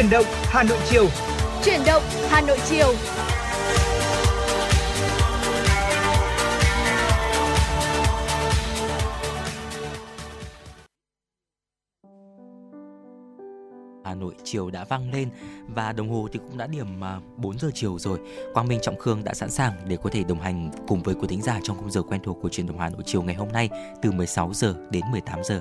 Chuyển động Hà Nội chiều. Chuyển động Hà Nội chiều. Hà Nội chiều đã vang lên và đồng hồ thì cũng đã điểm 4 à, giờ chiều rồi. Quang Minh Trọng Khương đã sẵn sàng để có thể đồng hành cùng với quý thính giả trong khung giờ quen thuộc của truyền động Hà Nội chiều ngày hôm nay từ 16 giờ đến 18 giờ.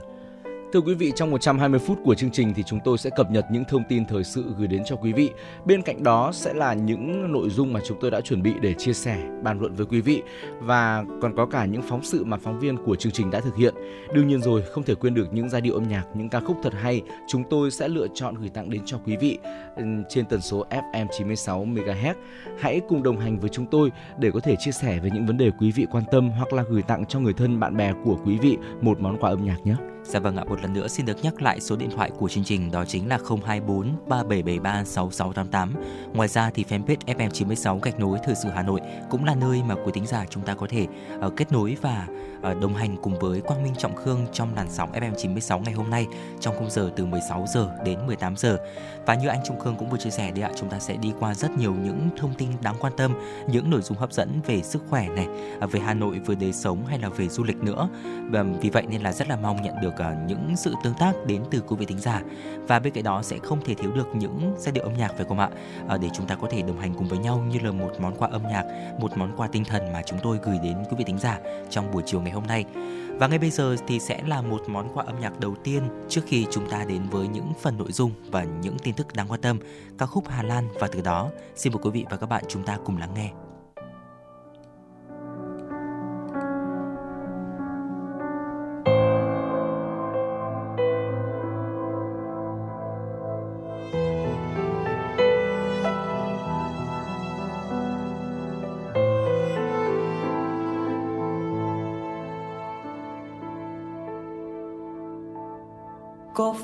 Thưa quý vị, trong 120 phút của chương trình thì chúng tôi sẽ cập nhật những thông tin thời sự gửi đến cho quý vị. Bên cạnh đó sẽ là những nội dung mà chúng tôi đã chuẩn bị để chia sẻ, bàn luận với quý vị và còn có cả những phóng sự mà phóng viên của chương trình đã thực hiện. Đương nhiên rồi, không thể quên được những giai điệu âm nhạc, những ca khúc thật hay chúng tôi sẽ lựa chọn gửi tặng đến cho quý vị ừ, trên tần số FM 96 MHz. Hãy cùng đồng hành với chúng tôi để có thể chia sẻ về những vấn đề quý vị quan tâm hoặc là gửi tặng cho người thân bạn bè của quý vị một món quà âm nhạc nhé. Dạ vâng ạ, một lần nữa xin được nhắc lại số điện thoại của chương trình đó chính là 024 3773 6688. Ngoài ra thì fanpage FM96 gạch nối thời sự Hà Nội cũng là nơi mà quý tính giả chúng ta có thể uh, kết nối và Ờ, đồng hành cùng với Quang Minh Trọng Khương trong làn sóng FM96 ngày hôm nay trong khung giờ từ 16 giờ đến 18 giờ. Và như anh Trung Khương cũng vừa chia sẻ đấy ạ, chúng ta sẽ đi qua rất nhiều những thông tin đáng quan tâm, những nội dung hấp dẫn về sức khỏe này, à, về Hà Nội, về đời sống hay là về du lịch nữa. Và vì vậy nên là rất là mong nhận được à, những sự tương tác đến từ quý vị thính giả và bên cạnh đó sẽ không thể thiếu được những giai điệu âm nhạc phải không ạ ờ, để chúng ta có thể đồng hành cùng với nhau như là một món quà âm nhạc một món quà tinh thần mà chúng tôi gửi đến quý vị thính giả trong buổi chiều ngày hôm nay và ngay bây giờ thì sẽ là một món quà âm nhạc đầu tiên trước khi chúng ta đến với những phần nội dung và những tin tức đáng quan tâm, ca khúc Hà Lan và từ đó xin mời quý vị và các bạn chúng ta cùng lắng nghe.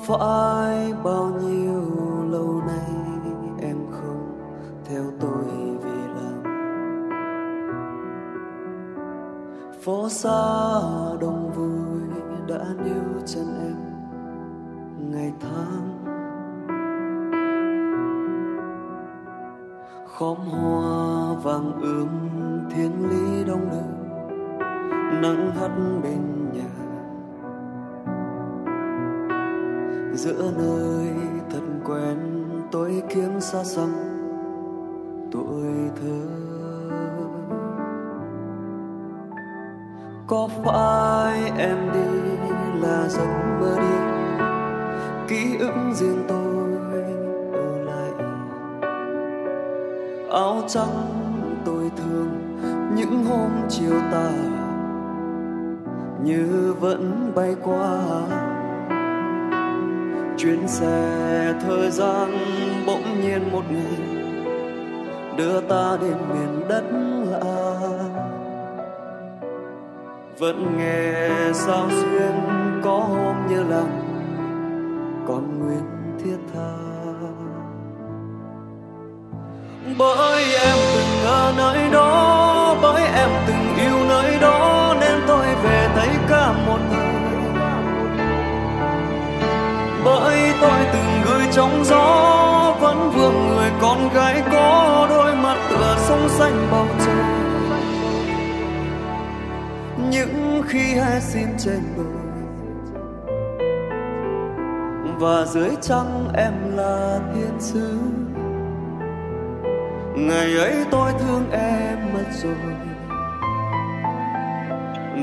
Có phải đến miền đất lạ. Vẫn nghe sao xuyên có hôm như lòng còn nguyên thiết tha. Bởi em từng ở nơi đó, bởi em từng yêu nơi đó, nên tôi về thấy cả một người. Bởi tôi từng gửi trong gió, vẫn vương người con gái có những khi hay xin trên bờ. Và dưới trăng em là thiên sứ. Ngày ấy tôi thương em mất rồi.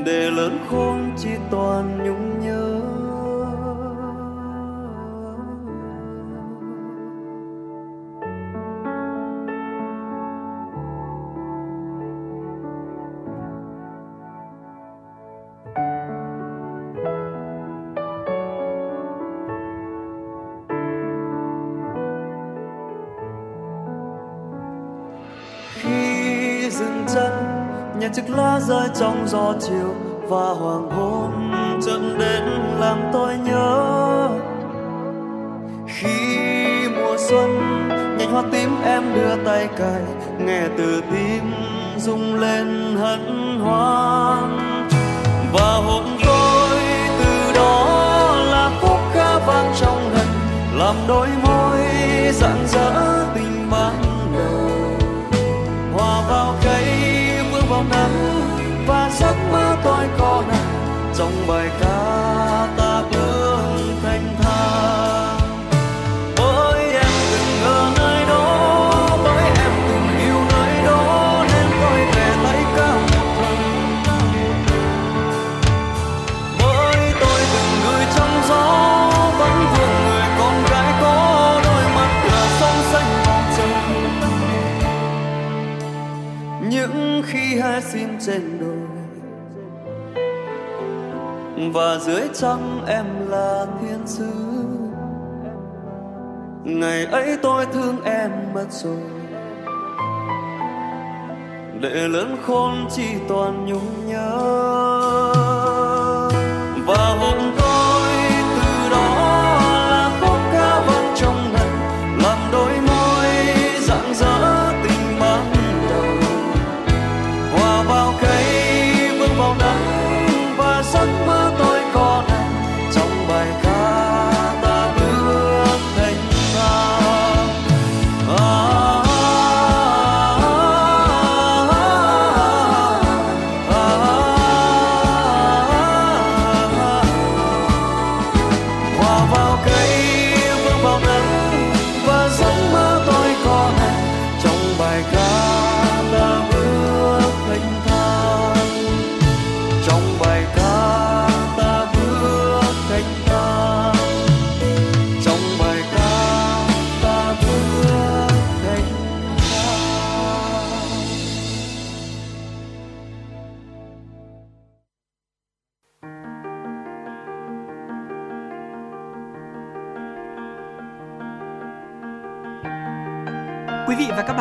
Để lớn khôn chỉ toàn nhung chiếc lá rơi trong gió chiều và hoàng hôn chợt đến làm tôi nhớ. Khi mùa xuân nhành hoa tím em đưa tay cài, nghe từ tim rung lên hân hoan. Và hôn tôi từ đó là khúc ca vang trong ngần, làm đôi môi dại trong bài ca ta bước thanh thang bởi em từng ở nơi đó, bởi em từng yêu nơi đó, nên tôi về thấy cao một lần bởi tôi từng người trong gió, vẫn vương người con gái có đôi mắt là sông xanh vòng trời những khi hai xin trên và dưới trăng em là thiên sứ. Ngày ấy tôi thương em mất rồi. Để lớn khôn chỉ toàn nhung nhớ.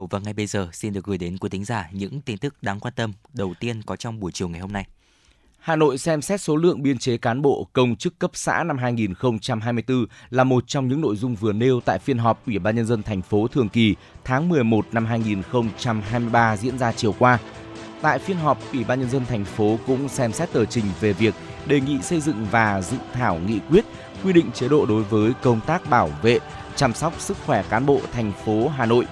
chiều và ngay bây giờ xin được gửi đến quý thính giả những tin tức đáng quan tâm đầu tiên có trong buổi chiều ngày hôm nay. Hà Nội xem xét số lượng biên chế cán bộ công chức cấp xã năm 2024 là một trong những nội dung vừa nêu tại phiên họp Ủy ban nhân dân thành phố thường kỳ tháng 11 năm 2023 diễn ra chiều qua. Tại phiên họp, Ủy ban nhân dân thành phố cũng xem xét tờ trình về việc đề nghị xây dựng và dự thảo nghị quyết quy định chế độ đối với công tác bảo vệ, chăm sóc sức khỏe cán bộ thành phố Hà Nội.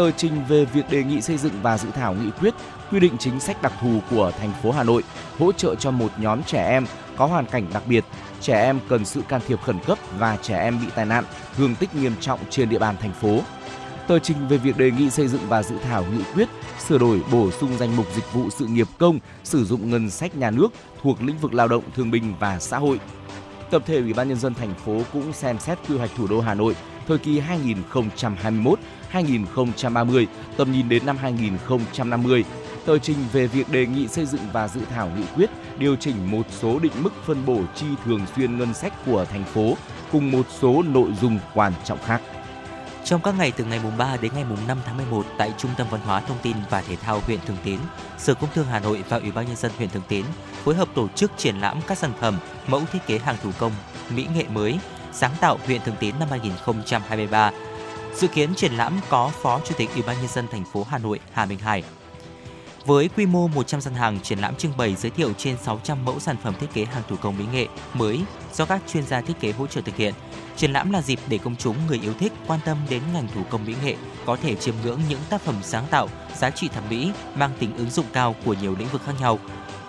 Tờ trình về việc đề nghị xây dựng và dự thảo nghị quyết quy định chính sách đặc thù của thành phố Hà Nội hỗ trợ cho một nhóm trẻ em có hoàn cảnh đặc biệt, trẻ em cần sự can thiệp khẩn cấp và trẻ em bị tai nạn, thương tích nghiêm trọng trên địa bàn thành phố. Tờ trình về việc đề nghị xây dựng và dự thảo nghị quyết sửa đổi bổ sung danh mục dịch vụ sự nghiệp công sử dụng ngân sách nhà nước thuộc lĩnh vực lao động thương binh và xã hội. Tập thể Ủy ban nhân dân thành phố cũng xem xét quy hoạch thủ đô Hà Nội thời kỳ 2021. 2030, tầm nhìn đến năm 2050. Tờ trình về việc đề nghị xây dựng và dự thảo nghị quyết điều chỉnh một số định mức phân bổ chi thường xuyên ngân sách của thành phố cùng một số nội dung quan trọng khác. Trong các ngày từ ngày mùng 3 đến ngày mùng 5 tháng 11 tại Trung tâm Văn hóa Thông tin và Thể thao huyện Thường Tín, Sở Công Thương Hà Nội và Ủy ban nhân dân huyện Thường Tín phối hợp tổ chức triển lãm các sản phẩm, mẫu thiết kế hàng thủ công, mỹ nghệ mới, sáng tạo huyện Thường Tín năm 2023. Dự kiến triển lãm có Phó Chủ tịch Ủy ban nhân dân thành phố Hà Nội Hà Minh Hải. Với quy mô 100 gian hàng, triển lãm trưng bày giới thiệu trên 600 mẫu sản phẩm thiết kế hàng thủ công mỹ nghệ mới do các chuyên gia thiết kế hỗ trợ thực hiện. Triển lãm là dịp để công chúng người yêu thích quan tâm đến ngành thủ công mỹ nghệ có thể chiêm ngưỡng những tác phẩm sáng tạo, giá trị thẩm mỹ mang tính ứng dụng cao của nhiều lĩnh vực khác nhau.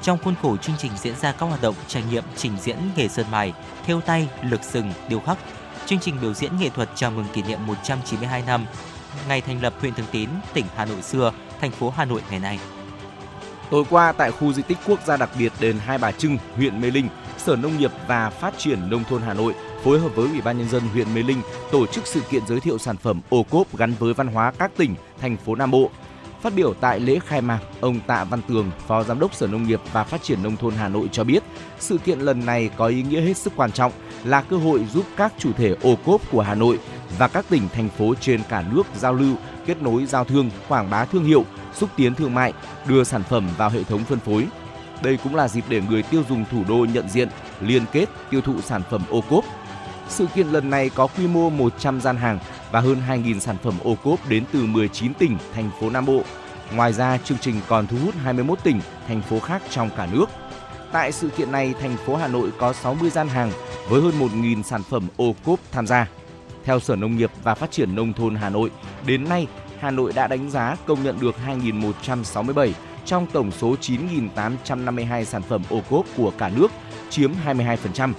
Trong khuôn khổ chương trình diễn ra các hoạt động trải nghiệm trình diễn nghề sơn mài, thêu tay, lực sừng, điêu khắc. Chương trình biểu diễn nghệ thuật chào mừng kỷ niệm 192 năm ngày thành lập huyện Thường Tín, tỉnh Hà Nội xưa, thành phố Hà Nội ngày nay. Tối qua tại khu di tích quốc gia đặc biệt đền Hai Bà Trưng, huyện Mê Linh, Sở Nông nghiệp và Phát triển Nông thôn Hà Nội phối hợp với Ủy ban Nhân dân huyện Mê Linh tổ chức sự kiện giới thiệu sản phẩm ô cốp gắn với văn hóa các tỉnh, thành phố Nam Bộ. Phát biểu tại lễ khai mạc, ông Tạ Văn Tường, Phó Giám đốc Sở Nông nghiệp và Phát triển Nông thôn Hà Nội cho biết, sự kiện lần này có ý nghĩa hết sức quan trọng, là cơ hội giúp các chủ thể ô cốp của Hà Nội và các tỉnh, thành phố trên cả nước giao lưu, kết nối giao thương, quảng bá thương hiệu, xúc tiến thương mại, đưa sản phẩm vào hệ thống phân phối. Đây cũng là dịp để người tiêu dùng thủ đô nhận diện, liên kết, tiêu thụ sản phẩm ô cốp. Sự kiện lần này có quy mô 100 gian hàng và hơn 2.000 sản phẩm ô cốp đến từ 19 tỉnh, thành phố Nam Bộ. Ngoài ra, chương trình còn thu hút 21 tỉnh, thành phố khác trong cả nước. Tại sự kiện này, thành phố Hà Nội có 60 gian hàng với hơn 1.000 sản phẩm ô cốp tham gia. Theo Sở Nông nghiệp và Phát triển Nông thôn Hà Nội, đến nay Hà Nội đã đánh giá công nhận được 2.167 trong tổng số 9.852 sản phẩm ô cốp của cả nước, chiếm 22%.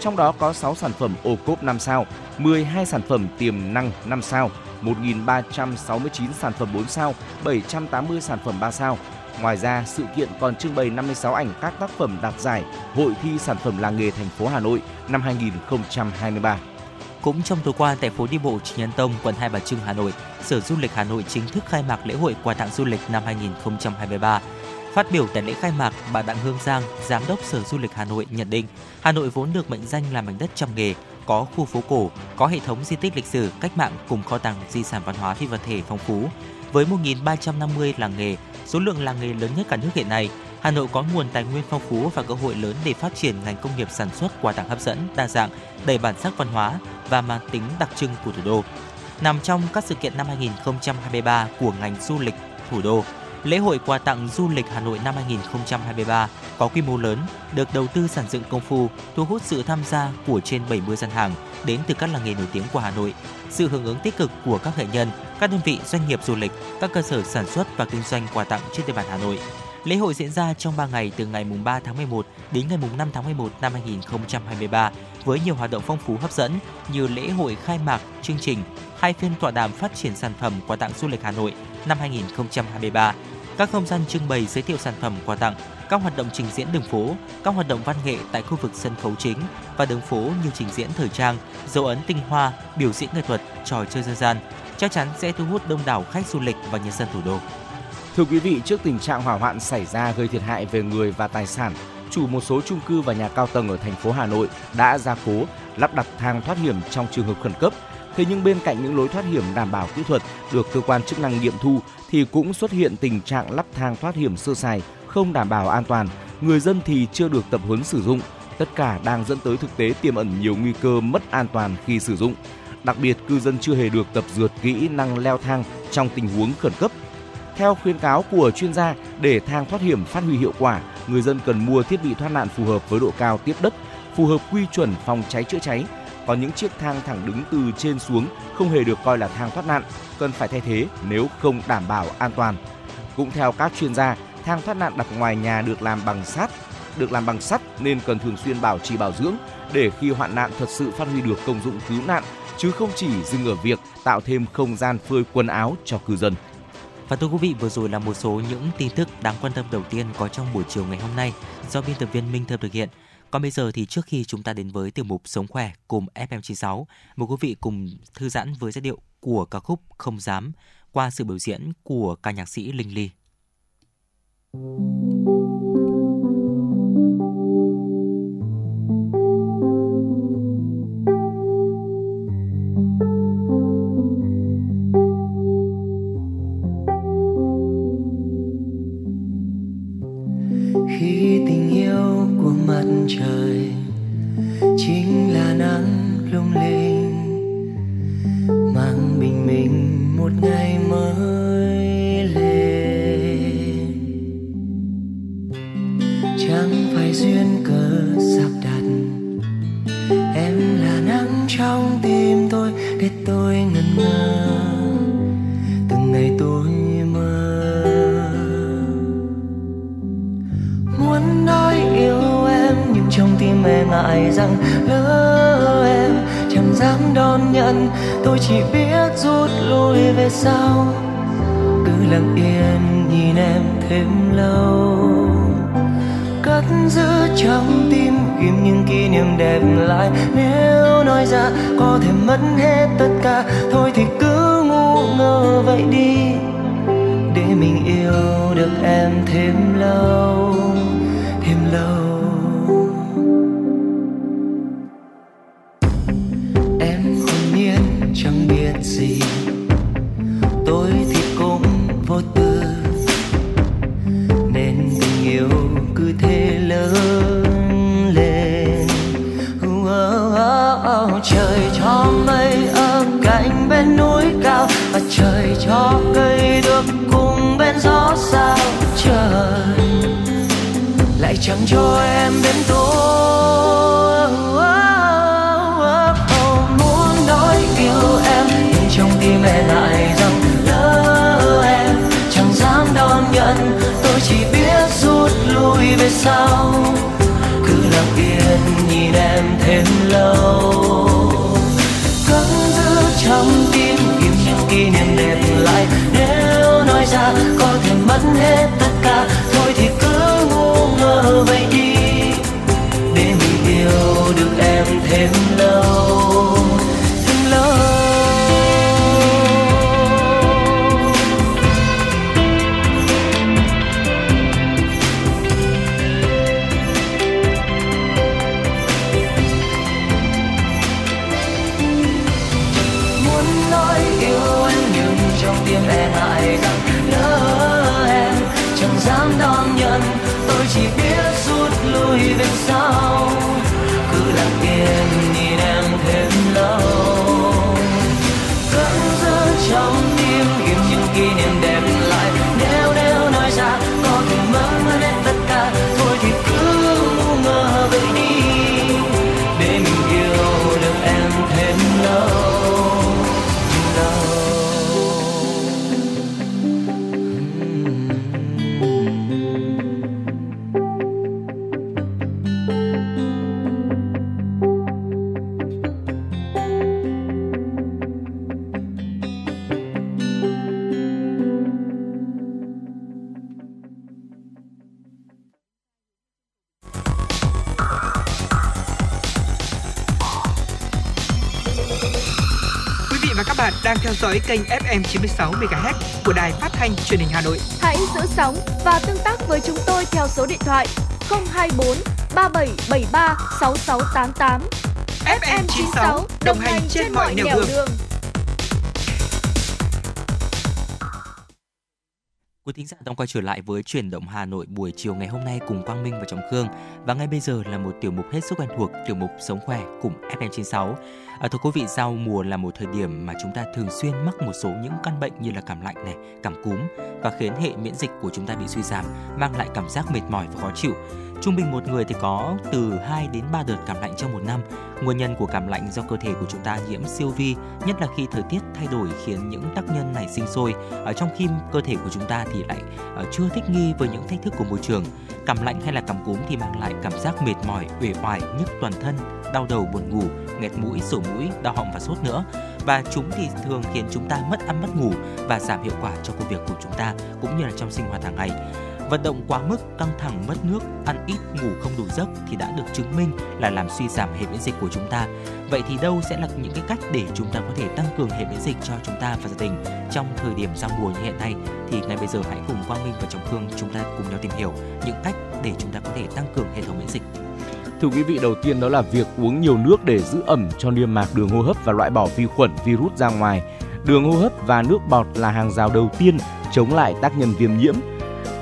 Trong đó có 6 sản phẩm ô cốp 5 sao, 12 sản phẩm tiềm năng 5 sao, 1.369 sản phẩm 4 sao, 780 sản phẩm 3 sao. Ngoài ra, sự kiện còn trưng bày 56 ảnh các tác phẩm đạt giải Hội thi sản phẩm làng nghề thành phố Hà Nội năm 2023. Cũng trong tối qua tại phố đi bộ Trịnh Nhân Tông, quận Hai Bà Trưng, Hà Nội, Sở Du lịch Hà Nội chính thức khai mạc lễ hội quà tặng du lịch năm 2023. Phát biểu tại lễ khai mạc, bà Đặng Hương Giang, Giám đốc Sở Du lịch Hà Nội nhận định, Hà Nội vốn được mệnh danh là mảnh đất trăm nghề, có khu phố cổ, có hệ thống di tích lịch sử, cách mạng cùng kho tàng di sản văn hóa phi vật thể phong phú. Với 1.350 làng nghề, số lượng làng nghề lớn nhất cả nước hiện nay, Hà Nội có nguồn tài nguyên phong phú và cơ hội lớn để phát triển ngành công nghiệp sản xuất quà tặng hấp dẫn, đa dạng, đầy bản sắc văn hóa và mang tính đặc trưng của thủ đô. Nằm trong các sự kiện năm 2023 của ngành du lịch thủ đô, lễ hội quà tặng du lịch Hà Nội năm 2023 có quy mô lớn, được đầu tư sản dựng công phu, thu hút sự tham gia của trên 70 gian hàng đến từ các làng nghề nổi tiếng của Hà Nội, sự hưởng ứng tích cực của các nghệ nhân, các đơn vị doanh nghiệp du lịch, các cơ sở sản xuất và kinh doanh quà tặng trên địa bàn Hà Nội. Lễ hội diễn ra trong 3 ngày từ ngày mùng 3 tháng 11 đến ngày mùng 5 tháng 11 năm 2023 với nhiều hoạt động phong phú hấp dẫn như lễ hội khai mạc, chương trình, hai phiên tọa đàm phát triển sản phẩm quà tặng du lịch Hà Nội năm 2023, các không gian trưng bày giới thiệu sản phẩm quà tặng, các hoạt động trình diễn đường phố, các hoạt động văn nghệ tại khu vực sân khấu chính và đường phố như trình diễn thời trang, dấu ấn tinh hoa, biểu diễn nghệ thuật, trò chơi dân gian, chắc chắn sẽ thu hút đông đảo khách du lịch và nhân dân thủ đô. Thưa quý vị, trước tình trạng hỏa hoạn xảy ra gây thiệt hại về người và tài sản, chủ một số chung cư và nhà cao tầng ở thành phố Hà Nội đã ra cố lắp đặt thang thoát hiểm trong trường hợp khẩn cấp. Thế nhưng bên cạnh những lối thoát hiểm đảm bảo kỹ thuật được cơ quan chức năng nghiệm thu thì cũng xuất hiện tình trạng lắp thang thoát hiểm sơ sài không đảm bảo an toàn, người dân thì chưa được tập huấn sử dụng. Tất cả đang dẫn tới thực tế tiềm ẩn nhiều nguy cơ mất an toàn khi sử dụng. Đặc biệt cư dân chưa hề được tập dượt kỹ năng leo thang trong tình huống khẩn cấp theo khuyến cáo của chuyên gia, để thang thoát hiểm phát huy hiệu quả, người dân cần mua thiết bị thoát nạn phù hợp với độ cao tiếp đất, phù hợp quy chuẩn phòng cháy chữa cháy. Có những chiếc thang thẳng đứng từ trên xuống không hề được coi là thang thoát nạn, cần phải thay thế nếu không đảm bảo an toàn. Cũng theo các chuyên gia, thang thoát nạn đặt ngoài nhà được làm bằng sắt, được làm bằng sắt nên cần thường xuyên bảo trì bảo dưỡng để khi hoạn nạn thật sự phát huy được công dụng cứu nạn chứ không chỉ dừng ở việc tạo thêm không gian phơi quần áo cho cư dân. Và thưa quý vị, vừa rồi là một số những tin tức đáng quan tâm đầu tiên có trong buổi chiều ngày hôm nay do biên tập viên Minh Thơm thực hiện. Còn bây giờ thì trước khi chúng ta đến với tiểu mục Sống khỏe cùng FM96, mời quý vị cùng thư giãn với giai điệu của ca khúc Không dám qua sự biểu diễn của ca nhạc sĩ Linh Ly. Thank you. Nắng lung linh, mang bình minh một ngày mới lên. Chẳng phải duyên cớ sắp đặt, em là nắng trong tim tôi để tôi ngẩn ngơ. Từng ngày tôi e ngại rằng yêu em chẳng dám đón nhận, tôi chỉ biết rút lui về sau. Cứ lặng yên nhìn em thêm lâu. Cất giữ trong tim ghim những kỷ niệm đẹp lại. Nếu nói ra có thể mất hết tất cả, thôi thì cứ ngu ngơ vậy đi. Để mình yêu được em thêm lâu. Chẳng cho em đến tối muốn nói yêu em nhưng trong tim em lại rằng lỡ em. Chẳng dám đón nhận, tôi chỉ biết rút lui về sau. Cứ lặng yên nhìn em thêm lâu. Cất giữ trong tim im những kỷ niệm đẹp lại. Nếu nói ra có thể mất hết vậy đi? Để mình yêu được em thêm lâu. Kênh FM 96 MHz của đài phát thanh truyền hình Hà Nội. Hãy giữ sóng và tương tác với chúng tôi theo số điện thoại 024 3773 6688. FM 96 đồng hành trên mọi nẻo đường. Quý thính giả đang quay trở lại với chuyển động Hà Nội buổi chiều ngày hôm nay cùng Quang Minh và Trọng Khương và ngay bây giờ là một tiểu mục hết sức quen thuộc tiểu mục sống khỏe cùng FM96. À, thưa quý vị, giao mùa là một thời điểm mà chúng ta thường xuyên mắc một số những căn bệnh như là cảm lạnh này, cảm cúm và khiến hệ miễn dịch của chúng ta bị suy giảm, mang lại cảm giác mệt mỏi và khó chịu. Trung bình một người thì có từ 2 đến 3 đợt cảm lạnh trong một năm. Nguyên nhân của cảm lạnh do cơ thể của chúng ta nhiễm siêu vi, nhất là khi thời tiết thay đổi khiến những tác nhân này sinh sôi, ở trong khi cơ thể của chúng ta thì lại ờ, chưa thích nghi với những thách thức của môi trường. Cảm lạnh hay là cảm cúm thì mang lại cảm giác mệt mỏi, uể oải, nhức toàn thân, đau đầu, buồn ngủ, nghẹt mũi, sổ mũi, đau họng và sốt nữa. Và chúng thì thường khiến chúng ta mất ăn mất ngủ và giảm hiệu quả cho công việc của chúng ta cũng như là trong sinh hoạt hàng ngày. Vận động quá mức, căng thẳng, mất nước, ăn ít, ngủ không đủ giấc thì đã được chứng minh là làm suy giảm hệ miễn dịch của chúng ta. Vậy thì đâu sẽ là những cái cách để chúng ta có thể tăng cường hệ miễn dịch cho chúng ta và gia đình trong thời điểm giao mùa như hiện nay? Thì ngay bây giờ hãy cùng Quang Minh và Trọng Khương chúng ta cùng nhau tìm hiểu những cách để chúng ta có thể tăng cường hệ thống miễn dịch. Thưa quý vị, đầu tiên đó là việc uống nhiều nước để giữ ẩm cho niêm mạc đường hô hấp và loại bỏ vi khuẩn, virus ra ngoài. Đường hô hấp và nước bọt là hàng rào đầu tiên chống lại tác nhân viêm nhiễm.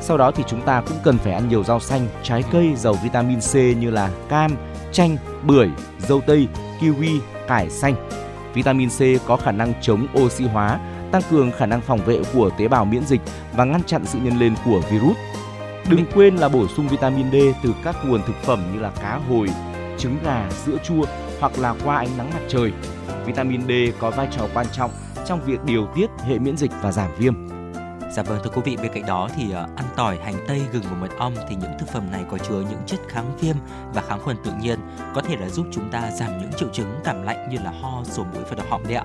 Sau đó thì chúng ta cũng cần phải ăn nhiều rau xanh, trái cây giàu vitamin C như là cam, chanh, bưởi, dâu tây, kiwi, cải xanh. Vitamin C có khả năng chống oxy hóa, tăng cường khả năng phòng vệ của tế bào miễn dịch và ngăn chặn sự nhân lên của virus. Đừng quên là bổ sung vitamin D từ các nguồn thực phẩm như là cá hồi, trứng gà, sữa chua hoặc là qua ánh nắng mặt trời. Vitamin D có vai trò quan trọng trong việc điều tiết hệ miễn dịch và giảm viêm. Dạ vâng thưa quý vị, bên cạnh đó thì ờ, ăn tỏi, hành tây, gừng và mật ong thì những thực phẩm này có chứa những chất kháng viêm và kháng khuẩn tự nhiên có thể là giúp chúng ta giảm những triệu chứng cảm lạnh như là ho, sổ mũi và đau họng đấy ạ.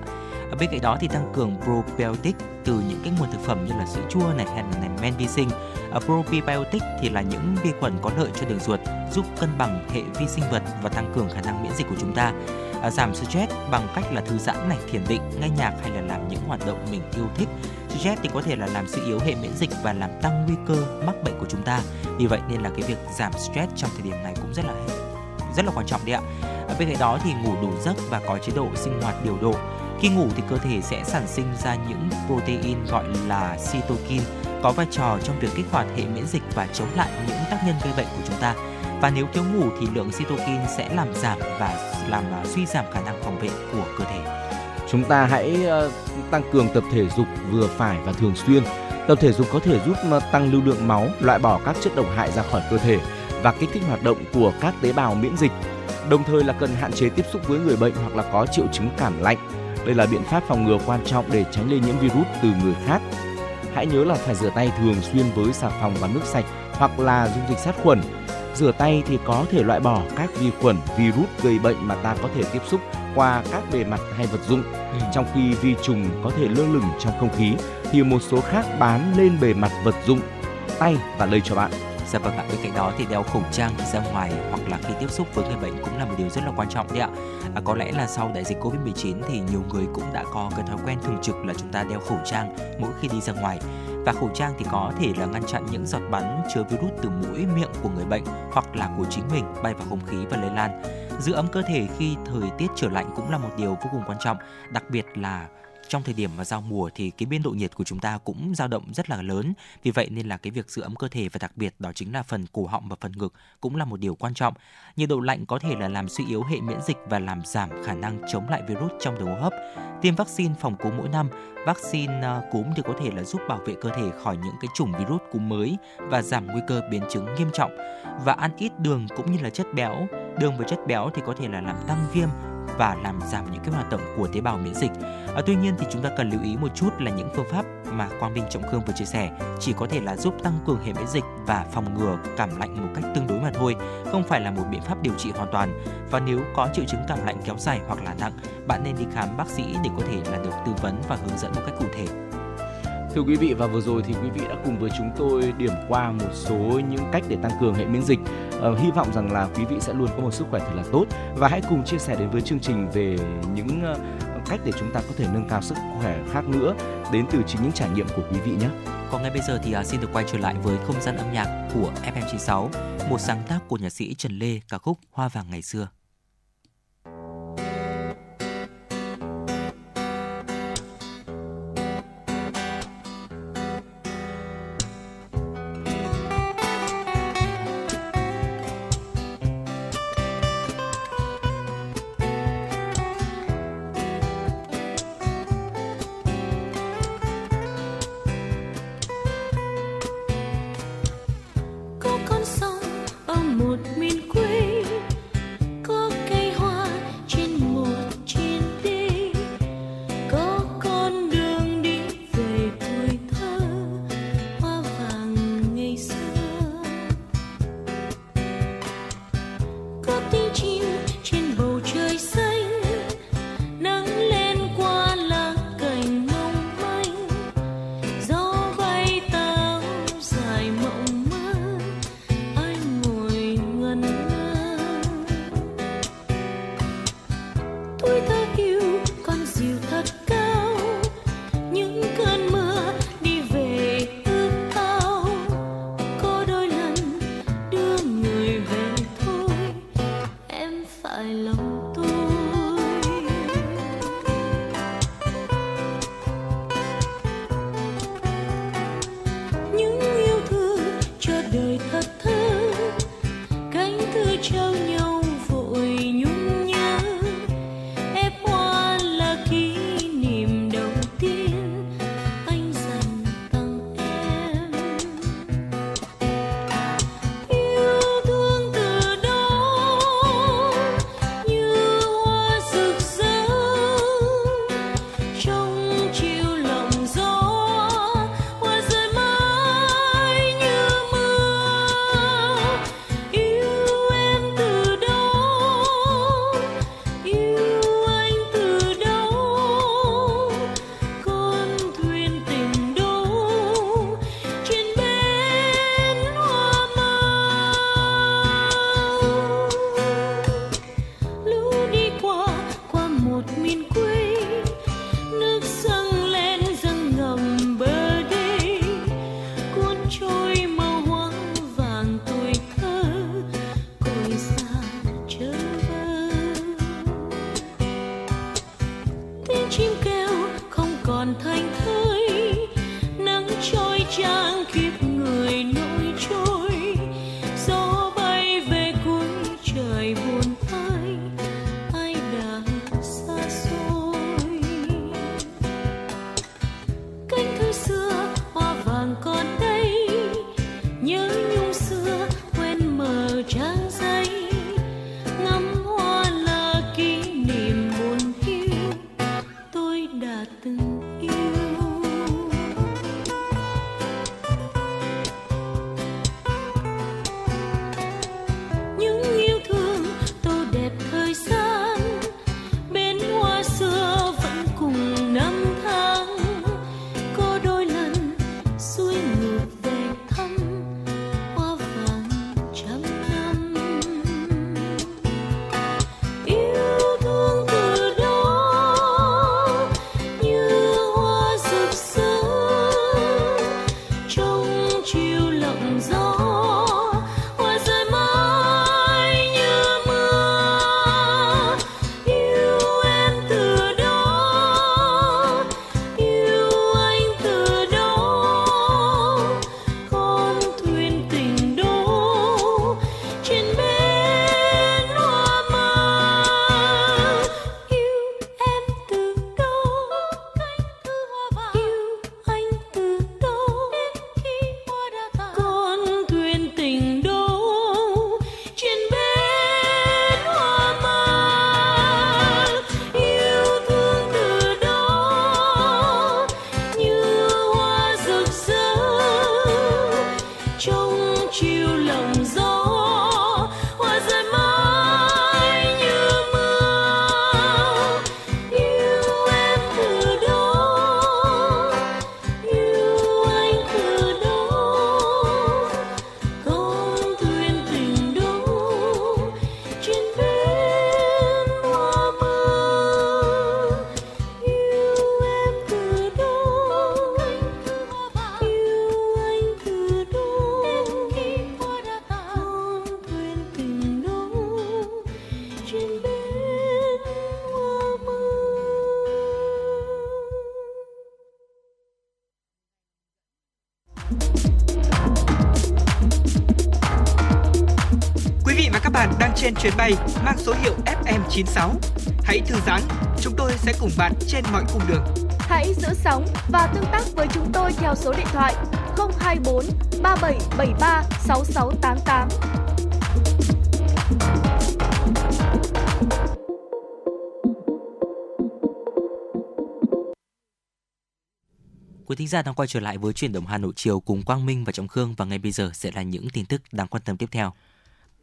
Ở bên cạnh đó thì tăng cường probiotic từ những cái nguồn thực phẩm như là sữa chua này hay là men vi sinh. Ờ, probiotic thì là những vi khuẩn có lợi cho đường ruột, giúp cân bằng hệ vi sinh vật và tăng cường khả năng miễn dịch của chúng ta. À, giảm stress bằng cách là thư giãn này, thiền định, nghe nhạc hay là làm những hoạt động mình yêu thích. Stress thì có thể là làm suy yếu hệ miễn dịch và làm tăng nguy cơ mắc bệnh của chúng ta. Vì vậy nên là cái việc giảm stress trong thời điểm này cũng rất là rất là quan trọng đấy ạ. À, bên cạnh đó thì ngủ đủ giấc và có chế độ sinh hoạt điều độ. Khi ngủ thì cơ thể sẽ sản sinh ra những protein gọi là cytokine có vai trò trong việc kích hoạt hệ miễn dịch và chống lại những tác nhân gây bệnh của chúng ta. Và nếu thiếu ngủ thì lượng cytokine sẽ làm giảm và làm à, suy giảm khả năng phòng vệ của cơ thể. Chúng ta hãy ờ, tăng cường tập thể dục vừa phải và thường xuyên. Tập thể dục có thể giúp ờ, tăng lưu lượng máu, loại bỏ các chất độc hại ra khỏi cơ thể và kích thích hoạt động của các tế bào miễn dịch. Đồng thời là cần hạn chế tiếp xúc với người bệnh hoặc là có triệu chứng cảm lạnh. Đây là biện pháp phòng ngừa quan trọng để tránh lây nhiễm virus từ người khác. Hãy nhớ là phải rửa tay thường xuyên với xà phòng và nước sạch hoặc là dung dịch sát khuẩn. Rửa tay thì có thể loại bỏ các vi khuẩn, virus gây bệnh mà ta có thể tiếp xúc qua các bề mặt hay vật dụng. Ừ. Trong khi vi trùng có thể lơ lửng trong không khí thì một số khác bám lên bề mặt vật dụng, tay và lây cho bạn. Dạ vâng ạ, bên cạnh đó thì đeo khẩu trang khi ra ngoài hoặc là khi tiếp xúc với người bệnh cũng là một điều rất là quan trọng đấy ạ. À, có lẽ là sau đại dịch Covid-19 thì nhiều người cũng đã có cái thói quen thường trực là chúng ta đeo khẩu trang mỗi khi đi ra ngoài. Và khẩu trang thì có thể là ngăn chặn những giọt bắn chứa virus từ mũi, miệng của người bệnh hoặc là của chính mình bay vào không khí và lây lan. Giữ ấm cơ thể khi thời tiết trở lạnh cũng là một điều vô cùng quan trọng, đặc biệt là trong thời điểm mà giao mùa thì cái biên độ nhiệt của chúng ta cũng dao động rất là lớn. Vì vậy nên là cái việc giữ ấm cơ thể và đặc biệt đó chính là phần cổ họng và phần ngực cũng là một điều quan trọng. Nhiệt độ lạnh có thể là làm suy yếu hệ miễn dịch và làm giảm khả năng chống lại virus trong đường hô hấp. Tiêm vaccine phòng cúm mỗi năm, vaccine à, cúm thì có thể là giúp bảo vệ cơ thể khỏi những cái chủng virus cúm mới và giảm nguy cơ biến chứng nghiêm trọng. Và ăn ít đường cũng như là chất béo, đường và chất béo thì có thể là làm tăng viêm và làm giảm những cái hoạt động của tế bào miễn dịch. À, tuy nhiên thì chúng ta cần lưu ý một chút là những phương pháp mà Quang Minh Trọng Khương vừa chia sẻ chỉ có thể là giúp tăng cường hệ miễn dịch và phòng ngừa cảm lạnh một cách tương đối mà thôi, không phải là một biện pháp điều trị hoàn toàn. Và nếu có triệu chứng cảm lạnh kéo dài hoặc là nặng, bạn nên đi khám bác sĩ để có thể là được tư vấn và hướng dẫn một cách cụ thể. Thưa quý vị và vừa rồi thì quý vị đã cùng với chúng tôi điểm qua một số những cách để tăng cường hệ miễn dịch. Ờ, hy vọng rằng là quý vị sẽ luôn có một sức khỏe thật là tốt và hãy cùng chia sẻ đến với chương trình về những ờ, cách để chúng ta có thể nâng cao sức khỏe khác nữa đến từ chính những trải nghiệm của quý vị nhé. Còn ngay bây giờ thì à, xin được quay trở lại với không gian âm nhạc của FM96, một sáng tác của nhạc sĩ Trần Lê ca khúc Hoa vàng ngày xưa. Chuyến bay mang số hiệu FM96. Hãy thư giãn, chúng tôi sẽ cùng bạn trên mọi cung đường. Hãy giữ sóng và tương tác với chúng tôi theo số điện thoại 024 3773 6688. Quý thính giả đang quay trở lại với chuyển động Hà Nội chiều cùng Quang Minh và Trọng Khương và ngay bây giờ sẽ là những tin tức đáng quan tâm tiếp theo.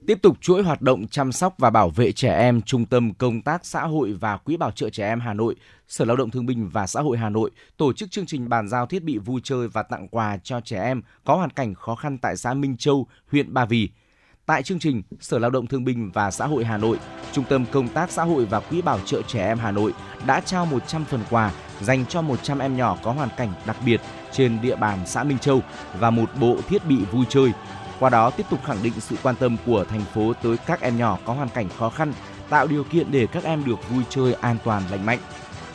Tiếp tục chuỗi hoạt động chăm sóc và bảo vệ trẻ em, Trung tâm Công tác Xã hội và Quỹ Bảo trợ Trẻ Em Hà Nội, Sở Lao động Thương binh và Xã hội Hà Nội tổ chức chương trình bàn giao thiết bị vui chơi và tặng quà cho trẻ em có hoàn cảnh khó khăn tại xã Minh Châu, huyện Ba Vì. Tại chương trình, Sở Lao động Thương binh và Xã hội Hà Nội, Trung tâm Công tác Xã hội và Quỹ Bảo trợ Trẻ Em Hà Nội đã trao 100 phần quà dành cho 100 em nhỏ có hoàn cảnh đặc biệt trên địa bàn xã Minh Châu và một bộ thiết bị vui chơi qua đó tiếp tục khẳng định sự quan tâm của thành phố tới các em nhỏ có hoàn cảnh khó khăn, tạo điều kiện để các em được vui chơi an toàn lành mạnh.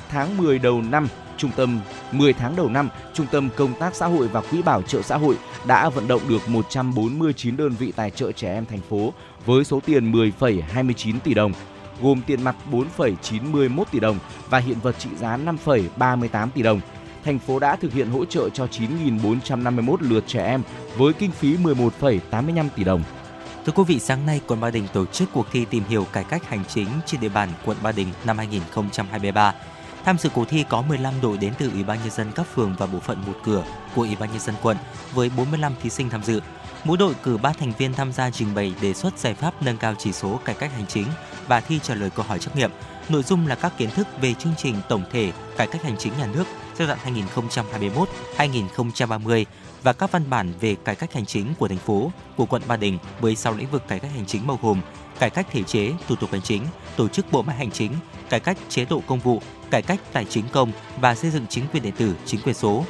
Tháng 10 đầu năm, trung tâm 10 tháng đầu năm, Trung tâm Công tác Xã hội và Quỹ Bảo trợ Xã hội đã vận động được 149 đơn vị tài trợ trẻ em thành phố với số tiền 10,29 tỷ đồng, gồm tiền mặt 4,91 tỷ đồng và hiện vật trị giá 5,38 tỷ đồng – thành phố đã thực hiện hỗ trợ cho 9.451 lượt trẻ em với kinh phí 11,85 tỷ đồng. Thưa quý vị, sáng nay quận Ba Đình tổ chức cuộc thi tìm hiểu cải cách hành chính trên địa bàn quận Ba Đình năm 2023. Tham dự cuộc thi có 15 đội đến từ Ủy ban nhân dân các phường và bộ phận một cửa của Ủy ban nhân dân quận với 45 thí sinh tham dự. Mỗi đội cử 3 thành viên tham gia trình bày đề xuất giải pháp nâng cao chỉ số cải cách hành chính và thi trả lời câu hỏi trắc nghiệm. Nội dung là các kiến thức về chương trình tổng thể cải cách hành chính nhà nước giai đoạn 2021-2030 và các văn bản về cải cách hành chính của thành phố, của quận Ba Đình với 6 lĩnh vực cải cách hành chính bao gồm cải cách thể chế, thủ tục hành chính, tổ chức bộ máy hành chính, cải cách chế độ công vụ, cải cách tài chính công và xây dựng chính quyền điện tử, chính quyền số.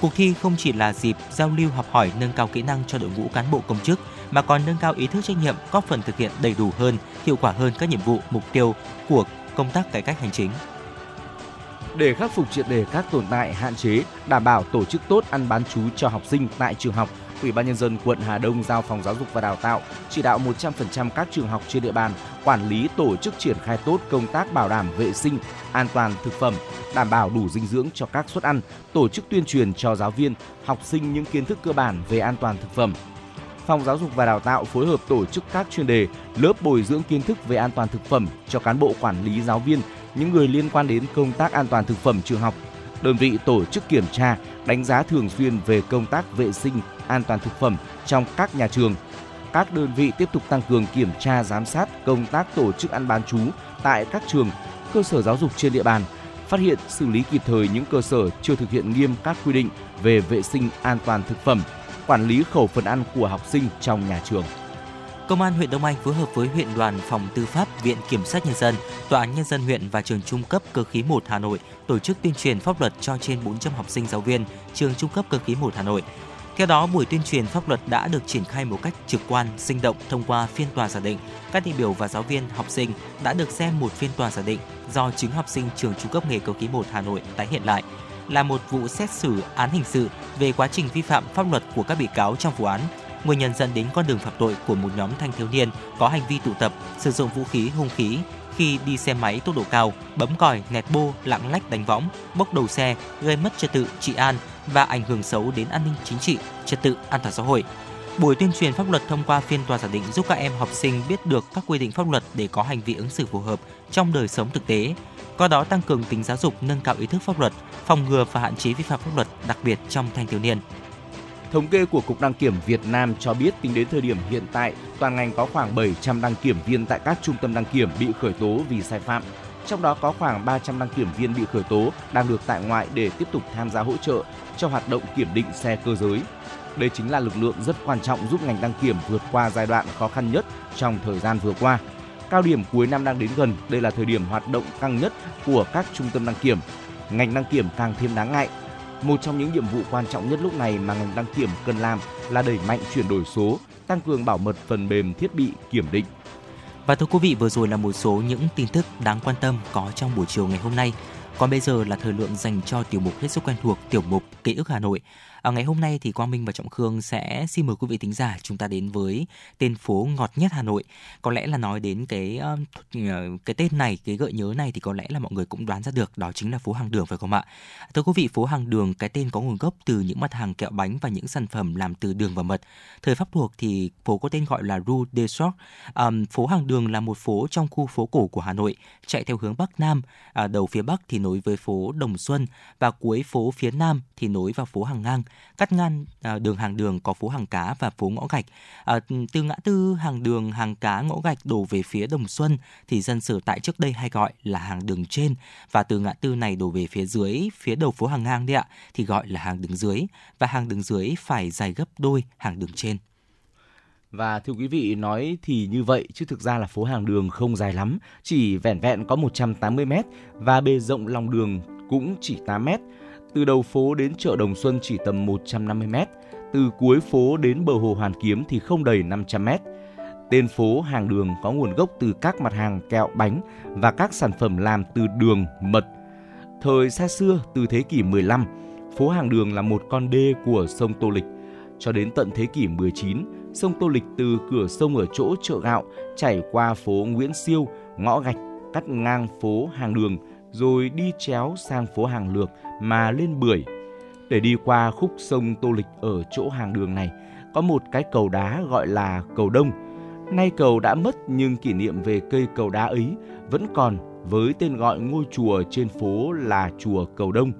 Cuộc thi không chỉ là dịp giao lưu học hỏi nâng cao kỹ năng cho đội ngũ cán bộ công chức mà còn nâng cao ý thức trách nhiệm, góp phần thực hiện đầy đủ hơn, hiệu quả hơn các nhiệm vụ, mục tiêu của công tác cải cách hành chính để khắc phục triệt đề các tồn tại hạn chế, đảm bảo tổ chức tốt ăn bán chú cho học sinh tại trường học. Ủy ban nhân dân quận Hà Đông giao phòng giáo dục và đào tạo chỉ đạo 100% các trường học trên địa bàn quản lý tổ chức triển khai tốt công tác bảo đảm vệ sinh, an toàn thực phẩm, đảm bảo đủ dinh dưỡng cho các suất ăn, tổ chức tuyên truyền cho giáo viên, học sinh những kiến thức cơ bản về an toàn thực phẩm. Phòng Giáo dục và Đào tạo phối hợp tổ chức các chuyên đề, lớp bồi dưỡng kiến thức về an toàn thực phẩm cho cán bộ quản lý giáo viên những người liên quan đến công tác an toàn thực phẩm trường học, đơn vị tổ chức kiểm tra, đánh giá thường xuyên về công tác vệ sinh an toàn thực phẩm trong các nhà trường. Các đơn vị tiếp tục tăng cường kiểm tra giám sát công tác tổ chức ăn bán trú tại các trường, cơ sở giáo dục trên địa bàn, phát hiện xử lý kịp thời những cơ sở chưa thực hiện nghiêm các quy định về vệ sinh an toàn thực phẩm, quản lý khẩu phần ăn của học sinh trong nhà trường. Công an huyện Đông Anh phối hợp với huyện đoàn phòng tư pháp, viện kiểm sát nhân dân, tòa án nhân dân huyện và trường trung cấp cơ khí 1 Hà Nội tổ chức tuyên truyền pháp luật cho trên 400 học sinh giáo viên trường trung cấp cơ khí 1 Hà Nội. Theo đó, buổi tuyên truyền pháp luật đã được triển khai một cách trực quan, sinh động thông qua phiên tòa giả định. Các đại biểu và giáo viên, học sinh đã được xem một phiên tòa giả định do chính học sinh trường trung cấp nghề cơ khí 1 Hà Nội tái hiện lại là một vụ xét xử án hình sự về quá trình vi phạm pháp luật của các bị cáo trong vụ án nguyên nhân dẫn đến con đường phạm tội của một nhóm thanh thiếu niên có hành vi tụ tập, sử dụng vũ khí, hung khí khi đi xe máy tốc độ cao, bấm còi, nẹt bô, lạng lách đánh võng, bốc đầu xe, gây mất trật tự trị an và ảnh hưởng xấu đến an ninh chính trị, trật tự an toàn xã hội. Buổi tuyên truyền pháp luật thông qua phiên tòa giả định giúp các em học sinh biết được các quy định pháp luật để có hành vi ứng xử phù hợp trong đời sống thực tế, qua đó tăng cường tính giáo dục, nâng cao ý thức pháp luật, phòng ngừa và hạn chế vi phạm pháp luật, đặc biệt trong thanh thiếu niên. Thống kê của Cục Đăng kiểm Việt Nam cho biết tính đến thời điểm hiện tại, toàn ngành có khoảng 700 đăng kiểm viên tại các trung tâm đăng kiểm bị khởi tố vì sai phạm. Trong đó có khoảng 300 đăng kiểm viên bị khởi tố đang được tại ngoại để tiếp tục tham gia hỗ trợ cho hoạt động kiểm định xe cơ giới. Đây chính là lực lượng rất quan trọng giúp ngành đăng kiểm vượt qua giai đoạn khó khăn nhất trong thời gian vừa qua. Cao điểm cuối năm đang đến gần, đây là thời điểm hoạt động căng nhất của các trung tâm đăng kiểm. Ngành đăng kiểm càng thêm đáng ngại một trong những nhiệm vụ quan trọng nhất lúc này mà ngành đăng kiểm cần làm là đẩy mạnh chuyển đổi số, tăng cường bảo mật phần mềm thiết bị kiểm định. Và thưa quý vị, vừa rồi là một số những tin tức đáng quan tâm có trong buổi chiều ngày hôm nay. Còn bây giờ là thời lượng dành cho tiểu mục hết sức quen thuộc tiểu mục ký ức Hà Nội. Ở ngày hôm nay thì Quang Minh và Trọng Khương sẽ xin mời quý vị tính giả chúng ta đến với tên phố ngọt nhất Hà Nội. Có lẽ là nói đến cái ờ, cái tên này, cái gợi nhớ này thì có lẽ là mọi người cũng đoán ra được đó chính là phố hàng đường phải không ạ? Thưa quý vị, phố hàng đường cái tên có nguồn gốc từ những mặt hàng kẹo bánh và những sản phẩm làm từ đường và mật. Thời Pháp thuộc thì phố có tên gọi là Rue des Sorts. À, phố hàng đường là một phố trong khu phố cổ của Hà Nội, chạy theo hướng Bắc Nam. À, đầu phía Bắc thì nối với phố Đồng Xuân và cuối phố phía Nam thì nối vào phố Hàng Ngang cắt ngang à, đường hàng đường có phố hàng cá và phố ngõ gạch. À, từ ngã tư hàng đường, hàng cá, ngõ gạch đổ về phía Đồng Xuân thì dân sở tại trước đây hay gọi là hàng đường trên và từ ngã tư này đổ về phía dưới, phía đầu phố hàng ngang đấy ạ thì gọi là hàng đường dưới và hàng đường dưới phải dài gấp đôi hàng đường trên. Và thưa quý vị, nói thì như vậy chứ thực ra là phố hàng đường không dài lắm, chỉ vẻn vẹn có 180 m và bề rộng lòng đường cũng chỉ 8 mét từ đầu phố đến chợ Đồng Xuân chỉ tầm 150 m, từ cuối phố đến bờ hồ Hoàn Kiếm thì không đầy 500 m. Tên phố hàng đường có nguồn gốc từ các mặt hàng kẹo bánh và các sản phẩm làm từ đường, mật. Thời xa xưa, từ thế kỷ 15, phố hàng đường là một con đê của sông Tô Lịch. Cho đến tận thế kỷ 19, sông Tô Lịch từ cửa sông ở chỗ chợ gạo chảy qua phố Nguyễn Siêu, ngõ gạch, cắt ngang phố hàng đường, rồi đi chéo sang phố hàng lược mà lên bưởi. Để đi qua khúc sông Tô Lịch ở chỗ hàng đường này, có một cái cầu đá gọi là cầu Đông. Nay cầu đã mất nhưng kỷ niệm về cây cầu đá ấy vẫn còn với tên gọi ngôi chùa trên phố là chùa Cầu Đông.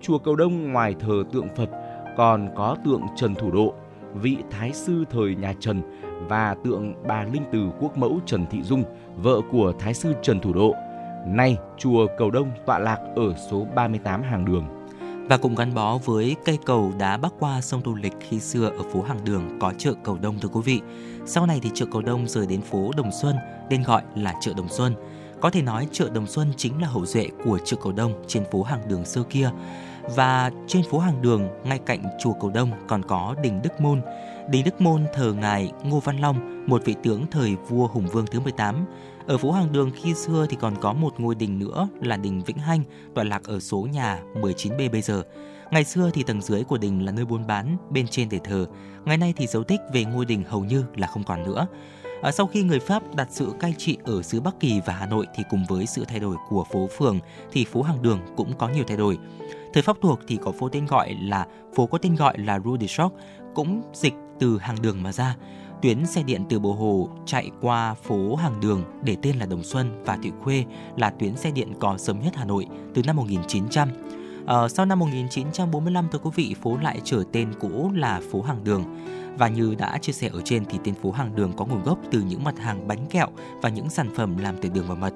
Chùa Cầu Đông ngoài thờ tượng Phật còn có tượng Trần Thủ Độ, vị thái sư thời nhà Trần và tượng bà Linh Từ Quốc Mẫu Trần Thị Dung, vợ của thái sư Trần Thủ Độ. Nay, chùa Cầu Đông tọa lạc ở số 38 hàng đường. Và cùng gắn bó với cây cầu đá bắc qua sông Tô Lịch khi xưa ở phố hàng đường có chợ Cầu Đông thưa quý vị. Sau này thì chợ Cầu Đông rời đến phố Đồng Xuân, tên gọi là chợ Đồng Xuân. Có thể nói chợ Đồng Xuân chính là hậu duệ của chợ Cầu Đông trên phố hàng đường xưa kia. Và trên phố hàng đường, ngay cạnh chùa Cầu Đông còn có đình Đức Môn. Đình Đức Môn thờ ngài Ngô Văn Long, một vị tướng thời vua Hùng Vương thứ 18. Ở phố hàng đường khi xưa thì còn có một ngôi đình nữa là đình Vĩnh Hanh, tọa lạc ở số nhà 19B bây giờ. Ngày xưa thì tầng dưới của đình là nơi buôn bán, bên trên để thờ. Ngày nay thì dấu tích về ngôi đình hầu như là không còn nữa. À, sau khi người Pháp đặt sự cai trị ở xứ Bắc Kỳ và Hà Nội thì cùng với sự thay đổi của phố phường thì phố hàng đường cũng có nhiều thay đổi. Thời Pháp thuộc thì có phố tên gọi là phố có tên gọi là Rue de Choc cũng dịch từ hàng đường mà ra. Tuyến xe điện từ Bồ Hồ chạy qua phố Hàng Đường để tên là Đồng Xuân và Thụy Khuê là tuyến xe điện có sớm nhất Hà Nội từ năm 1900. Ờ, sau năm 1945 thưa quý vị, phố lại trở tên cũ là phố Hàng Đường. Và như đã chia sẻ ở trên thì tên phố Hàng Đường có nguồn gốc từ những mặt hàng bánh kẹo và những sản phẩm làm từ đường và mật.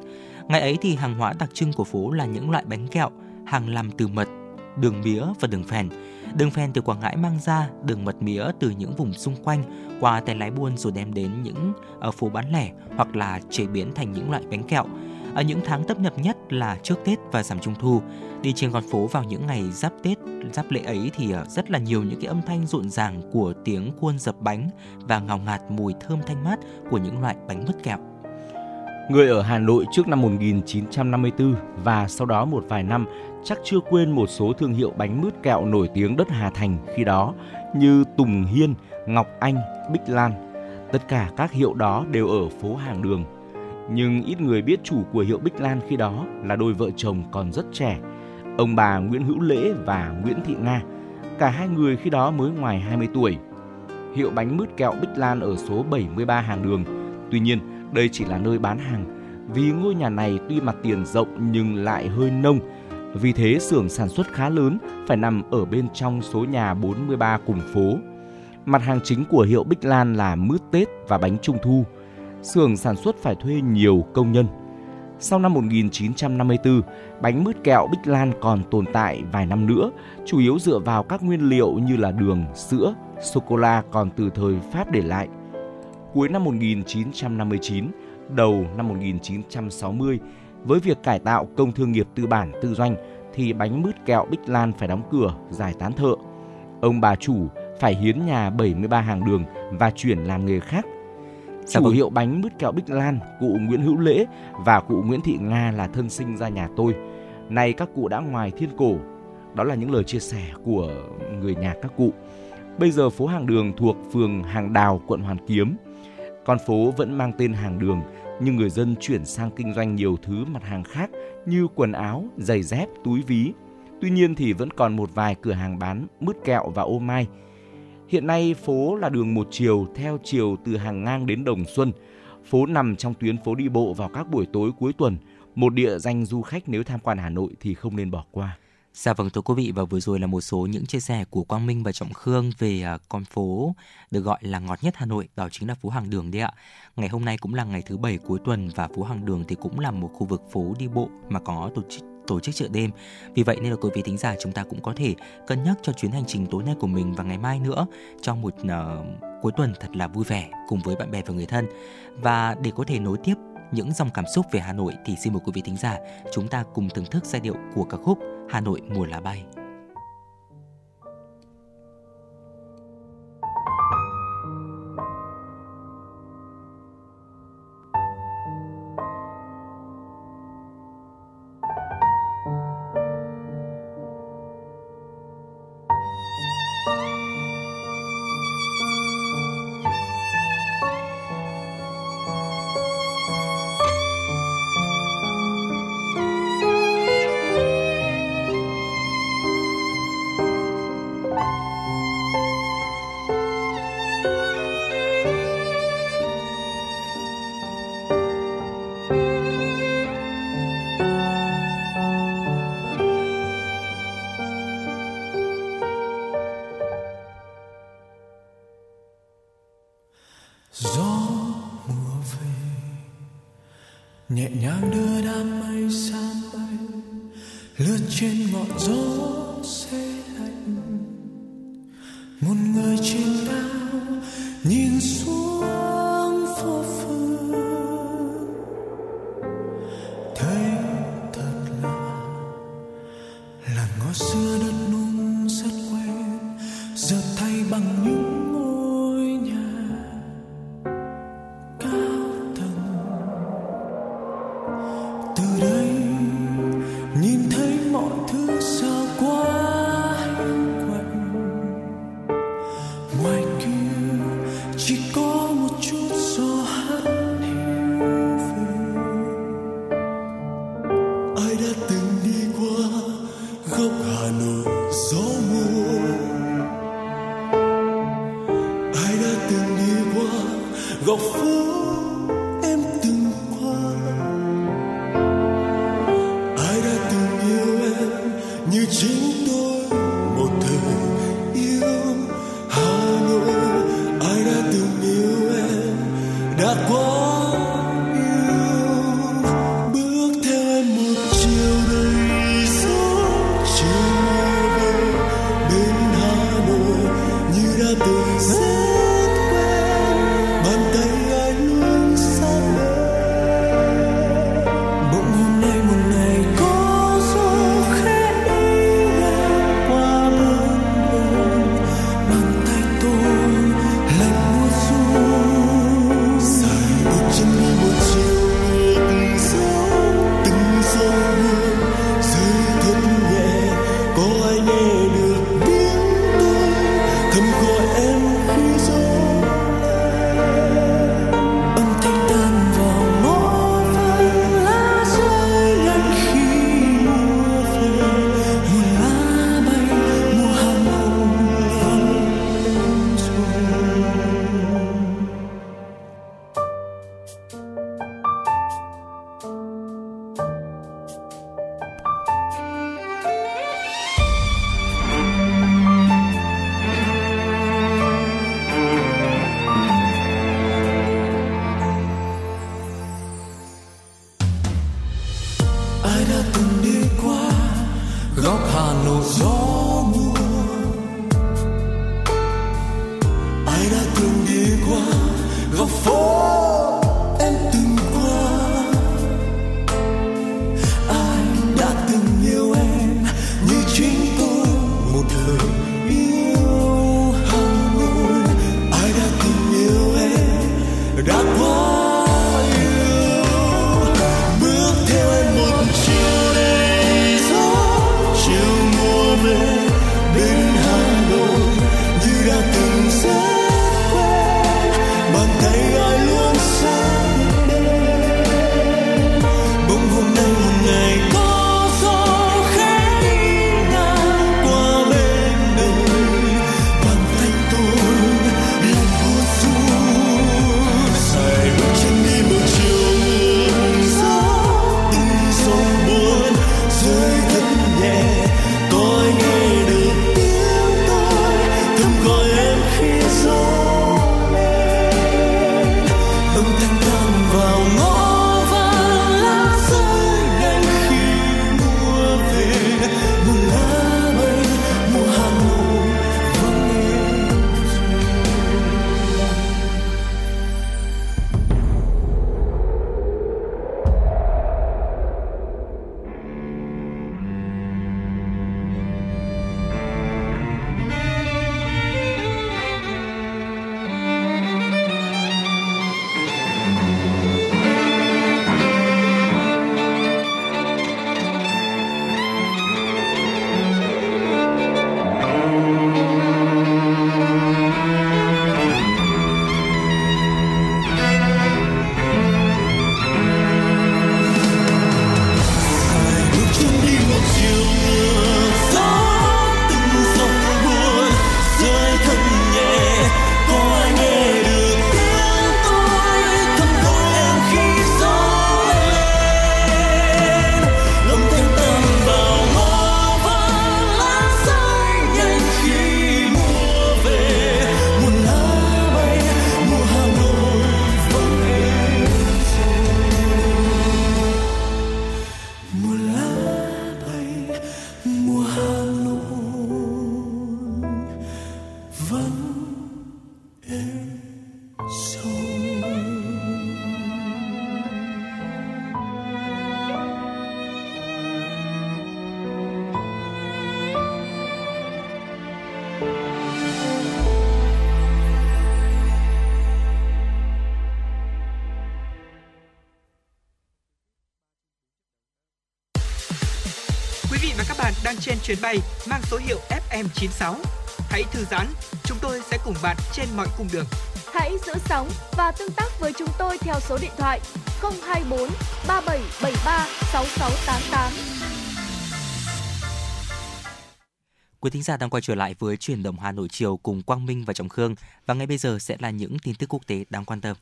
Ngày ấy thì hàng hóa đặc trưng của phố là những loại bánh kẹo, hàng làm từ mật, đường mía và đường phèn. Đường phèn từ Quảng Ngãi mang ra, đường mật mía từ những vùng xung quanh qua tay lái buôn rồi đem đến những ở phố bán lẻ hoặc là chế biến thành những loại bánh kẹo. Ở những tháng tấp nập nhất là trước Tết và giảm Trung thu, đi trên con phố vào những ngày giáp Tết, giáp lễ ấy thì ờ, rất là nhiều những cái âm thanh rộn ràng của tiếng khuôn dập bánh và ngào ngạt mùi thơm thanh mát của những loại bánh mứt kẹo. Người ở Hà Nội trước năm 1954 và sau đó một vài năm chắc chưa quên một số thương hiệu bánh mứt kẹo nổi tiếng đất Hà Thành khi đó như Tùng Hiên, Ngọc Anh, Bích Lan. Tất cả các hiệu đó đều ở phố Hàng Đường. Nhưng ít người biết chủ của hiệu Bích Lan khi đó là đôi vợ chồng còn rất trẻ. Ông bà Nguyễn Hữu Lễ và Nguyễn Thị Nga. Cả hai người khi đó mới ngoài 20 tuổi. Hiệu bánh mứt kẹo Bích Lan ở số 73 Hàng Đường. Tuy nhiên, đây chỉ là nơi bán hàng. Vì ngôi nhà này tuy mặt tiền rộng nhưng lại hơi nông, vì thế xưởng sản xuất khá lớn phải nằm ở bên trong số nhà 43 cùng phố. Mặt hàng chính của hiệu Bích Lan là mứt Tết và bánh Trung thu. Xưởng sản xuất phải thuê nhiều công nhân. Sau năm 1954, bánh mứt kẹo Bích Lan còn tồn tại vài năm nữa, chủ yếu dựa vào các nguyên liệu như là đường, sữa, sô-cô-la còn từ thời Pháp để lại. Cuối năm 1959, đầu năm 1960, với việc cải tạo công thương nghiệp tư bản tư doanh thì bánh mứt kẹo Bích Lan phải đóng cửa, giải tán thợ. Ông bà chủ phải hiến nhà 73 hàng đường và chuyển làm nghề khác. Chủ vâng. hiệu bánh mứt kẹo Bích Lan, cụ Nguyễn Hữu Lễ và cụ Nguyễn Thị Nga là thân sinh ra nhà tôi. Nay các cụ đã ngoài thiên cổ. Đó là những lời chia sẻ của người nhà các cụ. Bây giờ phố hàng đường thuộc phường Hàng Đào, quận Hoàn Kiếm. Con phố vẫn mang tên hàng đường nhưng người dân chuyển sang kinh doanh nhiều thứ mặt hàng khác như quần áo, giày dép, túi ví. Tuy nhiên thì vẫn còn một vài cửa hàng bán mứt kẹo và ô mai. Hiện nay phố là đường một chiều theo chiều từ hàng ngang đến Đồng Xuân. Phố nằm trong tuyến phố đi bộ vào các buổi tối cuối tuần, một địa danh du khách nếu tham quan Hà Nội thì không nên bỏ qua. Dạ vâng thưa quý vị và vừa rồi là một số những chia sẻ của Quang Minh và Trọng Khương về à, con phố được gọi là ngọt nhất Hà Nội, đó chính là phố Hàng Đường đấy ạ. Ngày hôm nay cũng là ngày thứ bảy cuối tuần và phố Hàng Đường thì cũng là một khu vực phố đi bộ mà có tổ chức tổ chức chợ đêm. Vì vậy nên là quý vị thính giả chúng ta cũng có thể cân nhắc cho chuyến hành trình tối nay của mình và ngày mai nữa trong một uh, cuối tuần thật là vui vẻ cùng với bạn bè và người thân. Và để có thể nối tiếp những dòng cảm xúc về Hà Nội thì xin mời quý vị thính giả chúng ta cùng thưởng thức giai điệu của ca khúc Hà Nội mùa lá bay. Chuyến giãn, chúng tôi sẽ cùng bạn trên mọi cung đường. Hãy giữ sóng và tương tác với chúng tôi theo số điện thoại 024 3773 6688. Quý thính giả đang quay trở lại với chuyển động Hà Nội chiều cùng Quang Minh và Trọng Khương và ngay bây giờ sẽ là những tin tức quốc tế đáng quan tâm.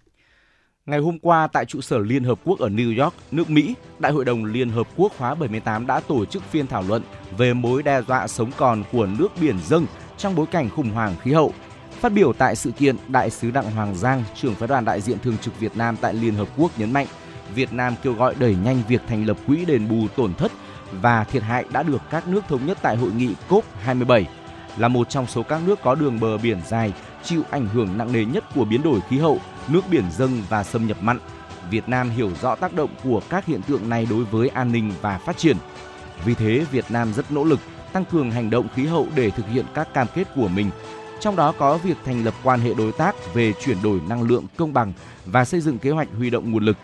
Ngày hôm qua tại trụ sở Liên Hợp Quốc ở New York, nước Mỹ, Đại hội đồng Liên Hợp Quốc khóa 78 đã tổ chức phiên thảo luận về mối đe dọa sống còn của nước biển dâng trong bối cảnh khủng hoảng khí hậu. Phát biểu tại sự kiện, Đại sứ Đặng Hoàng Giang, trưởng phái đoàn đại diện thường trực Việt Nam tại Liên Hợp Quốc nhấn mạnh, Việt Nam kêu gọi đẩy nhanh việc thành lập quỹ đền bù tổn thất và thiệt hại đã được các nước thống nhất tại hội nghị COP27. Là một trong số các nước có đường bờ biển dài, chịu ảnh hưởng nặng nề nhất của biến đổi khí hậu, nước biển dâng và xâm nhập mặn. Việt Nam hiểu rõ tác động của các hiện tượng này đối với an ninh và phát triển. Vì thế, Việt Nam rất nỗ lực tăng cường hành động khí hậu để thực hiện các cam kết của mình. Trong đó có việc thành lập quan hệ đối tác về chuyển đổi năng lượng công bằng và xây dựng kế hoạch huy động nguồn lực.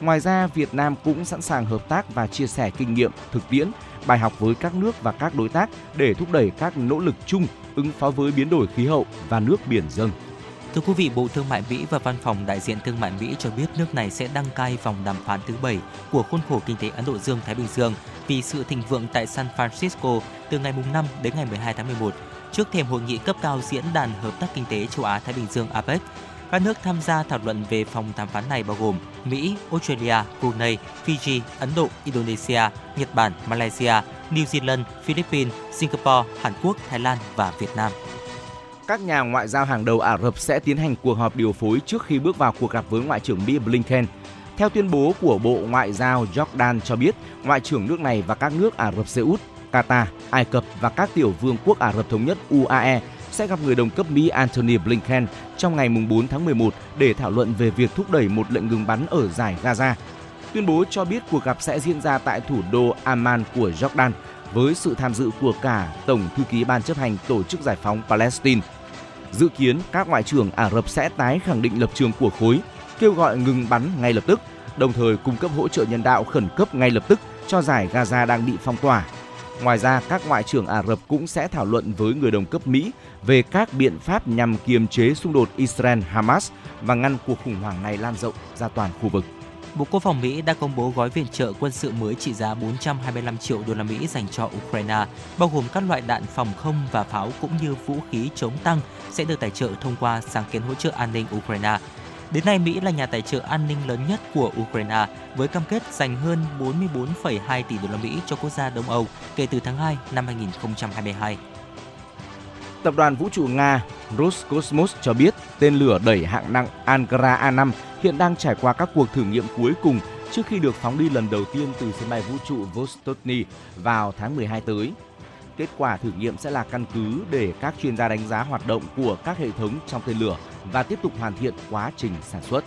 Ngoài ra, Việt Nam cũng sẵn sàng hợp tác và chia sẻ kinh nghiệm, thực tiễn, bài học với các nước và các đối tác để thúc đẩy các nỗ lực chung ứng phó với biến đổi khí hậu và nước biển dâng. Thưa quý vị, Bộ Thương mại Mỹ và Văn phòng Đại diện Thương mại Mỹ cho biết nước này sẽ đăng cai vòng đàm phán thứ bảy của khuôn khổ kinh tế Ấn Độ Dương-Thái Bình Dương vì sự thịnh vượng tại San Francisco từ ngày 5 đến ngày 12 tháng 11 trước thềm hội nghị cấp cao diễn đàn hợp tác kinh tế châu Á Thái Bình Dương APEC. Các nước tham gia thảo luận về phòng đàm phán này bao gồm Mỹ, Australia, Brunei, Fiji, Ấn Độ, Indonesia, Nhật Bản, Malaysia, New Zealand, Philippines, Singapore, Hàn Quốc, Thái Lan và Việt Nam các nhà ngoại giao hàng đầu Ả Rập sẽ tiến hành cuộc họp điều phối trước khi bước vào cuộc gặp với Ngoại trưởng Mỹ Blinken. Theo tuyên bố của Bộ Ngoại giao Jordan cho biết, Ngoại trưởng nước này và các nước Ả Rập Xê Út, Qatar, Ai Cập và các tiểu vương quốc Ả Rập Thống nhất UAE sẽ gặp người đồng cấp Mỹ Antony Blinken trong ngày 4 tháng 11 để thảo luận về việc thúc đẩy một lệnh ngừng bắn ở giải Gaza. Tuyên bố cho biết cuộc gặp sẽ diễn ra tại thủ đô Amman của Jordan với sự tham dự của cả Tổng thư ký Ban chấp hành Tổ chức Giải phóng Palestine Dự kiến các ngoại trưởng Ả Rập sẽ tái khẳng định lập trường của khối, kêu gọi ngừng bắn ngay lập tức, đồng thời cung cấp hỗ trợ nhân đạo khẩn cấp ngay lập tức cho giải Gaza đang bị phong tỏa. Ngoài ra, các ngoại trưởng Ả Rập cũng sẽ thảo luận với người đồng cấp Mỹ về các biện pháp nhằm kiềm chế xung đột Israel-Hamas và ngăn cuộc khủng hoảng này lan rộng ra toàn khu vực. Bộ Quốc phòng Mỹ đã công bố gói viện trợ quân sự mới trị giá 425 triệu đô la Mỹ dành cho Ukraine, bao gồm các loại đạn phòng không và pháo cũng như vũ khí chống tăng sẽ được tài trợ thông qua sáng kiến hỗ trợ an ninh Ukraine. Đến nay, Mỹ là nhà tài trợ an ninh lớn nhất của Ukraine với cam kết dành hơn 44,2 tỷ đô la Mỹ cho quốc gia Đông Âu kể từ tháng 2 năm 2022. Tập đoàn vũ trụ Nga Roscosmos cho biết tên lửa đẩy hạng nặng Ankara A5 hiện đang trải qua các cuộc thử nghiệm cuối cùng trước khi được phóng đi lần đầu tiên từ sân bay vũ trụ Vostochny vào tháng 12 tới. Kết quả thử nghiệm sẽ là căn cứ để các chuyên gia đánh giá hoạt động của các hệ thống trong tên lửa và tiếp tục hoàn thiện quá trình sản xuất.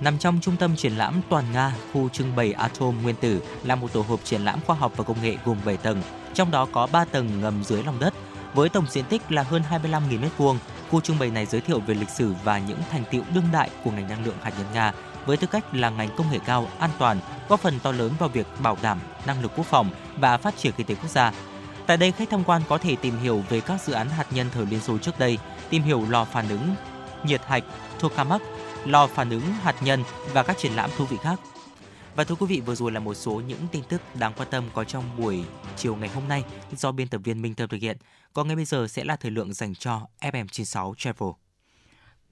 Nằm trong trung tâm triển lãm toàn Nga, khu trưng bày Atom nguyên tử là một tổ hợp triển lãm khoa học và công nghệ gồm 7 tầng, trong đó có 3 tầng ngầm dưới lòng đất. Với tổng diện tích là hơn 25.000 m2, khu trưng bày này giới thiệu về lịch sử và những thành tiệu đương đại của ngành năng lượng hạt nhân Nga với tư cách là ngành công nghệ cao, an toàn, góp phần to lớn vào việc bảo đảm năng lực quốc phòng và phát triển kinh tế quốc gia. Tại đây, khách tham quan có thể tìm hiểu về các dự án hạt nhân thời Liên Xô trước đây, tìm hiểu lò phản ứng nhiệt hạch Tokamak, lò phản ứng hạt nhân và các triển lãm thú vị khác. Và thưa quý vị, vừa rồi là một số những tin tức đáng quan tâm có trong buổi chiều ngày hôm nay do biên tập viên Minh Tâm thực hiện. Còn ngay bây giờ sẽ là thời lượng dành cho FM96 Travel.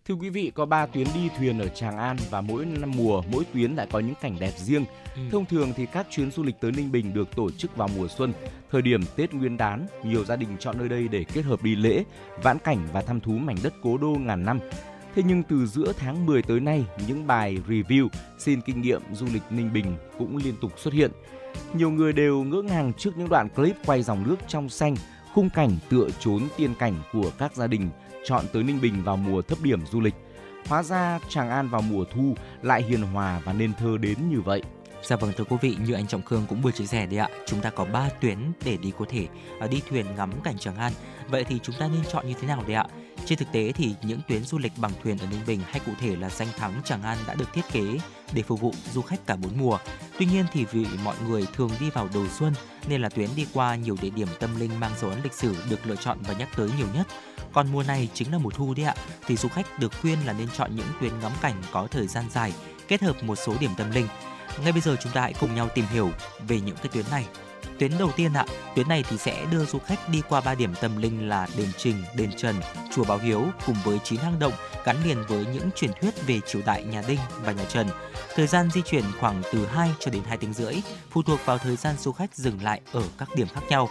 Thưa quý vị, có 3 tuyến đi thuyền ở Tràng An và mỗi năm mùa, mỗi tuyến lại có những cảnh đẹp riêng. Ừ. Thông thường thì các chuyến du lịch tới Ninh Bình được tổ chức vào mùa xuân, thời điểm Tết Nguyên đán, nhiều gia đình chọn nơi đây để kết hợp đi lễ, vãn cảnh và thăm thú mảnh đất cố đô ngàn năm. Thế nhưng từ giữa tháng 10 tới nay, những bài review xin kinh nghiệm du lịch Ninh Bình cũng liên tục xuất hiện. Nhiều người đều ngỡ ngàng trước những đoạn clip quay dòng nước trong xanh, khung cảnh tựa trốn tiên cảnh của các gia đình chọn tới Ninh Bình vào mùa thấp điểm du lịch. Hóa ra Tràng An vào mùa thu lại hiền hòa và nên thơ đến như vậy. Dạ vâng thưa quý vị, như anh Trọng Khương cũng vừa chia sẻ đấy ạ, chúng ta có 3 tuyến để đi có thể à, đi thuyền ngắm cảnh Tràng An. Vậy thì chúng ta nên chọn như thế nào đấy ạ? Trên thực tế thì những tuyến du lịch bằng thuyền ở Ninh Bình hay cụ thể là danh thắng Tràng An đã được thiết kế để phục vụ du khách cả bốn mùa. Tuy nhiên thì vì mọi người thường đi vào đầu xuân nên là tuyến đi qua nhiều địa điểm tâm linh mang dấu ấn lịch sử được lựa chọn và nhắc tới nhiều nhất. Còn mùa này chính là mùa thu đấy ạ, thì du khách được khuyên là nên chọn những tuyến ngắm cảnh có thời gian dài, kết hợp một số điểm tâm linh. Ngay bây giờ chúng ta hãy cùng nhau tìm hiểu về những cái tuyến này. Tuyến đầu tiên ạ, tuyến này thì sẽ đưa du khách đi qua ba điểm tâm linh là đền Trình, đền Trần, chùa Báo Hiếu cùng với chín hang động gắn liền với những truyền thuyết về triều đại nhà Đinh và nhà Trần. Thời gian di chuyển khoảng từ 2 cho đến 2 tiếng rưỡi, phụ thuộc vào thời gian du khách dừng lại ở các điểm khác nhau.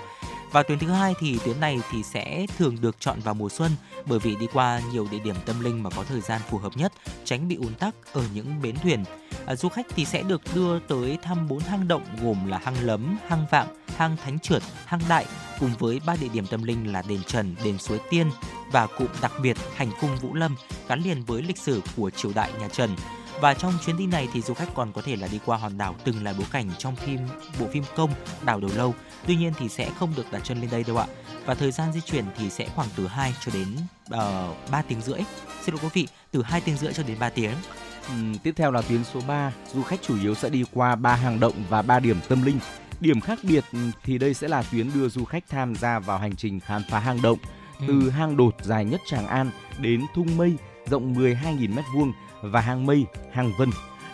Và tuyến thứ hai thì tuyến này thì sẽ thường được chọn vào mùa xuân bởi vì đi qua nhiều địa điểm tâm linh mà có thời gian phù hợp nhất, tránh bị ùn tắc ở những bến thuyền. À, du khách thì sẽ được đưa tới thăm bốn hang động gồm là hang Lấm, hang Vạm, hang Thánh Trượt, hang Đại cùng với ba địa điểm tâm linh là đền Trần, đền Suối Tiên và cụm đặc biệt hành cung Vũ Lâm gắn liền với lịch sử của triều đại nhà Trần. Và trong chuyến đi này thì du khách còn có thể là đi qua hòn đảo từng là bối cảnh trong phim bộ phim công Đảo Đầu Lâu. Tuy nhiên thì sẽ không được đặt chân lên đây đâu ạ. Và thời gian di chuyển thì sẽ khoảng từ 2 cho đến uh, ờ, 3 tiếng rưỡi. Xin lỗi quý vị, từ 2 tiếng rưỡi cho đến 3 tiếng. Ừ, tiếp theo là tuyến số 3, du khách chủ yếu sẽ đi qua ba hang động và ba điểm tâm linh. Điểm khác biệt thì đây sẽ là tuyến đưa du khách tham gia vào hành trình khám phá hang động từ hang đột dài nhất Tràng An đến thung mây rộng 12.000 m2 và hang mây, hang vân,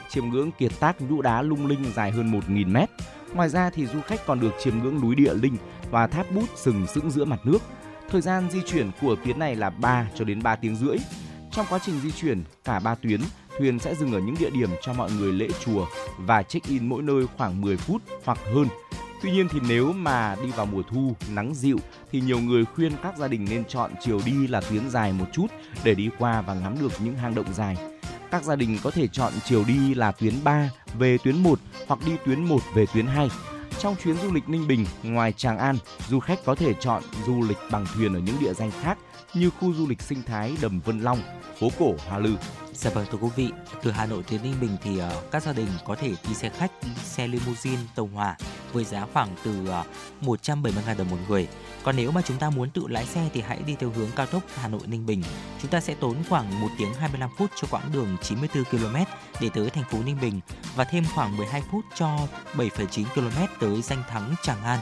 chiêm ngưỡng kiệt tác nhũ đá lung linh dài hơn 1.000 mét. Ngoài ra thì du khách còn được chiêm ngưỡng núi địa linh và tháp bút sừng sững giữa mặt nước. Thời gian di chuyển của tuyến này là 3 cho đến 3 tiếng rưỡi. Trong quá trình di chuyển, cả ba tuyến, thuyền sẽ dừng ở những địa điểm cho mọi người lễ chùa và check-in mỗi nơi khoảng 10 phút hoặc hơn. Tuy nhiên thì nếu mà đi vào mùa thu, nắng dịu thì nhiều người khuyên các gia đình nên chọn chiều đi là tuyến dài một chút để đi qua và ngắm được những hang động dài các gia đình có thể chọn chiều đi là tuyến 3 về tuyến 1 hoặc đi tuyến 1 về tuyến 2. Trong chuyến du lịch Ninh Bình, ngoài Tràng An, du khách có thể chọn du lịch bằng thuyền ở những địa danh khác như khu du lịch sinh thái Đầm Vân Long, phố cổ Hoa Lư. Dạ vâng thưa quý vị, từ Hà Nội đến Ninh Bình thì uh, các gia đình có thể đi xe khách, xe limousine, tàu hỏa với giá khoảng từ ờ, uh, 170.000 đồng một người. Còn nếu mà chúng ta muốn tự lái xe thì hãy đi theo hướng cao tốc Hà Nội Ninh Bình. Chúng ta sẽ tốn khoảng 1 tiếng 25 phút cho quãng đường 94 km để tới thành phố Ninh Bình và thêm khoảng 12 phút cho 7,9 km tới danh thắng Tràng An.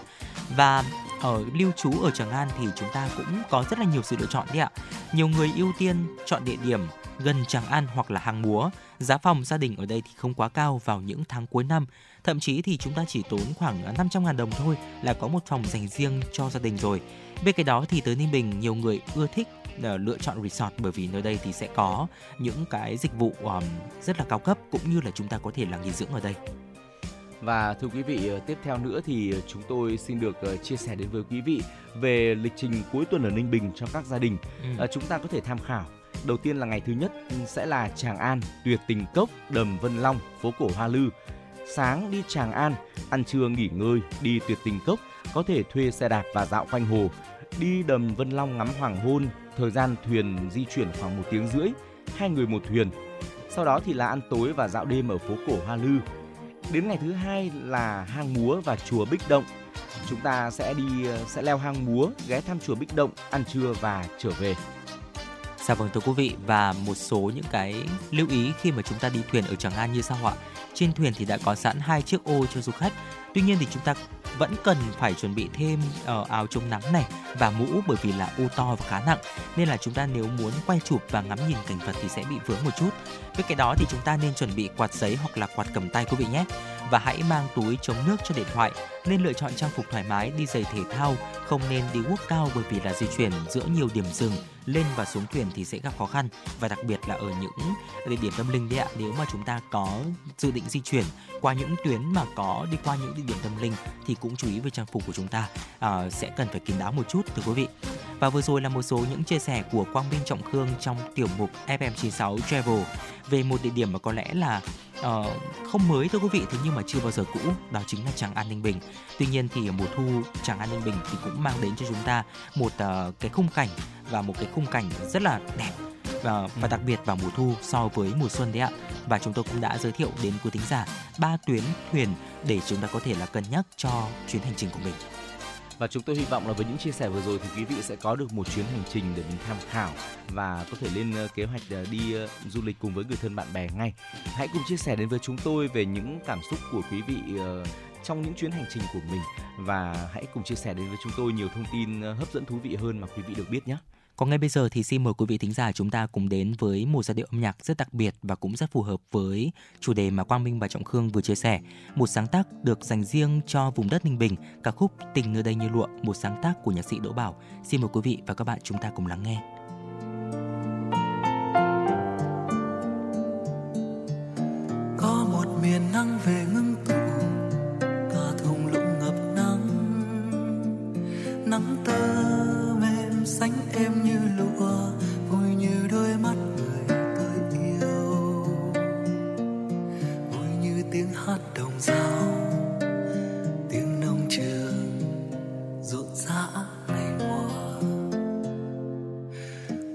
Và ở lưu trú ở Tràng An thì chúng ta cũng có rất là nhiều sự lựa chọn đấy ạ. Nhiều người ưu tiên chọn địa điểm gần Tràng An hoặc là hàng múa. Giá phòng gia đình ở đây thì không quá cao vào những tháng cuối năm. Thậm chí thì chúng ta chỉ tốn khoảng 500 ngàn đồng thôi là có một phòng dành riêng cho gia đình rồi. Bên cạnh đó thì tới Ninh Bình nhiều người ưa thích ờ, lựa chọn resort bởi vì nơi đây thì sẽ có những cái dịch vụ rất là cao cấp cũng như là chúng ta có thể là nghỉ dưỡng ở đây. Và thưa quý vị, ờ, tiếp theo nữa thì chúng tôi xin được ờ, chia sẻ đến với quý vị về lịch trình cuối tuần ở Ninh Bình cho các gia đình. Ừ. chúng ta có thể tham khảo Đầu tiên là ngày thứ nhất sẽ là Tràng An, Tuyệt Tình Cốc, Đầm Vân Long, phố cổ Hoa Lư. Sáng đi Tràng An, ăn trưa nghỉ ngơi, đi Tuyệt Tình Cốc, có thể thuê xe đạp và dạo quanh hồ. Đi Đầm Vân Long ngắm hoàng hôn, thời gian thuyền di chuyển khoảng một tiếng rưỡi, hai người một thuyền. Sau đó thì là ăn tối và dạo đêm ở phố cổ Hoa Lư. Đến ngày thứ hai là hang múa và chùa Bích Động. Chúng ta sẽ đi sẽ leo hang múa, ghé thăm chùa Bích Động, ăn trưa và trở về. Dạ vâng thưa quý vị và một số những cái lưu ý khi mà chúng ta đi thuyền ở Tràng An như sau ạ. Trên thuyền thì đã có sẵn hai chiếc ô cho du khách. Tuy nhiên thì chúng ta vẫn cần phải chuẩn bị thêm uh, áo chống nắng này và mũ bởi vì là ô to và khá nặng nên là chúng ta nếu muốn quay chụp và ngắm nhìn cảnh vật thì sẽ bị vướng một chút. Với cái đó thì chúng ta nên chuẩn bị quạt giấy hoặc là quạt cầm tay quý vị nhé và hãy mang túi chống nước cho điện thoại. Nên lựa chọn trang phục thoải mái, đi giày thể thao, không nên đi guốc cao bởi vì là di chuyển giữa nhiều điểm dừng lên và xuống thuyền thì sẽ gặp khó khăn và đặc biệt là ở những địa điểm tâm linh đấy ạ. Nếu mà chúng ta có dự định di chuyển qua những tuyến mà có đi qua những địa điểm tâm linh thì cũng chú ý về trang phục của chúng ta à, sẽ cần phải kín đáo một chút thưa quý vị. Và vừa rồi là một số những chia sẻ của Quang Minh Trọng Khương trong tiểu mục FM96 Travel về một địa điểm mà có lẽ là uh, không mới thưa quý vị thế nhưng mà chưa bao giờ cũ đó chính là Tràng An Ninh Bình. Tuy nhiên thì mùa thu Tràng An Ninh Bình thì cũng mang đến cho chúng ta một uh, cái khung cảnh và một cái khung cảnh rất là đẹp và, và đặc biệt vào mùa thu so với mùa xuân đấy ạ. Và chúng tôi cũng đã giới thiệu đến quý thính giả ba tuyến thuyền để chúng ta có thể là cân nhắc cho chuyến hành trình của mình. Và chúng tôi hy vọng là với những chia sẻ vừa rồi thì quý vị sẽ có được một chuyến hành trình để mình tham khảo và có thể lên ờ, kế hoạch ờ, đi ờ, du lịch cùng với người thân bạn bè ngay. Hãy cùng chia sẻ đến với chúng tôi về những cảm xúc của quý vị trong những chuyến hành trình của mình và hãy cùng chia sẻ đến với chúng tôi nhiều thông tin hấp dẫn thú vị hơn mà quý vị được biết nhé. Còn ngay bây giờ thì xin mời quý vị thính giả chúng ta cùng đến với một giai điệu âm nhạc rất đặc biệt và cũng rất phù hợp với chủ đề mà Quang Minh và Trọng Khương vừa chia sẻ. Một sáng tác được dành riêng cho vùng đất Ninh Bình, ca khúc Tình nơi đây như lụa, một sáng tác của nhạc sĩ Đỗ Bảo. Xin mời quý vị và các bạn chúng ta cùng lắng nghe. Có một miền nắng về ngưng tụ cả thung lũng ngập nắng nắng tơ sánh em như lụa, vui như đôi mắt người tôi yêu. Vui như tiếng hát đồng dao tiếng nông trường rộn rã ngày mùa.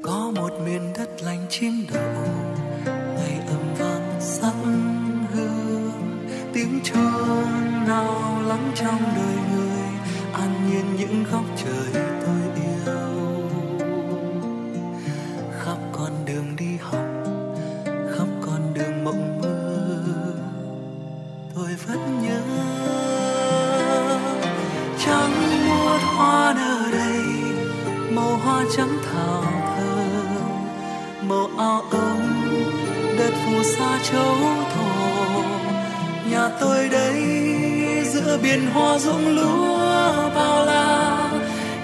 Có một miền đất lành chim đậu ngày âm vang sắc hương. Tiếng chuông nào lắng trong đời người, an nhiên những góc trời tôi học khắp con đường mộng mơ. Tôi vẫn nhớ trắng muốt hoa nở đầy, màu hoa trắng thảo thơm màu áo ấm đất phù sa châu thổ, nhà tôi đây giữa biển hoa rụng lúa bao la.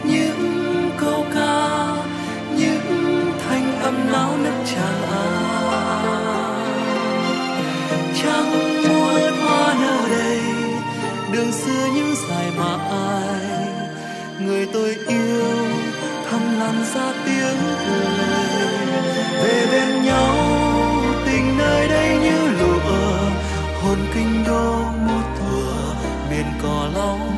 Những câu ca thanh náo nức trà, an à. trăng muôn hoa nở đầy đường xưa những dài mà ai. Người tôi yêu thầm lăn ra tiếng cười. Về bên nhau tình nơi đây như lụa. Hồn kinh đô một thuở miền cỏ long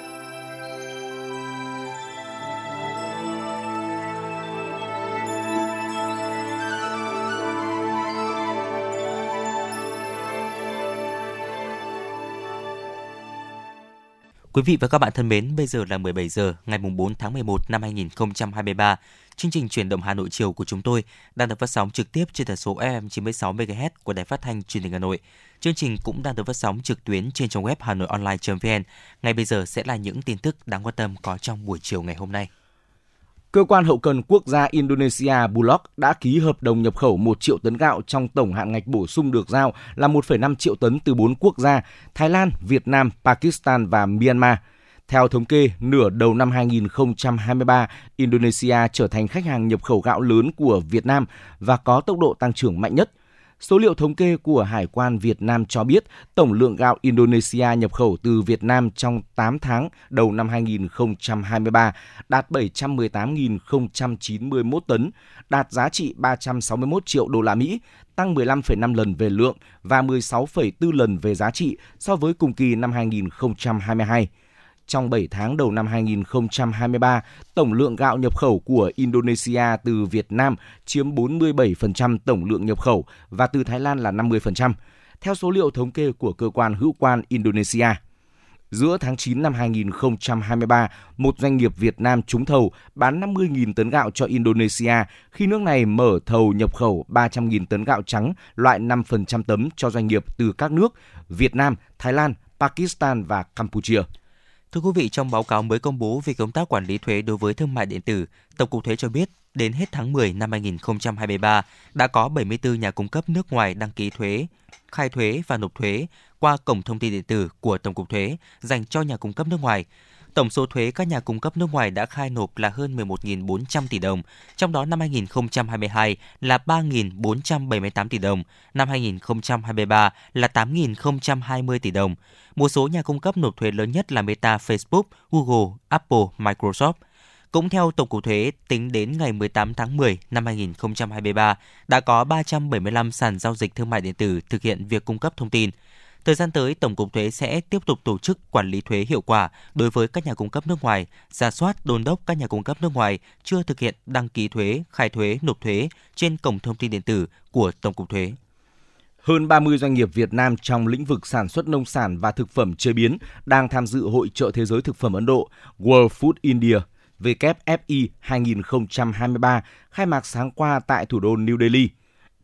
Quý vị và các bạn thân mến, bây giờ là 17 giờ ngày 4 tháng 11 năm 2023. Chương trình chuyển động Hà Nội chiều của chúng tôi đang được phát sóng trực tiếp trên tần số FM 96 MHz của Đài Phát thanh Truyền hình Hà Nội. Chương trình cũng đang được phát sóng trực tuyến trên trang web hanoionline.vn. Ngay bây giờ sẽ là những tin tức đáng quan tâm có trong buổi chiều ngày hôm nay. Cơ quan hậu cần quốc gia Indonesia Bulog đã ký hợp đồng nhập khẩu 1 triệu tấn gạo trong tổng hạn ngạch bổ sung được giao là 1,5 triệu tấn từ 4 quốc gia Thái Lan, Việt Nam, Pakistan và Myanmar. Theo thống kê, nửa đầu năm 2023, Indonesia trở thành khách hàng nhập khẩu gạo lớn của Việt Nam và có tốc độ tăng trưởng mạnh nhất. Số liệu thống kê của Hải quan Việt Nam cho biết tổng lượng gạo Indonesia nhập khẩu từ Việt Nam trong 8 tháng đầu năm 2023 đạt 718.091 tấn, đạt giá trị 361 triệu đô la Mỹ, tăng 15,5 lần về lượng và 16,4 lần về giá trị so với cùng kỳ năm 2022. Trong 7 tháng đầu năm 2023, tổng lượng gạo nhập khẩu của Indonesia từ Việt Nam chiếm 47% tổng lượng nhập khẩu và từ Thái Lan là 50%, theo số liệu thống kê của cơ quan hữu quan Indonesia. Giữa tháng 9 năm 2023, một doanh nghiệp Việt Nam trúng thầu bán 50.000 tấn gạo cho Indonesia khi nước này mở thầu nhập khẩu 300.000 tấn gạo trắng loại 5% tấm cho doanh nghiệp từ các nước Việt Nam, Thái Lan, Pakistan và Campuchia. Thưa quý vị, trong báo cáo mới công bố về công tác quản lý thuế đối với thương mại điện tử, Tổng cục Thuế cho biết đến hết tháng 10 năm 2023 đã có 74 nhà cung cấp nước ngoài đăng ký thuế, khai thuế và nộp thuế qua cổng thông tin điện tử của Tổng cục Thuế dành cho nhà cung cấp nước ngoài. Tổng số thuế các nhà cung cấp nước ngoài đã khai nộp là hơn 11.400 tỷ đồng, trong đó năm 2022 là 3.478 tỷ đồng, năm 2023 là 8.020 tỷ đồng. Một số nhà cung cấp nộp thuế lớn nhất là Meta, Facebook, Google, Apple, Microsoft. Cũng theo Tổng cục Thuế, tính đến ngày 18 tháng 10 năm 2023, đã có 375 sàn giao dịch thương mại điện tử thực hiện việc cung cấp thông tin. Thời gian tới, Tổng cục Thuế sẽ tiếp tục tổ chức quản lý thuế hiệu quả đối với các nhà cung cấp nước ngoài, ra soát đôn đốc các nhà cung cấp nước ngoài chưa thực hiện đăng ký thuế, khai thuế, nộp thuế trên cổng thông tin điện tử của Tổng cục Thuế. Hơn 30 doanh nghiệp Việt Nam trong lĩnh vực sản xuất nông sản và thực phẩm chế biến đang tham dự Hội trợ Thế giới Thực phẩm Ấn Độ World Food India WFI 2023 khai mạc sáng qua tại thủ đô New Delhi.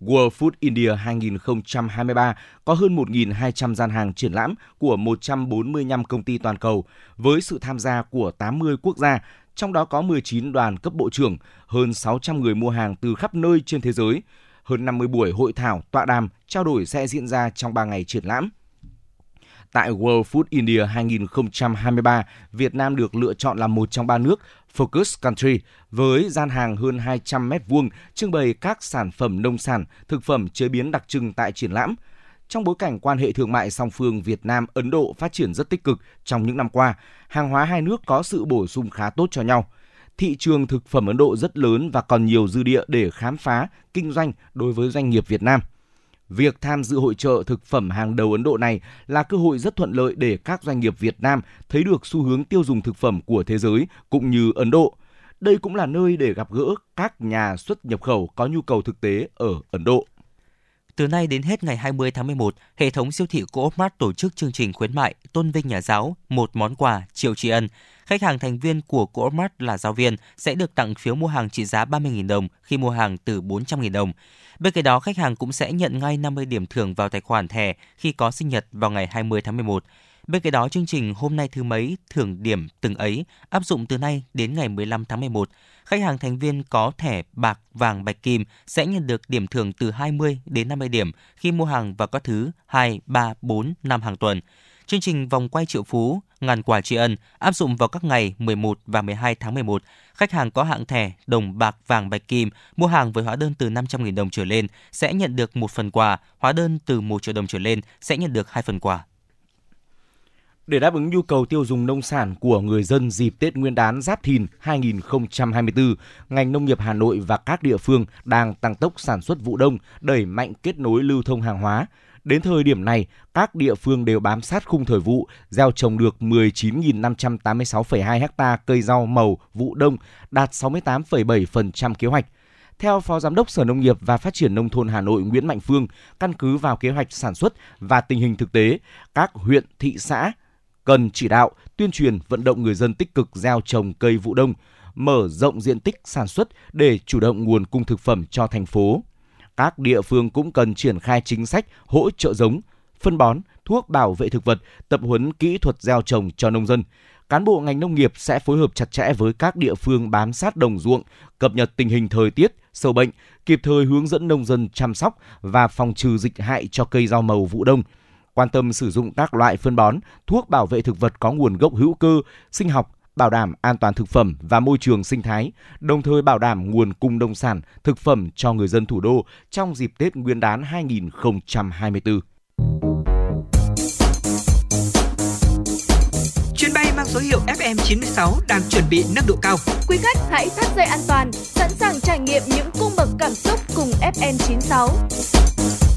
World Food India 2023 có hơn 1.200 gian hàng triển lãm của 145 công ty toàn cầu với sự tham gia của 80 quốc gia, trong đó có 19 đoàn cấp bộ trưởng, hơn 600 người mua hàng từ khắp nơi trên thế giới. Hơn 50 buổi hội thảo, tọa đàm, trao đổi sẽ diễn ra trong 3 ngày triển lãm. Tại World Food India 2023, Việt Nam được lựa chọn là một trong ba nước Focus Country với gian hàng hơn 200 mét vuông trưng bày các sản phẩm nông sản, thực phẩm chế biến đặc trưng tại triển lãm. Trong bối cảnh quan hệ thương mại song phương Việt Nam Ấn Độ phát triển rất tích cực trong những năm qua, hàng hóa hai nước có sự bổ sung khá tốt cho nhau. Thị trường thực phẩm Ấn Độ rất lớn và còn nhiều dư địa để khám phá, kinh doanh đối với doanh nghiệp Việt Nam. Việc tham dự hội trợ thực phẩm hàng đầu Ấn Độ này là cơ hội rất thuận lợi để các doanh nghiệp Việt Nam thấy được xu hướng tiêu dùng thực phẩm của thế giới cũng như Ấn Độ. Đây cũng là nơi để gặp gỡ các nhà xuất nhập khẩu có nhu cầu thực tế ở Ấn Độ. Từ nay đến hết ngày 20 tháng 11, hệ thống siêu thị Coopmart tổ chức chương trình khuyến mại tôn vinh nhà giáo, một món quà, triệu tri ân. Khách hàng thành viên của Coopmart là giáo viên sẽ được tặng phiếu mua hàng trị giá 30.000 đồng khi mua hàng từ 400.000 đồng. Bên cạnh đó, khách hàng cũng sẽ nhận ngay 50 điểm thưởng vào tài khoản thẻ khi có sinh nhật vào ngày 20 tháng 11. Bên cạnh đó, chương trình hôm nay thứ mấy thưởng điểm từng ấy áp dụng từ nay đến ngày 15 tháng 11. Khách hàng thành viên có thẻ bạc, vàng, bạch kim sẽ nhận được điểm thưởng từ 20 đến 50 điểm khi mua hàng vào các thứ 2, 3, 4, 5 hàng tuần. Chương trình vòng quay triệu phú, ngàn quả tri ân áp dụng vào các ngày 11 và 12 tháng 11. Khách hàng có hạng thẻ đồng bạc vàng bạch kim mua hàng với hóa đơn từ 500.000 đồng trở lên sẽ nhận được một phần quà, hóa đơn từ 1 triệu đồng trở lên sẽ nhận được hai phần quà. Để đáp ứng nhu cầu tiêu dùng nông sản của người dân dịp Tết Nguyên đán Giáp Thìn 2024, ngành nông nghiệp Hà Nội và các địa phương đang tăng tốc sản xuất vụ đông, đẩy mạnh kết nối lưu thông hàng hóa. Đến thời điểm này, các địa phương đều bám sát khung thời vụ, gieo trồng được 19.586,2 ha cây rau màu vụ đông, đạt 68,7% kế hoạch. Theo Phó Giám đốc Sở Nông nghiệp và Phát triển Nông thôn Hà Nội Nguyễn Mạnh Phương, căn cứ vào kế hoạch sản xuất và tình hình thực tế, các huyện, thị xã cần chỉ đạo, tuyên truyền vận động người dân tích cực gieo trồng cây vụ đông, mở rộng diện tích sản xuất để chủ động nguồn cung thực phẩm cho thành phố. Các địa phương cũng cần triển khai chính sách hỗ trợ giống, phân bón, thuốc bảo vệ thực vật, tập huấn kỹ thuật gieo trồng cho nông dân. Cán bộ ngành nông nghiệp sẽ phối hợp chặt chẽ với các địa phương bám sát đồng ruộng, cập nhật tình hình thời tiết, sâu bệnh, kịp thời hướng dẫn nông dân chăm sóc và phòng trừ dịch hại cho cây rau màu vụ đông. Quan tâm sử dụng các loại phân bón, thuốc bảo vệ thực vật có nguồn gốc hữu cơ, sinh học, bảo đảm an toàn thực phẩm và môi trường sinh thái, đồng thời bảo đảm nguồn cung nông sản, thực phẩm cho người dân thủ đô trong dịp Tết Nguyên đán 2024. Chuyến bay mang số hiệu FM96 đang chuẩn bị nâng độ cao. Quý khách hãy thắt dây an toàn, sẵn sàng trải nghiệm những cung bậc cảm xúc cùng FN96.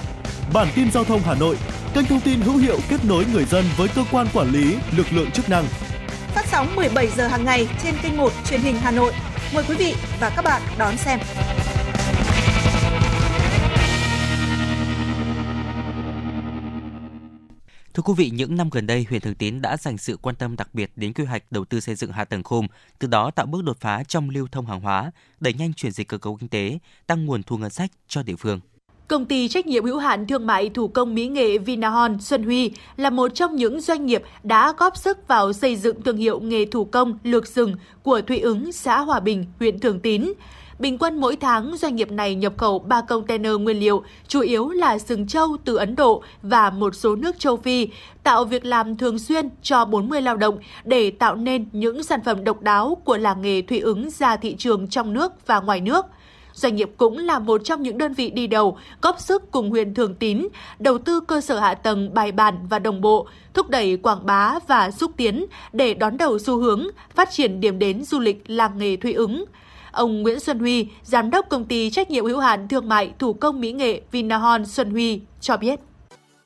Bản tin giao thông Hà Nội kênh thông tin hữu hiệu kết nối người dân với cơ quan quản lý, lực lượng chức năng. Phát sóng 17 giờ hàng ngày trên kênh 1 truyền hình Hà Nội. Mời quý vị và các bạn đón xem. Thưa quý vị, những năm gần đây, huyện Thường Tín đã dành sự quan tâm đặc biệt đến quy hoạch đầu tư xây dựng hạ tầng khung, từ đó tạo bước đột phá trong lưu thông hàng hóa, đẩy nhanh chuyển dịch cơ cấu kinh tế, tăng nguồn thu ngân sách cho địa phương. Công ty trách nhiệm hữu hạn thương mại thủ công mỹ nghệ Vinahon Xuân Huy là một trong những doanh nghiệp đã góp sức vào xây dựng thương hiệu nghề thủ công lược sừng của Thụy ứng, xã Hòa Bình, huyện Thường Tín. Bình quân mỗi tháng, doanh nghiệp này nhập khẩu 3 container nguyên liệu, chủ yếu là sừng trâu từ Ấn Độ và một số nước châu Phi, tạo việc làm thường xuyên cho 40 lao động để tạo nên những sản phẩm độc đáo của làng nghề Thụy ứng ra thị trường trong nước và ngoài nước – Doanh nghiệp cũng là một trong những đơn vị đi đầu, góp sức cùng huyện Thường Tín, đầu tư cơ sở hạ tầng bài bản và đồng bộ, thúc đẩy quảng bá và xúc tiến để đón đầu xu hướng phát triển điểm đến du lịch làng nghề Thụy ứng. Ông Nguyễn Xuân Huy, giám đốc công ty trách nhiệm hữu hạn thương mại thủ công mỹ nghệ Vinahon Xuân Huy cho biết.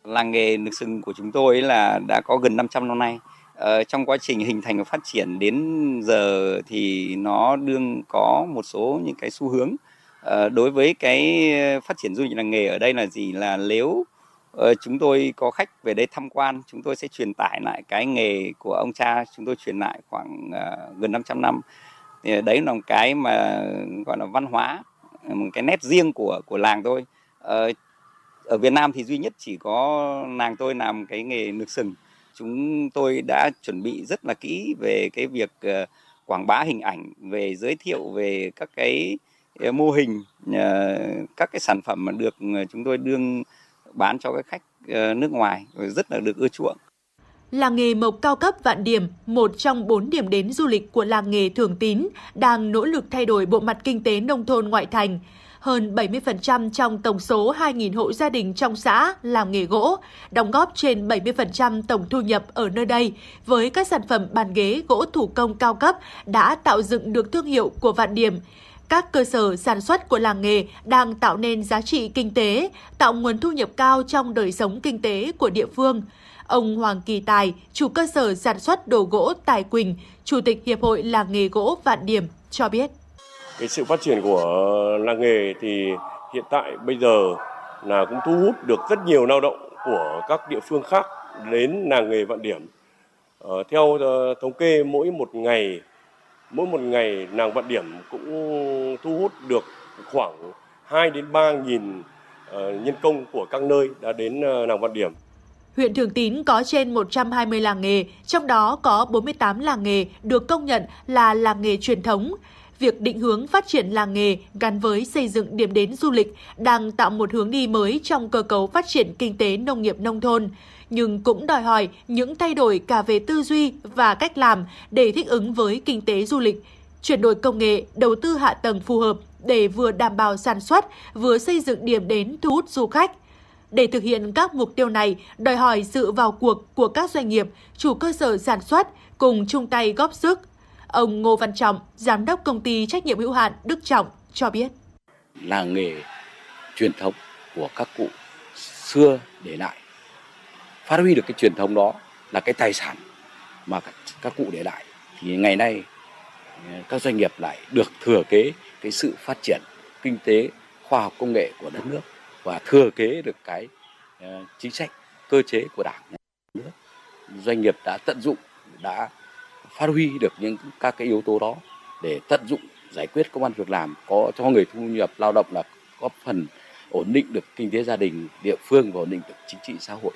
Làng nghề nước sừng của chúng tôi là đã có gần 500 năm nay. Ờ, trong quá trình hình thành và phát triển đến giờ thì nó đương có một số những cái xu hướng Ờ, đối với cái ờ, phát triển du lịch làng nghề ở đây là gì? Là nếu ờ, chúng tôi có khách về đây tham quan chúng tôi sẽ truyền tải lại cái nghề của ông cha chúng tôi truyền lại khoảng uh, gần 500 năm. Thì đấy là một cái mà gọi là văn hóa một cái nét riêng của của làng tôi. Ở Việt Nam thì duy nhất chỉ có làng tôi làm cái nghề nước sừng. Chúng tôi đã chuẩn bị rất là kỹ về cái việc uh, quảng bá hình ảnh về giới thiệu về các cái Ờ, mô hình ờ, các cái sản phẩm mà được ờ, chúng tôi đương bán cho các khách nước ngoài rất là được ưa chuộng. Làng nghề mộc cao cấp Vạn Điểm, một trong bốn điểm đến du lịch của làng nghề Thường Tín, đang nỗ lực thay đổi bộ mặt kinh tế nông thôn ngoại thành. Hơn 70% trong tổng số 2.000 hộ gia đình trong xã làm nghề gỗ, đóng góp trên 70% tổng thu nhập ở nơi đây, với các sản phẩm bàn ghế gỗ thủ công cao cấp đã tạo dựng được thương hiệu của Vạn Điểm các cơ sở sản xuất của làng nghề đang tạo nên giá trị kinh tế, tạo nguồn thu nhập cao trong đời sống kinh tế của địa phương. Ông Hoàng Kỳ Tài, chủ cơ sở sản xuất đồ gỗ Tài Quỳnh, Chủ tịch Hiệp hội Làng nghề gỗ Vạn Điểm cho biết. Cái sự phát triển của làng nghề thì hiện tại bây giờ là cũng thu hút được rất nhiều lao động của các địa phương khác đến làng nghề Vạn Điểm. Ờ, theo ờ, thống kê mỗi một ngày mỗi một ngày nàng vận điểm cũng thu hút được khoảng 2 đến 3 nghìn ờ, nhân công của các nơi đã đến ờ, nàng vận điểm. Huyện Thường Tín có trên 120 làng nghề, trong đó có 48 làng nghề được công nhận là làng nghề truyền thống. việc định hướng phát triển làng nghề gắn với xây dựng điểm đến du lịch đang tạo một hướng đi mới trong cơ cấu phát triển kinh tế nông nghiệp nông thôn nhưng cũng đòi hỏi những thay đổi cả về tư duy và cách làm để thích ứng với kinh tế du lịch, chuyển đổi công nghệ, đầu tư hạ tầng phù hợp để vừa đảm bảo sản xuất, vừa xây dựng điểm đến thu hút du khách. Để thực hiện các mục tiêu này, đòi hỏi sự vào cuộc của các doanh nghiệp, chủ cơ sở sản xuất cùng chung tay góp sức. Ông Ngô Văn Trọng, giám đốc công ty trách nhiệm hữu hạn Đức Trọng cho biết. Làng nghề truyền thống của các cụ xưa để lại phát huy được cái truyền thống đó là cái tài sản mà các, các cụ để lại. Thì ngày nay ờ, các doanh nghiệp lại được thừa kế cái sự phát triển kinh tế khoa học công nghệ của đất nước và thừa kế được cái uh, chính sách cơ chế của đảng nước. Doanh nghiệp đã tận dụng đã phát huy được những các cái yếu tố đó để tận dụng giải quyết công an việc làm có cho người thu nhập lao động là góp phần ổn định được kinh tế gia đình địa phương và ổn định được chính trị xã hội.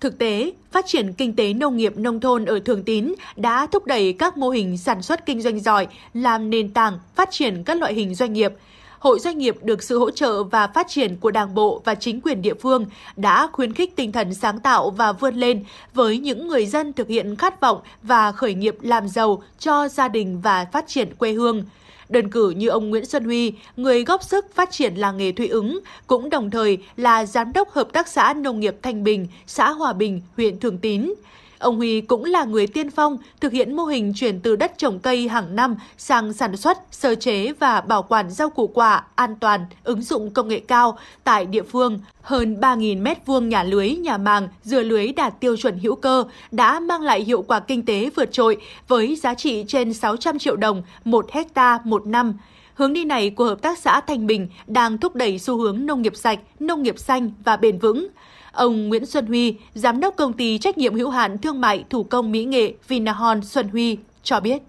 Thực tế, phát triển kinh tế nông nghiệp nông thôn ở Thường Tín đã thúc đẩy các mô hình sản xuất kinh doanh giỏi, làm nền tảng phát triển các loại hình doanh nghiệp. Hội doanh nghiệp được sự hỗ trợ và phát triển của Đảng bộ và chính quyền địa phương đã khuyến khích tinh thần sáng tạo và vươn lên với những người dân thực hiện khát vọng và khởi nghiệp làm giàu cho gia đình và phát triển quê hương. Đơn cử như ông Nguyễn Xuân Huy, người góp sức phát triển làng nghề Thụy Ứng, cũng đồng thời là giám đốc hợp tác xã nông nghiệp Thanh Bình, xã Hòa Bình, huyện Thường Tín. Ông Huy cũng là người tiên phong thực hiện mô hình chuyển từ đất trồng cây hàng năm sang sản xuất, sơ chế và bảo quản rau củ quả an toàn, ứng dụng công nghệ cao tại địa phương. Hơn 3.000 mét vuông nhà lưới, nhà màng, dừa lưới đạt tiêu chuẩn hữu cơ đã mang lại hiệu quả kinh tế vượt trội với giá trị trên 600 triệu đồng một hecta một năm. Hướng đi này của Hợp tác xã Thanh Bình đang thúc đẩy xu hướng nông nghiệp sạch, nông nghiệp xanh và bền vững. Ông Nguyễn Xuân Huy, Giám đốc công ty trách nhiệm hữu hạn thương mại thủ công mỹ nghệ Vinahon Xuân Huy cho biết.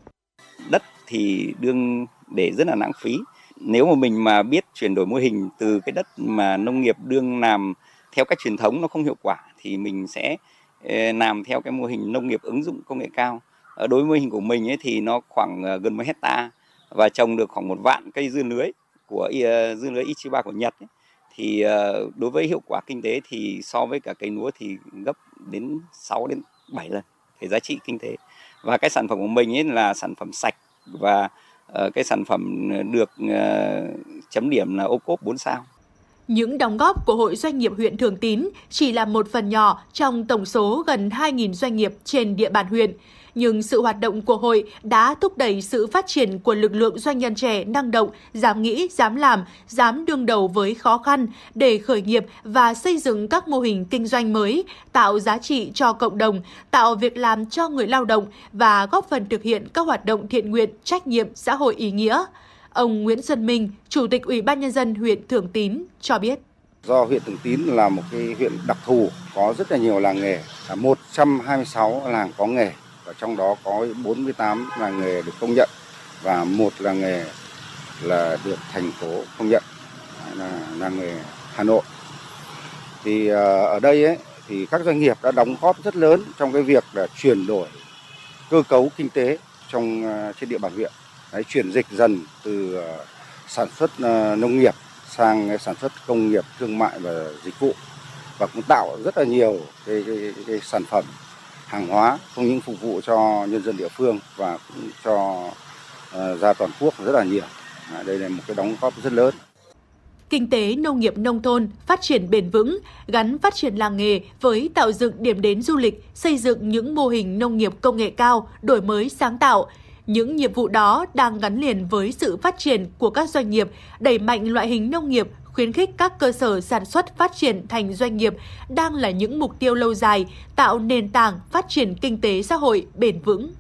Đất thì đương để rất là lãng phí. Nếu mà mình mà biết chuyển đổi mô hình từ cái đất mà nông nghiệp đương làm theo cách truyền thống nó không hiệu quả thì mình sẽ ờ, làm theo cái mô hình nông nghiệp ứng dụng công nghệ cao. Ờ, đối với mô hình của mình ấy thì nó khoảng ờ, gần một hecta và trồng được khoảng một vạn cây dưa lưới của dưa lưới Ichiba của Nhật ấy thì ờ, đối với hiệu quả kinh tế thì so với cả cây lúa thì gấp đến 6 đến 7 lần về giá trị kinh tế. Và cái sản phẩm của mình ấy là sản phẩm sạch và ờ, cái sản phẩm được ờ, chấm điểm là ô cốp 4 sao. Những đóng góp của Hội Doanh nghiệp huyện Thường Tín chỉ là một phần nhỏ trong tổng số gần 2.000 doanh nghiệp trên địa bàn huyện nhưng sự hoạt động của hội đã thúc đẩy sự phát triển của lực lượng doanh nhân trẻ năng động, dám nghĩ, dám làm, dám đương đầu với khó khăn để khởi nghiệp và xây dựng các mô hình kinh doanh mới, tạo giá trị cho cộng đồng, tạo việc làm cho người lao động và góp phần thực hiện các hoạt động thiện nguyện, trách nhiệm xã hội ý nghĩa. Ông Nguyễn Xuân Minh, Chủ tịch Ủy ban Nhân dân huyện Thường Tín cho biết. Do huyện Thường Tín là một cái huyện đặc thù, có rất là nhiều làng nghề, 126 làng có nghề và trong đó có 48 làng nghề được công nhận và một làng nghề là được thành phố công nhận là làng nghề Hà Nội. Thì ờ, ở đây ấy, thì các doanh nghiệp đã đóng góp rất lớn trong cái việc là chuyển đổi cơ cấu kinh tế trong ờ, trên địa bàn huyện. Đấy, chuyển dịch dần từ ờ, sản xuất nông nghiệp sang sản xuất công nghiệp, thương mại và dịch vụ và cũng tạo rất là nhiều cái, cái, cái sản phẩm hàng hóa không những phục vụ cho nhân dân địa phương và cũng cho uh, ra toàn quốc rất là nhiều. À, đây là một cái đóng góp rất lớn. Kinh tế nông nghiệp nông thôn phát triển bền vững, gắn phát triển làng nghề với tạo dựng điểm đến du lịch, xây dựng những mô hình nông nghiệp công nghệ cao, đổi mới sáng tạo. Những nhiệm vụ đó đang gắn liền với sự phát triển của các doanh nghiệp, đẩy mạnh loại hình nông nghiệp khuyến khích các cơ sở sản xuất phát triển thành doanh nghiệp đang là những mục tiêu lâu dài, tạo nền tảng phát triển kinh tế xã hội bền vững.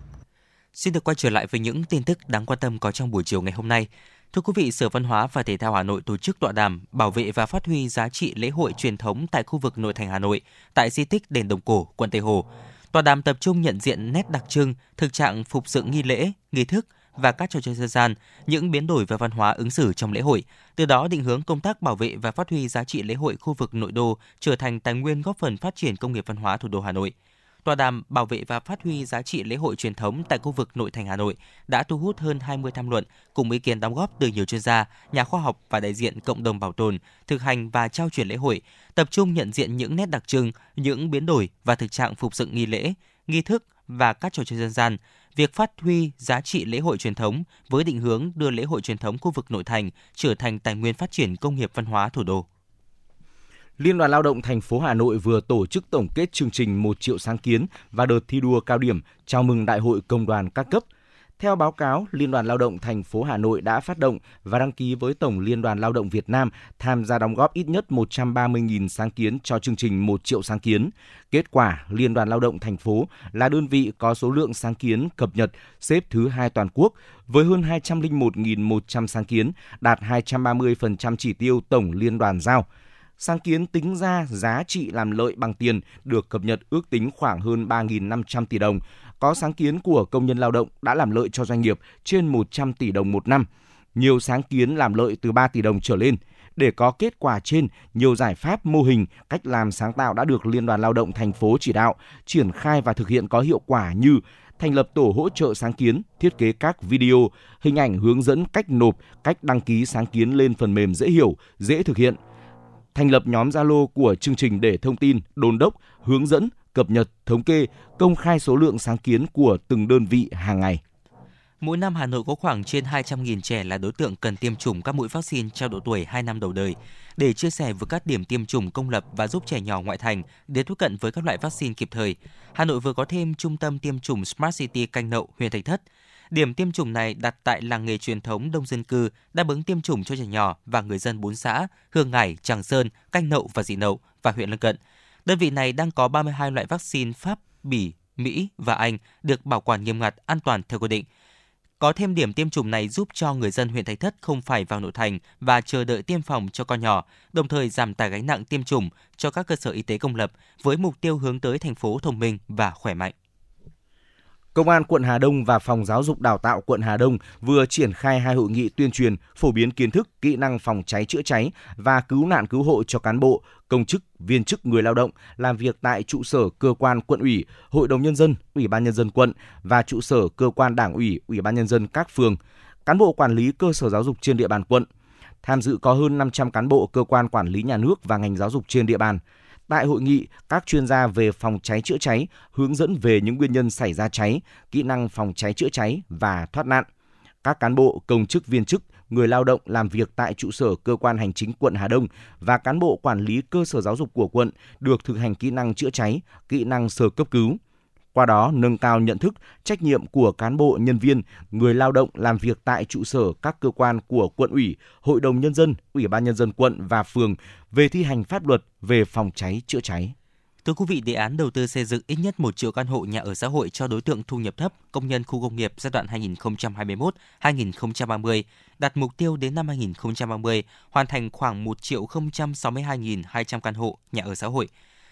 Xin được quay trở lại với những tin tức đáng quan tâm có trong buổi chiều ngày hôm nay. Thưa quý vị, Sở Văn hóa và Thể thao Hà Nội tổ chức tọa đàm bảo vệ và phát huy giá trị lễ hội truyền thống tại khu vực nội thành Hà Nội, tại di tích Đền Đồng Cổ, quận Tây Hồ. Tọa đàm tập trung nhận diện nét đặc trưng, thực trạng phục dựng nghi lễ, nghi thức, và các trò chơi dân gian, những biến đổi về văn hóa ứng xử trong lễ hội, từ đó định hướng công tác bảo vệ và phát huy giá trị lễ hội khu vực nội đô trở thành tài nguyên góp phần phát triển công nghiệp văn hóa thủ đô Hà Nội. tọa đàm bảo vệ và phát huy giá trị lễ hội truyền thống tại khu vực nội thành Hà Nội đã thu hút hơn 20 tham luận cùng ý kiến đóng góp từ nhiều chuyên gia, nhà khoa học và đại diện cộng đồng bảo tồn, thực hành và trao truyền lễ hội, tập trung nhận diện những nét đặc trưng, những biến đổi và thực trạng phục dựng nghi lễ, nghi thức và các trò chơi dân gian, việc phát huy giá trị lễ hội truyền thống với định hướng đưa lễ hội truyền thống khu vực nội thành trở thành tài nguyên phát triển công nghiệp văn hóa thủ đô. Liên đoàn Lao động thành phố Hà Nội vừa tổ chức tổng kết chương trình 1 triệu sáng kiến và đợt thi đua cao điểm chào mừng Đại hội Công đoàn các cấp. Theo báo cáo, Liên đoàn Lao động thành phố Hà Nội đã phát động và đăng ký với Tổng Liên đoàn Lao động Việt Nam tham gia đóng góp ít nhất 130.000 sáng kiến cho chương trình 1 triệu sáng kiến. Kết quả, Liên đoàn Lao động thành phố là đơn vị có số lượng sáng kiến cập nhật xếp thứ hai toàn quốc với hơn 201.100 sáng kiến, đạt 230% chỉ tiêu tổng liên đoàn giao sáng kiến tính ra giá trị làm lợi bằng tiền được cập nhật ước tính khoảng hơn 3.500 tỷ đồng. Có sáng kiến của công nhân lao động đã làm lợi cho doanh nghiệp trên 100 tỷ đồng một năm. Nhiều sáng kiến làm lợi từ 3 tỷ đồng trở lên. Để có kết quả trên, nhiều giải pháp, mô hình, cách làm sáng tạo đã được Liên đoàn Lao động thành phố chỉ đạo, triển khai và thực hiện có hiệu quả như thành lập tổ hỗ trợ sáng kiến, thiết kế các video, hình ảnh hướng dẫn cách nộp, cách đăng ký sáng kiến lên phần mềm dễ hiểu, dễ thực hiện – thành lập nhóm Zalo của chương trình để thông tin, đôn đốc, hướng dẫn, cập nhật, thống kê, công khai số lượng sáng kiến của từng đơn vị hàng ngày. Mỗi năm Hà Nội có khoảng trên 200.000 trẻ là đối tượng cần tiêm chủng các mũi vaccine trong độ tuổi 2 năm đầu đời. Để chia sẻ với các điểm tiêm chủng công lập và giúp trẻ nhỏ ngoại thành để tiếp cận với các loại vaccine kịp thời, Hà Nội vừa có thêm trung tâm tiêm chủng Smart City Canh Nậu, huyện Thạch Thất – Điểm tiêm chủng này đặt tại làng nghề truyền thống đông dân cư, đáp ứng tiêm chủng cho trẻ nhỏ và người dân bốn xã Hương Ngải, Tràng Sơn, Canh Nậu và Dị Nậu và huyện lân cận. Đơn vị này đang có 32 loại vaccine Pháp, Bỉ, Mỹ và Anh được bảo quản nghiêm ngặt, an toàn theo quy định. Có thêm điểm tiêm chủng này giúp cho người dân huyện Thạch Thất không phải vào nội thành và chờ đợi tiêm phòng cho con nhỏ, đồng thời giảm tải gánh nặng tiêm chủng cho các cơ sở y tế công lập với mục tiêu hướng tới thành phố thông minh và khỏe mạnh. Công an quận Hà Đông và Phòng Giáo dục Đào tạo quận Hà Đông vừa triển khai hai hội nghị tuyên truyền, phổ biến kiến thức, kỹ năng phòng cháy chữa cháy và cứu nạn cứu hộ cho cán bộ, công chức, viên chức người lao động làm việc tại trụ sở cơ quan quận ủy, hội đồng nhân dân, ủy ban nhân dân quận và trụ sở cơ quan đảng ủy, ủy ban nhân dân các phường, cán bộ quản lý cơ sở giáo dục trên địa bàn quận. Tham dự có hơn 500 cán bộ cơ quan quản lý nhà nước và ngành giáo dục trên địa bàn. Tại hội nghị, các chuyên gia về phòng cháy chữa cháy hướng dẫn về những nguyên nhân xảy ra cháy, kỹ năng phòng cháy chữa cháy và thoát nạn. Các cán bộ, công chức viên chức, người lao động làm việc tại trụ sở cơ quan hành chính quận Hà Đông và cán bộ quản lý cơ sở giáo dục của quận được thực hành kỹ năng chữa cháy, kỹ năng sơ cấp cứu qua đó nâng cao nhận thức, trách nhiệm của cán bộ, nhân viên, người lao động làm việc tại trụ sở các cơ quan của quận ủy, hội đồng nhân dân, ủy ban nhân dân quận và phường về thi hành pháp luật về phòng cháy chữa cháy. Thưa quý vị, đề án đầu tư xây dựng ít nhất 1 triệu căn hộ nhà ở xã hội cho đối tượng thu nhập thấp, công nhân khu công nghiệp giai đoạn 2021-2030 đặt mục tiêu đến năm 2030 hoàn thành khoảng 1 triệu 062.200 căn hộ nhà ở xã hội,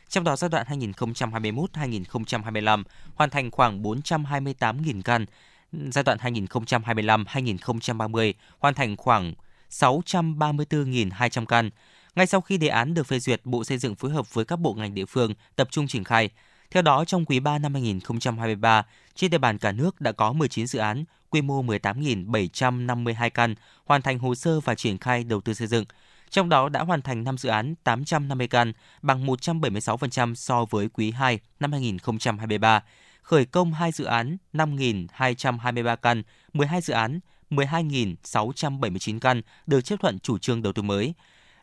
trong đó giai đoạn 2021-2025 hoàn thành khoảng 428.000 căn, giai đoạn 2025-2030 hoàn thành khoảng 634.200 căn. Ngay sau khi đề án được phê duyệt, Bộ Xây dựng phối hợp với các bộ ngành địa phương tập trung triển khai. Theo đó, trong quý 3 năm 2023, trên địa bàn cả nước đã có 19 dự án, quy mô 18.752 căn, hoàn thành hồ sơ và triển khai đầu tư xây dựng – trong đó đã hoàn thành 5 dự án 850 căn, bằng 176% so với quý 2 năm 2023, khởi công 2 dự án 5.223 căn, 12 dự án 12.679 căn được chấp thuận chủ trương đầu tư mới.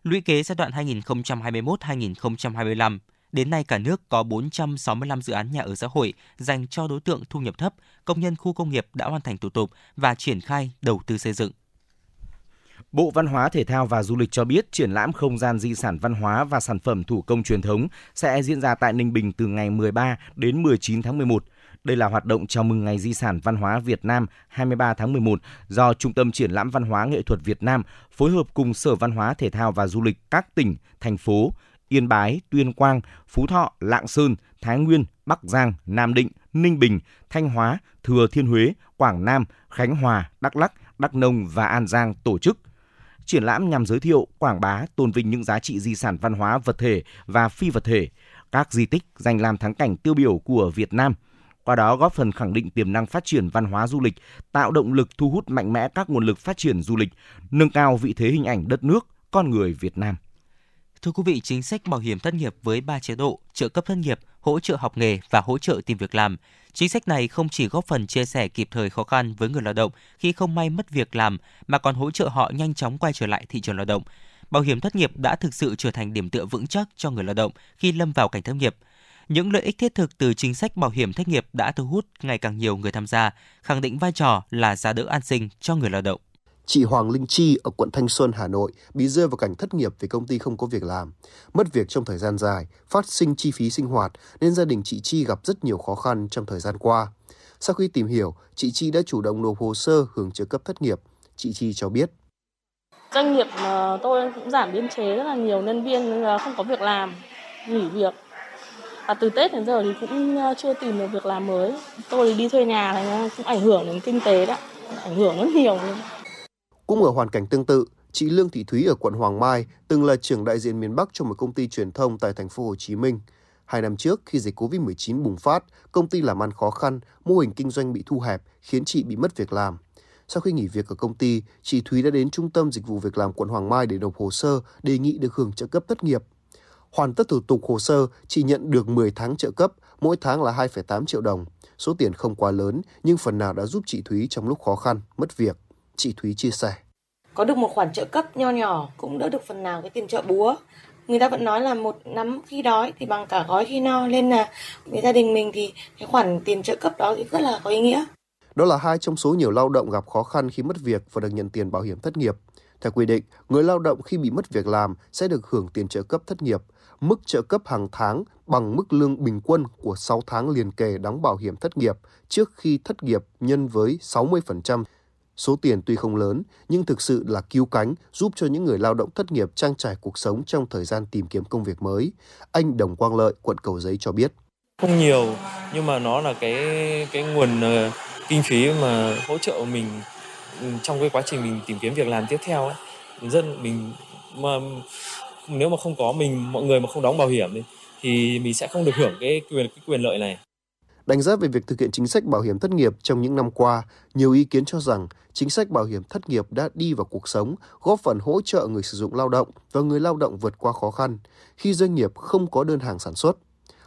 Lũy kế giai đoạn 2021-2025, đến nay cả nước có 465 dự án nhà ở xã hội dành cho đối tượng thu nhập thấp, công nhân khu công nghiệp đã hoàn thành thủ tục và triển khai đầu tư xây dựng. Bộ Văn hóa Thể thao và Du lịch cho biết triển lãm không gian di sản văn hóa và sản phẩm thủ công truyền thống sẽ diễn ra tại Ninh Bình từ ngày 13 đến 19 tháng 11. Đây là hoạt động chào mừng Ngày Di sản Văn hóa Việt Nam 23 tháng 11 do Trung tâm Triển lãm Văn hóa Nghệ thuật Việt Nam phối hợp cùng Sở Văn hóa Thể thao và Du lịch các tỉnh, thành phố Yên Bái, Tuyên Quang, Phú Thọ, Lạng Sơn, Thái Nguyên, Bắc Giang, Nam Định, Ninh Bình, Thanh Hóa, Thừa Thiên Huế, Quảng Nam, Khánh Hòa, Đắk Lắk, Đắk Nông và An Giang tổ chức – Triển lãm nhằm giới thiệu, quảng bá, tôn vinh những giá trị di sản văn hóa vật thể và phi vật thể, các di tích danh lam thắng cảnh tiêu biểu của Việt Nam. Qua đó góp phần khẳng định tiềm năng phát triển văn hóa du lịch, tạo động lực thu hút mạnh mẽ các nguồn lực phát triển du lịch, nâng cao vị thế hình ảnh đất nước, con người Việt Nam. Thưa quý vị, chính sách bảo hiểm thất nghiệp với 3 chế độ, trợ cấp thất nghiệp, hỗ trợ học nghề và hỗ trợ tìm việc làm. Chính sách này không chỉ góp phần chia sẻ kịp thời khó khăn với người lao động khi không may mất việc làm mà còn hỗ trợ họ nhanh chóng quay trở lại thị trường lao động. Bảo hiểm thất nghiệp đã thực sự trở thành điểm tựa vững chắc cho người lao động khi lâm vào cảnh thất nghiệp. Những lợi ích thiết thực từ chính sách bảo hiểm thất nghiệp đã thu hút ngày càng nhiều người tham gia, khẳng định vai trò là giá đỡ an sinh cho người lao động. Chị Hoàng Linh Chi ở quận Thanh Xuân, Hà Nội bị rơi vào cảnh thất nghiệp vì công ty không có việc làm. Mất việc trong thời gian dài, phát sinh chi phí sinh hoạt nên gia đình chị Chi gặp rất nhiều khó khăn trong thời gian qua. Sau khi tìm hiểu, chị Chi đã chủ động nộp hồ sơ hưởng trợ cấp thất nghiệp. Chị Chi cho biết. Doanh nghiệp mà tôi cũng giảm biên chế rất là nhiều nhân viên không có việc làm, nghỉ việc. Và từ Tết đến giờ thì cũng ờ, chưa tìm được việc làm mới. Tôi đi thuê nhà này cũng ảnh hưởng đến kinh tế đó, ảnh hưởng rất nhiều. Luôn. Cũng ở hoàn cảnh tương tự, chị Lương Thị Thúy ở quận Hoàng Mai từng là trưởng đại diện miền Bắc cho một công ty truyền thông tại thành phố Hồ Chí Minh. Hai năm trước, khi dịch Covid-19 bùng phát, công ty làm ăn khó khăn, mô hình kinh doanh bị thu hẹp, khiến chị bị mất việc làm. Sau khi nghỉ việc ở công ty, chị Thúy đã đến Trung tâm Dịch vụ Việc làm quận Hoàng Mai để nộp hồ sơ đề nghị được hưởng trợ cấp thất nghiệp. Hoàn tất thủ tục hồ sơ, chị nhận được 10 tháng trợ cấp, mỗi tháng là 2,8 triệu đồng. Số tiền không quá lớn, nhưng phần nào đã giúp chị Thúy trong lúc khó khăn, mất việc. Chị Thúy chia sẻ. Có được một khoản trợ cấp nho nhỏ cũng đỡ được phần nào cái tiền trợ búa. Người ta vẫn nói là một nắm khi đói thì bằng cả gói khi no nên là với gia đình mình thì cái khoản tiền trợ cấp đó thì rất là có ý nghĩa. Đó là hai trong số nhiều lao động gặp khó khăn khi mất việc và được nhận tiền bảo hiểm thất nghiệp. Theo quy định, người lao động khi bị mất việc làm sẽ được hưởng tiền trợ cấp thất nghiệp. Mức trợ cấp hàng tháng bằng mức lương bình quân của 6 tháng liền kề đóng bảo hiểm thất nghiệp trước khi thất nghiệp nhân với 60% Số tiền tuy không lớn, nhưng thực sự là cứu cánh giúp cho những người lao động thất nghiệp trang trải cuộc sống trong thời gian tìm kiếm công việc mới. Anh Đồng Quang Lợi, quận Cầu Giấy cho biết. Không nhiều, nhưng mà nó là cái cái nguồn uh, kinh phí mà hỗ trợ mình ừ, trong cái quá trình mình tìm kiếm việc làm tiếp theo ấy. Dân mình mà nếu mà không có mình mọi người mà không đóng bảo hiểm ấy, thì mình sẽ không được hưởng cái quyền cái quyền lợi này. Đánh giá về việc thực hiện chính sách bảo hiểm thất nghiệp trong những năm qua, nhiều ý kiến cho rằng chính sách bảo hiểm thất nghiệp đã đi vào cuộc sống, góp phần hỗ trợ người sử dụng lao động và người lao động vượt qua khó khăn khi doanh nghiệp không có đơn hàng sản xuất.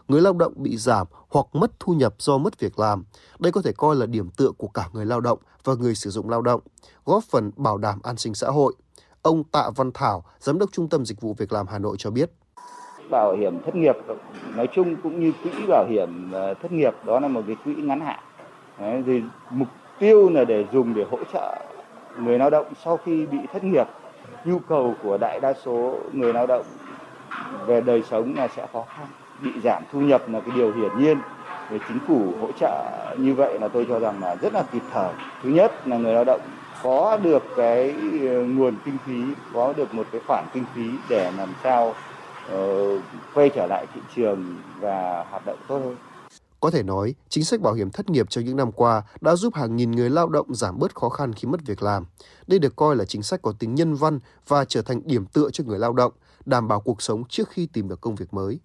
Người lao động bị giảm hoặc mất thu nhập do mất việc làm. Đây có thể coi là điểm tựa của cả người lao động và người sử dụng lao động, góp phần bảo đảm an sinh xã hội. Ông Tạ Văn Thảo, Giám đốc Trung tâm Dịch vụ Việc làm Hà Nội cho biết bảo hiểm thất nghiệp. Nói chung cũng như quỹ bảo hiểm ờ, thất nghiệp đó là một cái quỹ ngắn hạn. Đấy, thì mục tiêu là để dùng để hỗ trợ người lao động sau khi bị thất nghiệp. Nhu cầu của đại đa số người lao động về đời sống là sẽ khó khăn bị giảm thu nhập là cái điều hiển nhiên. Về chính phủ hỗ trợ như vậy là tôi cho rằng là rất là kịp thời. Thứ nhất là người lao động có được cái ờ, nguồn kinh phí có được một cái khoản kinh phí để làm sao quay trở lại thị trường và hoạt động tốt hơn. Có thể nói, chính sách bảo hiểm thất nghiệp trong những năm qua đã giúp hàng nghìn người lao động giảm bớt khó khăn khi mất việc làm. Đây được coi là chính sách có tính nhân văn và trở thành điểm tựa cho người lao động, đảm bảo cuộc sống trước khi tìm được công việc mới.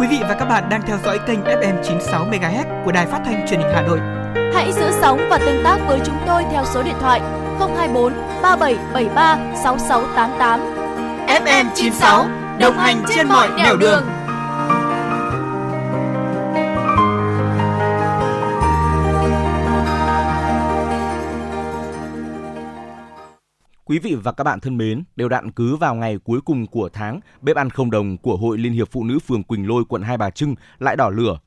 Quý vị và các bạn đang theo dõi kênh FM 96 MHz của Đài Phát thanh Truyền hình Hà Nội. Hãy giữ sóng và tương tác với chúng tôi theo số điện thoại 024 3773 6688. FM 96 đồng hành trên mọi nẻo đường. đường. Quý vị và các bạn thân mến, đều đặn cứ vào ngày cuối cùng của tháng, bếp ăn không đồng của Hội Liên hiệp Phụ nữ phường Quỳnh Lôi, quận Hai Bà Trưng lại đỏ lửa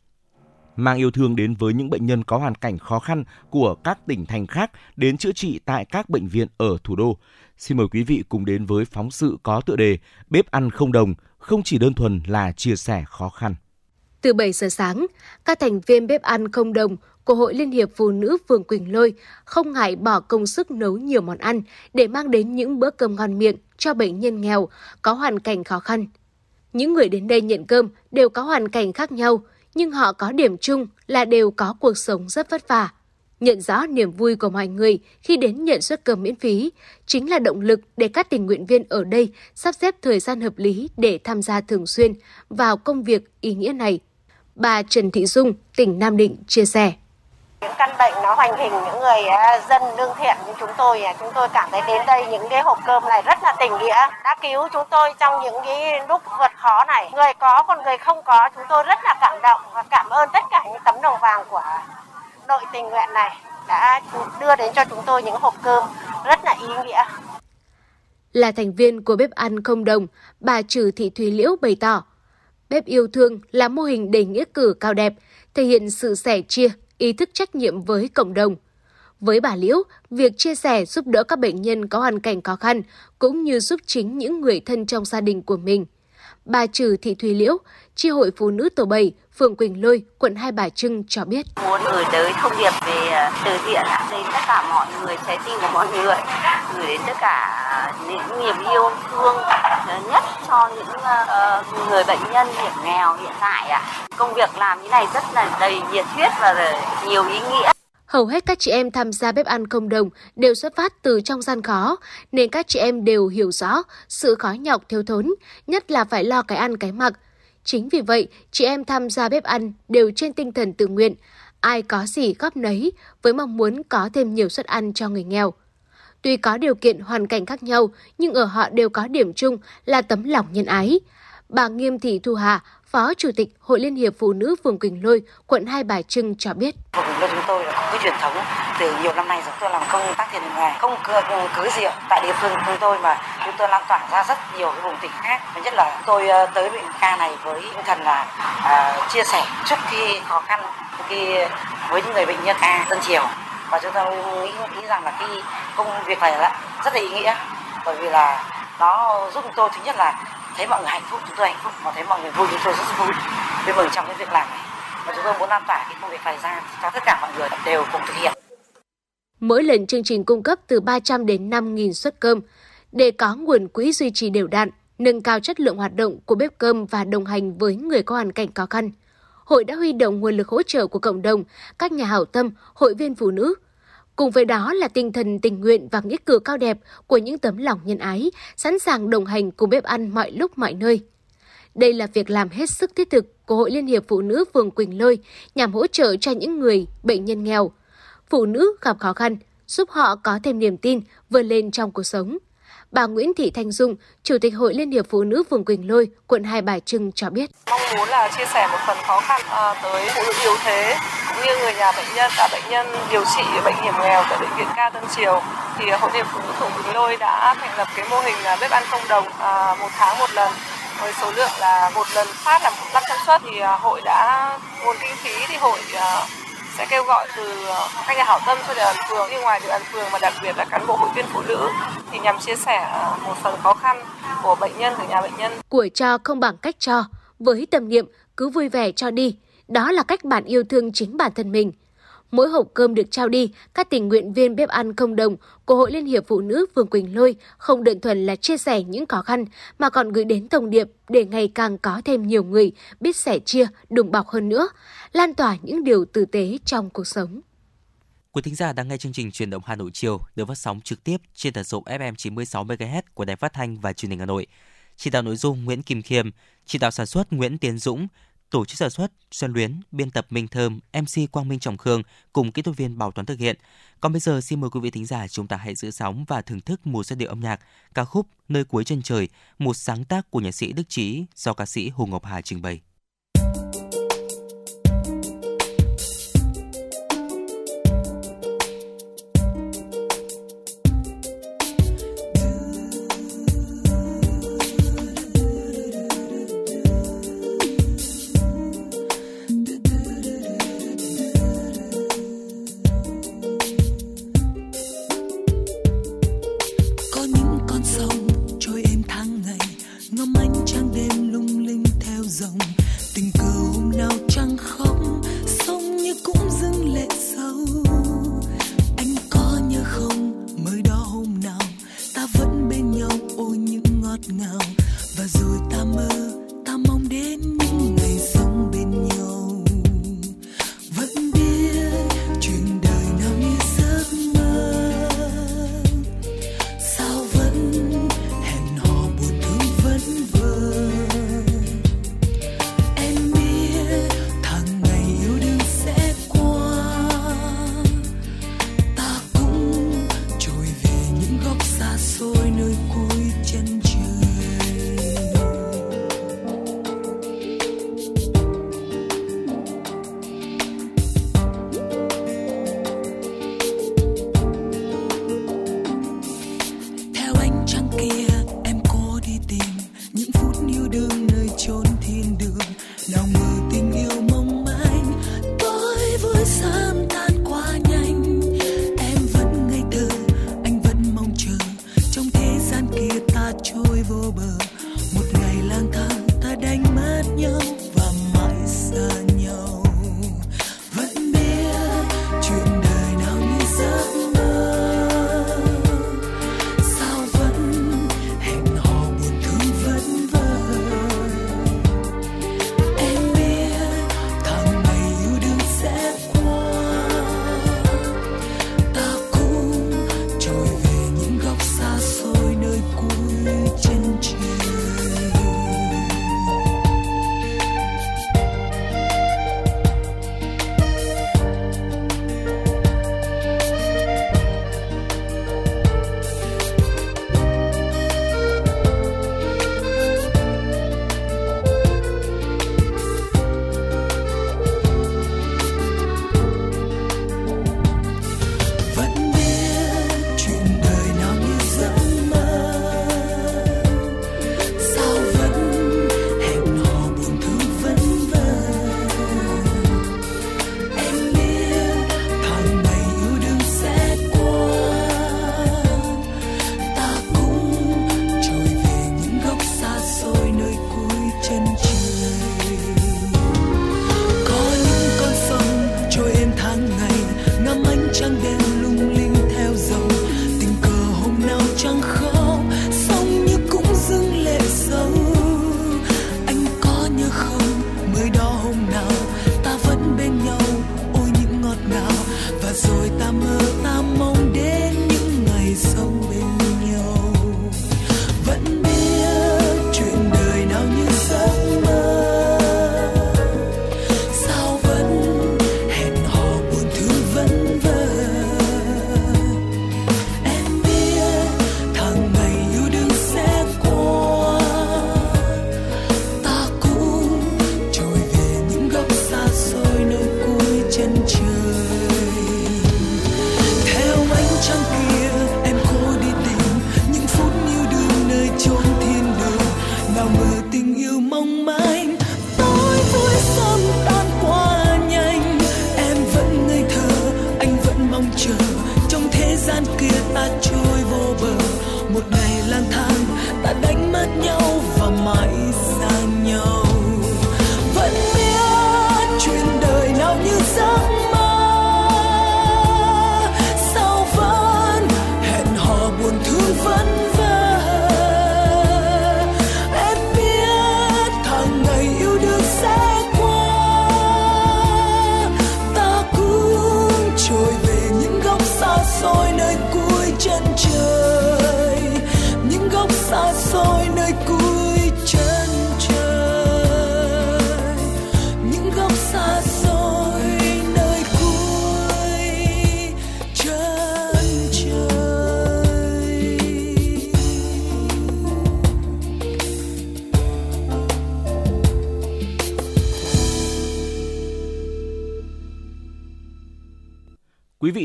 mang yêu thương đến với những bệnh nhân có hoàn cảnh khó khăn của các tỉnh thành khác đến chữa trị tại các bệnh viện ở thủ đô. Xin mời quý vị cùng đến với phóng sự có tựa đề Bếp ăn không đồng, không chỉ đơn thuần là chia sẻ khó khăn. Từ 7 giờ sáng, các thành viên bếp ăn không đồng của Hội Liên hiệp Phụ nữ phường Quỳnh Lôi không ngại bỏ công sức nấu nhiều món ăn để mang đến những bữa cơm ngon miệng cho bệnh nhân nghèo có hoàn cảnh khó khăn. Những người đến đây nhận cơm đều có hoàn cảnh khác nhau, nhưng họ có điểm chung là đều có cuộc sống rất vất vả. Nhận rõ niềm vui của mọi người khi đến nhận suất cơm miễn phí chính là động lực để các tình nguyện viên ở đây sắp xếp thời gian hợp lý để tham gia thường xuyên vào công việc ý nghĩa này. Bà Trần Thị Dung, tỉnh Nam Định chia sẻ. Những căn bệnh nó hoành hình những người à, dân lương thiện như chúng tôi, à, chúng tôi cảm thấy đến đây những cái hộp cơm này rất là tình nghĩa, đã cứu chúng tôi trong những cái lúc vượt khó này. Người có còn người không có, chúng tôi rất là cảm động và cảm ơn tất cả những tấm đồng vàng của đội tình nguyện này đã đưa đến cho chúng tôi những hộp cơm rất là ý nghĩa. Là thành viên của bếp ăn không đồng, bà Trừ Thị Thúy Liễu bày tỏ, bếp yêu thương là mô hình đầy nghĩa cử cao đẹp, thể hiện sự sẻ chia, ý thức trách nhiệm với cộng đồng. Với bà Liễu, việc chia sẻ giúp đỡ các bệnh nhân có hoàn cảnh khó khăn cũng như giúp chính những người thân trong gia đình của mình. Bà Trừ Thị Thùy Liễu, Chi hội Phụ nữ Tổ 7, phường Quỳnh Lôi, quận Hai Bà Trưng cho biết. Muốn gửi tới thông điệp về à, từ thiện đến tất cả mọi người, trái tim của mọi người, gửi đến tất cả những niềm yêu thương nhất cho những uh, người bệnh nhân hiểm nghèo hiện tại ạ. Công việc làm như này rất là đầy nhiệt huyết và nhiều ý nghĩa. Hầu hết các chị em tham gia bếp ăn công đồng đều xuất phát từ trong gian khó, nên các chị em đều hiểu rõ sự khó nhọc thiếu thốn, nhất là phải lo cái ăn cái mặc. Chính vì vậy, chị em tham gia bếp ăn đều trên tinh thần tự nguyện, ai có gì góp nấy với mong muốn có thêm nhiều suất ăn cho người nghèo. Tuy có điều kiện hoàn cảnh khác nhau, nhưng ở họ đều có điểm chung là tấm lòng nhân ái. Bà Nghiêm Thị Thu Hà, Phó Chủ tịch Hội Liên hiệp Phụ nữ phường Quỳnh Lôi, quận Hai Bà Trưng cho biết. Phường Quỳnh Lôi chúng tôi có cái truyền thống từ nhiều năm nay chúng tôi làm công tác thiện nguyện không cưới ừ, rượu tại địa phương chúng tôi mà chúng tôi lan tỏa ra rất nhiều cái vùng tỉnh khác. Và nhất là tôi ờ, tới bệnh ca này với tinh thần là uh, chia sẻ trước khi khó khăn khi với những người bệnh nhân A dân chiều. Và chúng tôi nghĩ, nghĩ rằng là cái công việc này là rất là ý nghĩa bởi vì là nó giúp tôi thứ nhất là thấy mọi người hạnh phúc chúng tôi hạnh phúc mà thấy mọi người vui chúng tôi rất vui vui mừng trong cái việc làm này và chúng tôi muốn lan tỏa cái công việc này ra cho tất cả mọi người đều cùng thực hiện Mỗi lần chương trình cung cấp từ 300 đến 5.000 suất cơm để có nguồn quỹ duy trì đều đặn, nâng cao chất lượng hoạt động của bếp cơm và đồng hành với người có hoàn cảnh khó khăn. Hội đã huy động nguồn lực hỗ trợ của cộng đồng, các nhà hảo tâm, hội viên phụ nữ, Cùng với đó là tinh thần tình nguyện và nghĩa cử cao đẹp của những tấm lòng nhân ái, sẵn sàng đồng hành cùng bếp ăn mọi lúc mọi nơi. Đây là việc làm hết sức thiết thực của Hội Liên hiệp Phụ nữ phường Quỳnh Lôi nhằm hỗ trợ cho những người bệnh nhân nghèo, phụ nữ gặp khó khăn, giúp họ có thêm niềm tin vươn lên trong cuộc sống. Bà Nguyễn Thị Thanh Dung, Chủ tịch Hội Liên hiệp Phụ nữ phường Quỳnh Lôi, quận Hai Bà Trưng cho biết. Mong muốn là chia sẻ một phần khó khăn à, tới phụ nữ yếu thế cũng như người nhà bệnh nhân, cả bệnh nhân điều trị bệnh hiểm nghèo tại bệnh viện Ca Tân Triều thì à, Hội Liên Phụ nữ phường Bình Lôi đã thành lập cái mô hình là bếp ăn không đồng à, một tháng một lần với số lượng là một lần phát là 500 suất thì à, hội đã nguồn kinh phí thì hội sẽ kêu gọi từ các nhà hảo tâm cho địa bàn phường như ngoài địa bàn phường mà đặc biệt là cán bộ hội viên phụ nữ thì nhằm chia sẻ một phần khó khăn của bệnh nhân của nhà bệnh nhân. Của cho không bằng cách cho, với tâm niệm cứ vui vẻ cho đi, đó là cách bạn yêu thương chính bản thân mình. Mỗi hộp cơm được trao đi, các tình nguyện viên bếp ăn không đồng của Hội Liên hiệp Phụ nữ phường Quỳnh Lôi không đơn thuần là chia sẻ những khó khăn mà còn gửi đến thông điệp để ngày càng có thêm nhiều người biết sẻ chia, đùm bọc hơn nữa, lan tỏa những điều tử tế trong cuộc sống. Quý thính giả đang nghe chương trình truyền động Hà Nội chiều được phát sóng trực tiếp trên tần số FM 96 MHz của Đài Phát thanh và Truyền hình Hà Nội. Chỉ đạo nội dung Nguyễn Kim Khiêm, chỉ đạo sản xuất Nguyễn Tiến Dũng, tổ chức sản xuất Xuân Luyến, biên tập Minh Thơm, MC Quang Minh Trọng Khương cùng kỹ thuật viên Bảo Toán thực hiện. Còn bây giờ xin mời quý vị thính giả chúng ta hãy giữ sóng và thưởng thức một giai điệu âm nhạc ca khúc Nơi cuối chân trời, một sáng tác của nhạc sĩ Đức Trí do ca sĩ Hồ Ngọc Hà trình bày.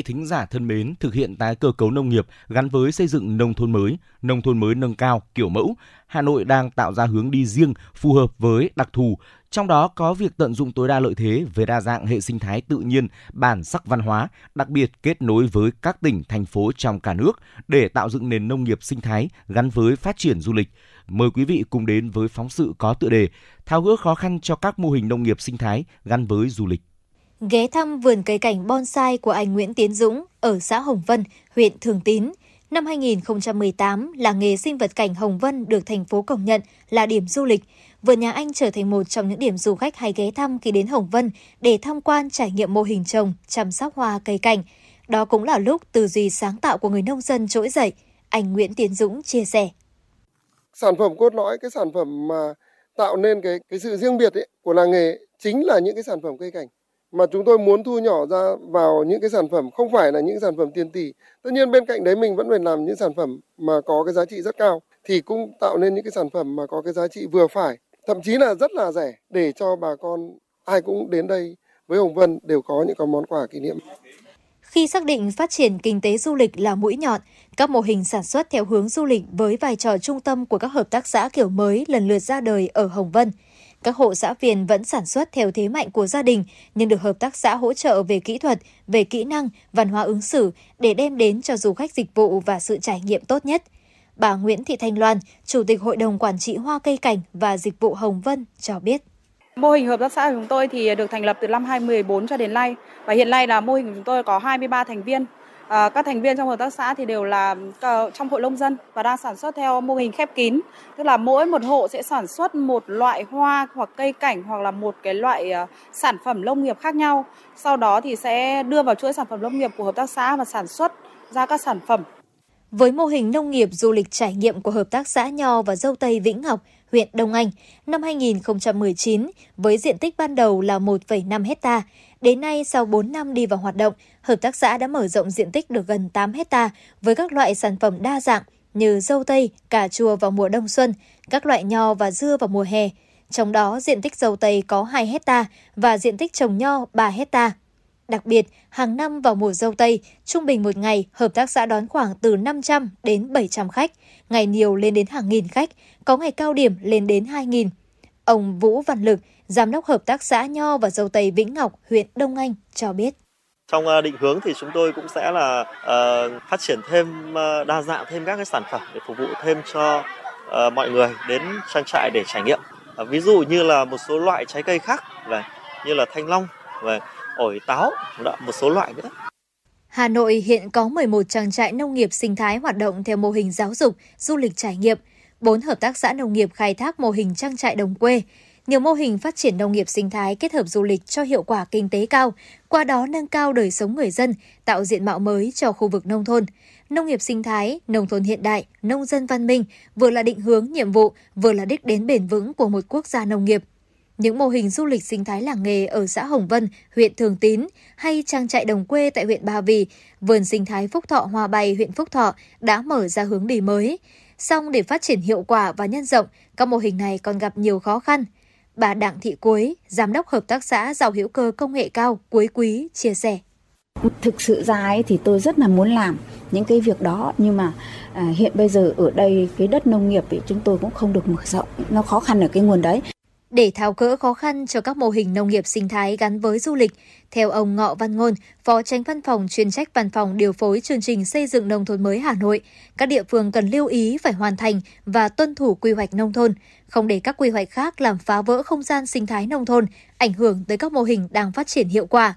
Thính giả thân mến, thực hiện tái cơ cấu nông nghiệp gắn với xây dựng nông thôn mới, nông thôn mới nâng cao, kiểu mẫu, Hà Nội đang tạo ra hướng đi riêng phù hợp với đặc thù, trong đó có việc tận dụng tối đa lợi thế về đa dạng hệ sinh thái tự nhiên, bản sắc văn hóa, đặc biệt kết nối với các tỉnh, thành phố trong cả nước để tạo dựng nền nông nghiệp sinh thái gắn với phát triển du lịch. Mời quý vị cùng đến với phóng sự có tựa đề Tháo gỡ khó khăn cho các mô hình nông nghiệp sinh thái gắn với du lịch ghé thăm vườn cây cảnh bonsai của anh Nguyễn Tiến Dũng ở xã Hồng Vân, huyện Thường Tín. Năm 2018, làng nghề sinh vật cảnh Hồng Vân được thành phố công nhận là điểm du lịch. Vườn nhà anh trở thành một trong những điểm du khách hay ghé thăm khi đến Hồng Vân để tham quan trải nghiệm mô hình trồng, chăm sóc hoa cây cảnh. Đó cũng là lúc tư duy sáng tạo của người nông dân trỗi dậy. Anh Nguyễn Tiến Dũng chia sẻ. sản phẩm cốt lõi cái sản phẩm mà tạo nên cái cái sự riêng biệt ấy, của làng nghề chính là những cái sản phẩm cây cảnh mà chúng tôi muốn thu nhỏ ra vào những cái sản phẩm không phải là những sản phẩm tiền tỷ tất nhiên bên cạnh đấy mình vẫn phải làm những sản phẩm mà có cái giá trị rất cao thì cũng tạo nên những cái sản phẩm mà có cái giá trị vừa phải thậm chí là rất là rẻ để cho bà con ai cũng đến đây với Hồng Vân đều có những cái món quà kỷ niệm Khi xác định phát triển kinh tế du lịch là mũi nhọn, các mô hình sản xuất theo hướng du lịch với vai trò trung tâm của các hợp tác xã kiểu mới lần lượt ra đời ở Hồng Vân. Các hộ xã viên vẫn sản xuất theo thế mạnh của gia đình, nhưng được hợp tác xã hỗ trợ về kỹ thuật, về kỹ năng, văn hóa ứng xử để đem đến cho du khách dịch vụ và sự trải nghiệm tốt nhất. Bà Nguyễn Thị Thanh Loan, Chủ tịch Hội đồng Quản trị Hoa Cây Cảnh và Dịch vụ Hồng Vân cho biết. Mô hình hợp tác xã của chúng tôi thì được thành lập từ năm 2014 cho đến nay và hiện nay là mô hình của chúng tôi có 23 thành viên. À, các thành viên trong hợp tác xã thì đều là ờ, trong hội nông dân và đang sản xuất theo mô hình khép kín, tức là mỗi một hộ sẽ sản xuất một loại hoa hoặc cây cảnh hoặc là một cái loại ờ, sản phẩm nông nghiệp khác nhau. Sau đó thì sẽ đưa vào chuỗi sản phẩm nông nghiệp của hợp tác xã và sản xuất ra các sản phẩm với mô hình nông nghiệp du lịch trải nghiệm của Hợp tác xã Nho và Dâu Tây Vĩnh Ngọc, huyện Đông Anh, năm 2019, với diện tích ban đầu là 1,5 hecta, đến nay sau 4 năm đi vào hoạt động, Hợp tác xã đã mở rộng diện tích được gần 8 hecta với các loại sản phẩm đa dạng như dâu tây, cà chua vào mùa đông xuân, các loại nho và dưa vào mùa hè. Trong đó, diện tích dâu tây có 2 hecta và diện tích trồng nho 3 hecta. Đặc biệt, hàng năm vào mùa dâu tây, trung bình một ngày, hợp tác xã đón khoảng từ 500 đến 700 khách, ngày nhiều lên đến hàng nghìn khách, có ngày cao điểm lên đến 2.000. Ông Vũ Văn Lực, Giám đốc Hợp tác xã Nho và Dâu Tây Vĩnh Ngọc, huyện Đông Anh cho biết. Trong ờ, định hướng thì chúng tôi cũng sẽ là uh, phát triển thêm uh, đa dạng thêm các cái sản phẩm để phục vụ thêm cho uh, mọi người đến trang trại để trải nghiệm. Uh, ví dụ như là một số loại trái cây khác và như là thanh long và ổi táo, một số loại nữa. Hà Nội hiện có 11 trang trại nông nghiệp sinh thái hoạt động theo mô hình giáo dục, du lịch trải nghiệm, 4 hợp tác xã nông nghiệp khai thác mô hình trang trại đồng quê, nhiều mô hình phát triển nông nghiệp sinh thái kết hợp du lịch cho hiệu quả kinh tế cao, qua đó nâng cao đời sống người dân, tạo diện mạo mới cho khu vực nông thôn. Nông nghiệp sinh thái, nông thôn hiện đại, nông dân văn minh vừa là định hướng nhiệm vụ, vừa là đích đến bền vững của một quốc gia nông nghiệp. Những mô hình du lịch sinh thái làng nghề ở xã Hồng Vân, huyện Thường Tín hay trang trại đồng quê tại huyện Ba Vì, vườn sinh thái Phúc Thọ Hòa Bày huyện Phúc Thọ đã mở ra hướng đi mới. Song để phát triển hiệu quả và nhân rộng, các mô hình này còn gặp nhiều khó khăn. Bà Đặng Thị Quế, Giám đốc Hợp tác xã Giàu hữu cơ công nghệ cao Quế Quý chia sẻ. Thực sự ra ấy thì tôi rất là muốn làm những cái việc đó nhưng mà à, hiện bây giờ ở đây cái đất nông nghiệp thì chúng tôi cũng không được mở rộng nó khó khăn ở cái nguồn đấy để tháo gỡ khó khăn cho các mô hình nông nghiệp sinh thái gắn với du lịch. Theo ông Ngọ Văn Ngôn, Phó Tránh Văn phòng chuyên trách Văn phòng điều phối chương trình xây dựng nông thôn mới Hà Nội, các địa phương cần lưu ý phải hoàn thành và tuân thủ quy hoạch nông thôn, không để các quy hoạch khác làm phá vỡ không gian sinh thái nông thôn, ảnh hưởng tới các mô hình đang phát triển hiệu quả.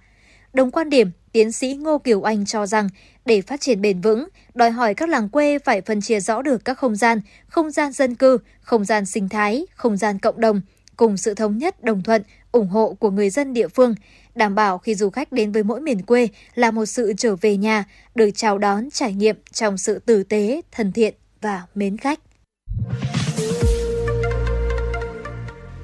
Đồng quan điểm, tiến sĩ Ngô Kiều Anh cho rằng để phát triển bền vững, đòi hỏi các làng quê phải phân chia rõ được các không gian, không gian dân cư, không gian sinh thái, không gian cộng đồng, cùng sự thống nhất, đồng thuận, ủng hộ của người dân địa phương, đảm bảo khi du khách đến với mỗi miền quê là một sự trở về nhà, được chào đón trải nghiệm trong sự tử tế, thân thiện và mến khách.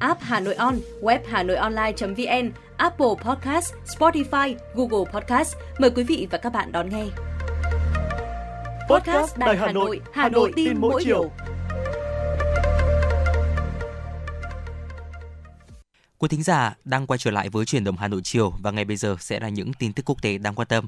app Hà Nội On, web Hà Nội Online.vn, Apple Podcast, Spotify, Google Podcast. Mời quý vị và các bạn đón nghe. Podcast Đài Hà Nội, Hà Nội tin mỗi chiều. Quý thính giả đang quay trở lại với chuyển động Hà Nội chiều và ngay bây giờ sẽ là những tin tức quốc tế đáng quan tâm.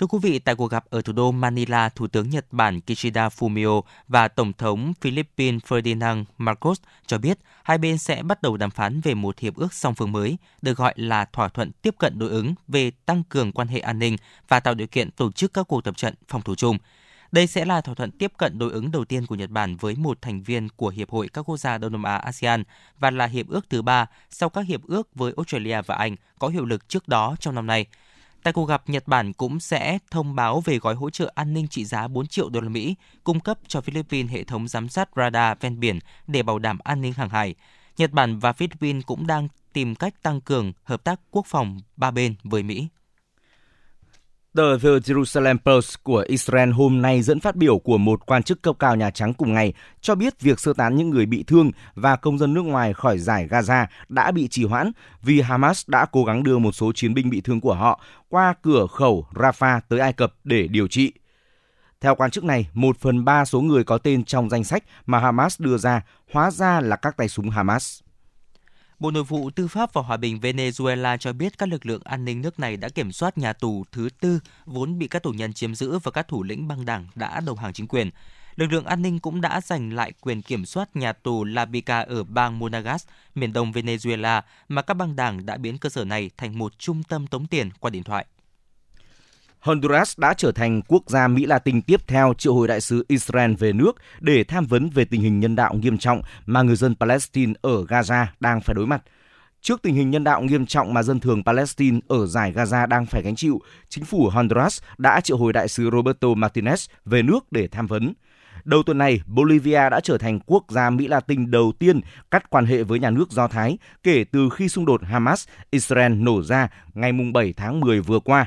Thưa quý vị, tại cuộc gặp ở thủ đô Manila, Thủ tướng Nhật Bản Kishida Fumio và Tổng thống Philippines Ferdinand Marcos cho biết hai bên sẽ bắt đầu đàm phán về một hiệp ước song phương mới, được gọi là thỏa thuận tiếp cận đối ứng về tăng cường quan hệ an ninh và tạo điều kiện tổ chức các cuộc tập trận phòng thủ chung – đây sẽ là thỏa thuận tiếp cận đối ứng đầu tiên của Nhật Bản với một thành viên của Hiệp hội các quốc gia Đông Nam Á ASEAN và là hiệp ước thứ ba sau các hiệp ước với Australia và Anh có hiệu lực trước đó trong năm nay. Tại cuộc gặp, Nhật Bản cũng sẽ thông báo về gói hỗ trợ an ninh trị giá 4 triệu đô la Mỹ cung cấp cho Philippines hệ thống giám sát radar ven biển để bảo đảm an ninh hàng hải. Nhật Bản và Philippines cũng đang tìm cách tăng cường hợp tác quốc phòng ba bên với Mỹ. Tờ The Jerusalem Post của Israel hôm nay dẫn phát biểu của một quan chức cấp cao Nhà Trắng cùng ngày cho biết việc sơ tán những người bị thương và công dân nước ngoài khỏi giải Gaza đã bị trì hoãn vì Hamas đã cố gắng đưa một số chiến binh bị thương của họ qua cửa khẩu Rafah tới Ai Cập để điều trị. Theo quan chức này, một phần ba số người có tên trong danh sách mà Hamas đưa ra hóa ra là các tay súng Hamas. Bộ Nội vụ Tư pháp và Hòa bình Venezuela cho biết các lực lượng an ninh nước này đã kiểm soát nhà tù thứ tư vốn bị các tù nhân chiếm giữ và các thủ lĩnh băng đảng đã đầu hàng chính quyền. Lực lượng an ninh cũng đã giành lại quyền kiểm soát nhà tù Labica ở bang Monagas, miền đông Venezuela, mà các băng đảng đã biến cơ sở này thành một trung tâm tống tiền qua điện thoại. Honduras đã trở thành quốc gia Mỹ Latin tiếp theo triệu hồi đại sứ Israel về nước để tham vấn về tình hình nhân đạo nghiêm trọng mà người dân Palestine ở Gaza đang phải đối mặt. Trước tình hình nhân đạo nghiêm trọng mà dân thường Palestine ở giải Gaza đang phải gánh chịu, chính phủ Honduras đã triệu hồi đại sứ Roberto Martinez về nước để tham vấn. Đầu tuần này, Bolivia đã trở thành quốc gia Mỹ Latin đầu tiên cắt quan hệ với nhà nước Do Thái kể từ khi xung đột Hamas-Israel nổ ra ngày 7 tháng 10 vừa qua.